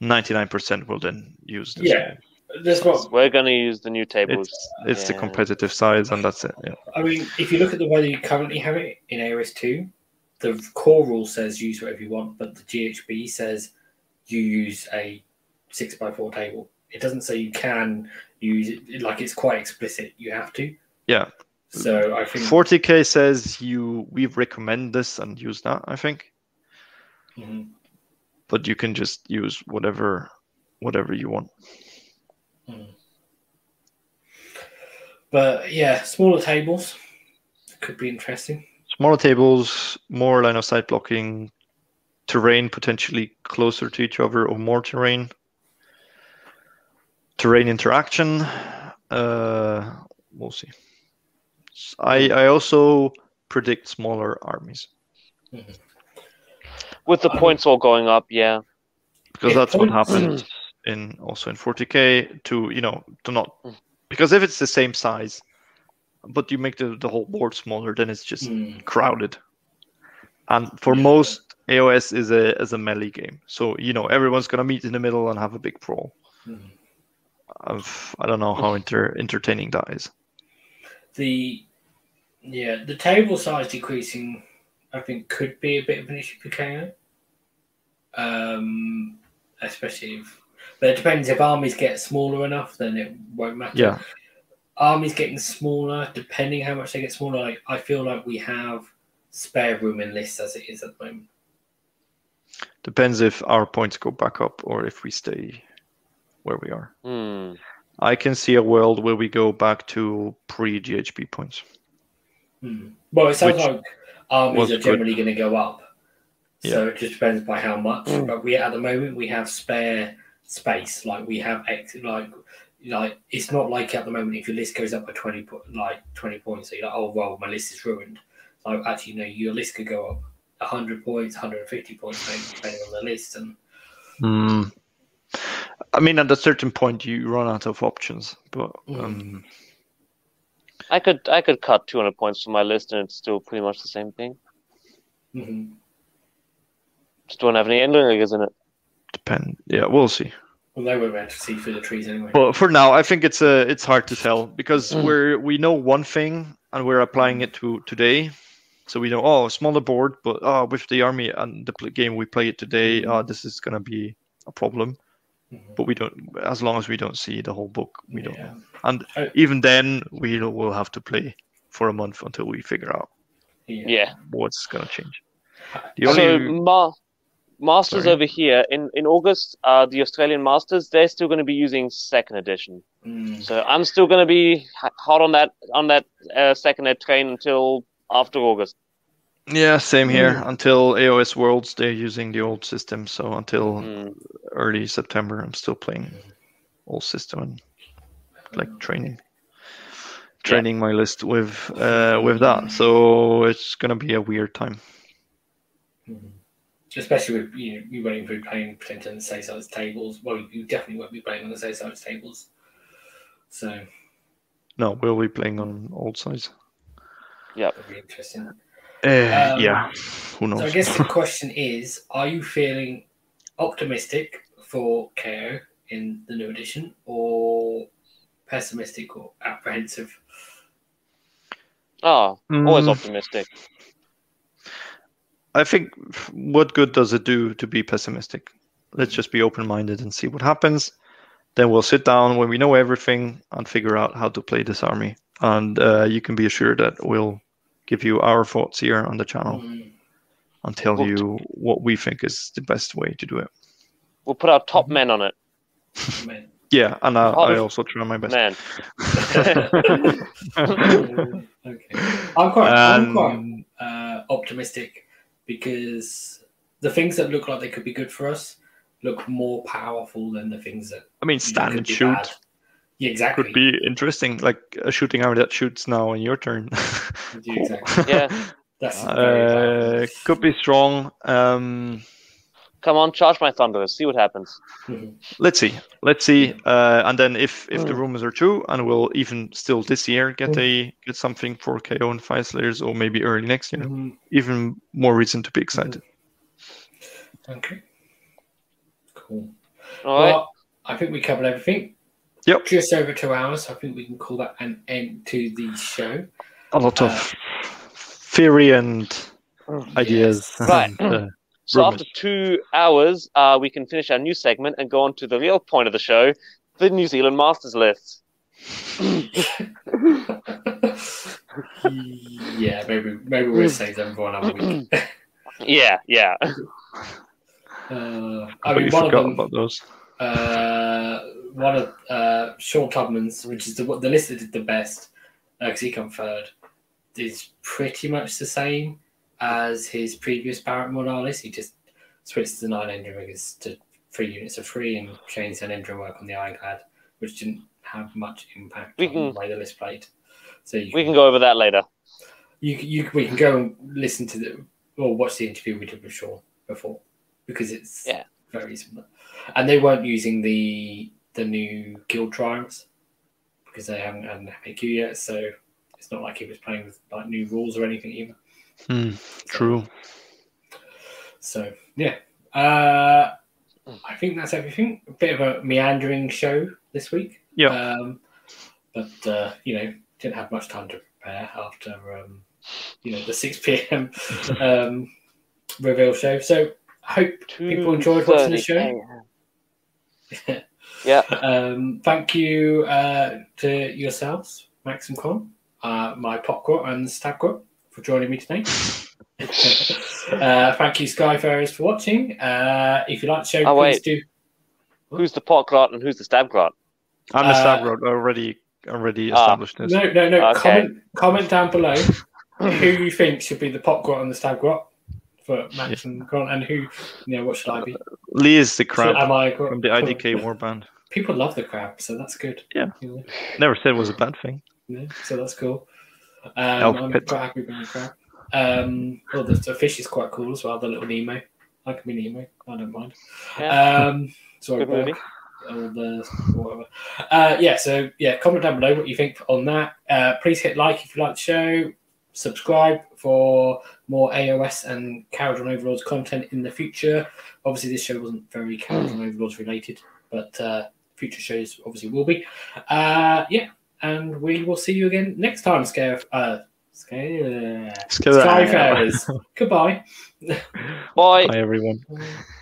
ninety-nine percent will then use this. Yeah. That's what We're gonna use the new tables. It's it's the competitive size, and that's it. Yeah. I mean, if you look at the way that you currently have it in AOS 2, the core rule says use whatever you want, but the GHB says you use a 6x4 table. It doesn't say you can use it, like it's quite explicit, you have to. Yeah. So I think. 40k says you we recommend this and use that. I think, Mhm. but you can just use whatever whatever you want. But yeah, smaller tables could be interesting. Smaller tables, more line of sight blocking, terrain potentially closer to each other or more terrain. Terrain interaction, uh, we'll see. I I also predict smaller armies With the Um, points all going up, yeah. because Yeah, that's what points- happened in also in 40k to you know to not because if it's the same size, but you make the, the whole board smaller, then it's just Mm. crowded. And for Yeah. most, AOS is a is a melee game, so you know everyone's gonna meet in the middle and have a big brawl. I've, I don't know how inter, entertaining that is. The yeah, the table size decreasing, I think, could be a bit of an issue for KO. Um, especially if, but it depends if armies get smaller enough, then it won't matter. Yeah, armies getting smaller, depending how much they get smaller. Like I feel like we have spare room in lists as it is at the moment. Depends if our points go back up or if we stay where we are. Hmm. I can see a world where we go back to pre GHB points. Hmm. Well, it sounds Which like armies are generally going to go up. So it just depends by how much. Mm. But we at the moment we have spare space. Like we have X. Like like it's not like at the moment if your list goes up by twenty po- like twenty points, so you're like, oh well, my list is ruined. Like actually, no, your list could go up hundred points, hundred and fifty points, maybe depending on the list. And Hmm. I mean, at a certain point, you run out of options. But Mm. um, I could I could cut 200 points from my list and it's still pretty much the same thing. mhm. Just don't have any endlings in it. Depend. Yeah, we'll see. well, they won't be able to see through the trees anyway. But for now, I think it's uh, it's hard to tell because Mm. we're we know one thing and we're applying it to today. So we know, oh, smaller board, but oh, with the army and the game we play it today, oh, this is gonna be a problem. Mhm. But we don't, as long as we don't see the whole book, we don't know. And Oh. even then, we will have to play for a month until we figure out Yeah. Yeah. what's gonna change. The So only ma- Masters Sorry. over here in in August, uh, the Australian Masters, they're still going to be using second edition. Mm. So I'm still going to be h- hot on that on that uh, second ed train until after August. yeah, same here. Until AOS Worlds, they're using the old system. So until Hmm. early September, I'm still playing old system and like training, training my list with uh, with that. So it's gonna be a weird time. Mhm. Especially with you, know, you won't even be playing potentially on the say size tables. Well, you definitely won't be playing on the say size tables. So No, we'll be playing on old size. Yeah, it'll be interesting. Uh, Um, yeah, who knows? So I guess the question is: Are you feeling optimistic for KO in the new edition, or pessimistic or apprehensive? Oh, always Mm, optimistic. I think what good does it do to be pessimistic? Let's just be open minded and see what happens. Then we'll sit down when we know everything and figure out how to play this army. And uh, you can be assured that we'll give you our thoughts here on the channel Mm, and tell Well, you what we think is the best way to do it. We'll put our top men on it. Yeah, and I. I also try my best. man. okay, I'm quite, I'm quite Um, uh, optimistic because the things that look like they could be good for us look more powerful than the things that I mean, you know stand and shoot bad. Yeah, exactly. could be interesting, like a shooting army that shoots now in your turn. Yeah, exactly. Yeah. That's Uh, powerful. could be strong. Um, Come on, charge my thunderers. See what happens. Let's see. Let's see. Uh, and then if if the Mm. rumors are true, and we'll even still this year get a get something for KO and Fyreslayers, or maybe early next year, Mhm. even more reason to be excited. Okay. Cool. All right. Well, I think we covered everything. Yep. Just over two hours. I think we can call that an end to the show. A lot Uh, of theory and ideas. Right. and, uh, So rumors. after two hours, uh, we can finish our news segment and go on to the real point of the show, the New Zealand Masters list. yeah, maybe maybe we'll save them for another week. Yeah, yeah. Uh, I but mean, one of forgot them, about those. uh, one of uh, Sean Tubman's, which is the the list that did the best, because he come third, is pretty much the same as his previous Barak-Mornar list. He just switched the nine Endrinriggers to three units of three and changed an endrinwork on the ironclad, which didn't have much impact We can- the way the list played. So you We can go over that later. you, you we can go and listen to the or watch the interview we did with Sean before because it's Yeah. very similar. And they weren't using the the new guild triumphs because they haven't had an FAQ yet, so it's not like he was playing with like new rules or anything either. Hmm, true. So yeah, uh, I think that's everything. A bit of a meandering show this week. Yeah. Um, but uh, you know, didn't have much time to prepare after um, you know the six p.m. um, reveal show. So I hope People enjoyed watching the show? Yeah. um, thank you uh, to yourselves, Max and Con, uh, my popcorn and Stabcorp, for joining me today. uh, thank you, Skyfarers, for watching. Uh, if you like the show, Oh, please wait. do. Who's the pot grot and who's the stab grot? I'm the Uh, stab rod already already Ah. established this. No, no, no. Okay. Comment, comment down below who you think should be the pop grot and the stab grot for Max and Grant, and who, you know, what should I be? Lee is the So crab am I a grot? from the IDK warband. People love the crab, so that's good. Yeah. You know, Never said it was a bad thing. yeah, so that's cool. Elf Um, I'm quite happy being a crab. Um, well, the, the fish is quite cool as well. The little Nemo. I can be Nemo. I don't mind. Yeah. Um, sorry, Good movie. Or the whatever. Uh, yeah, so yeah, comment down below what you think on that. Uh, please hit like if you like the show. Subscribe for more AOS and Kharadron Overlords content in the future. Obviously, this show wasn't very Kharadron Overlords related, but uh, future shows obviously will be. Uh, yeah, and we will see you again next time. Scare, uh, scare, Skyfarers. Goodbye. Bye. Bye everyone. Bye.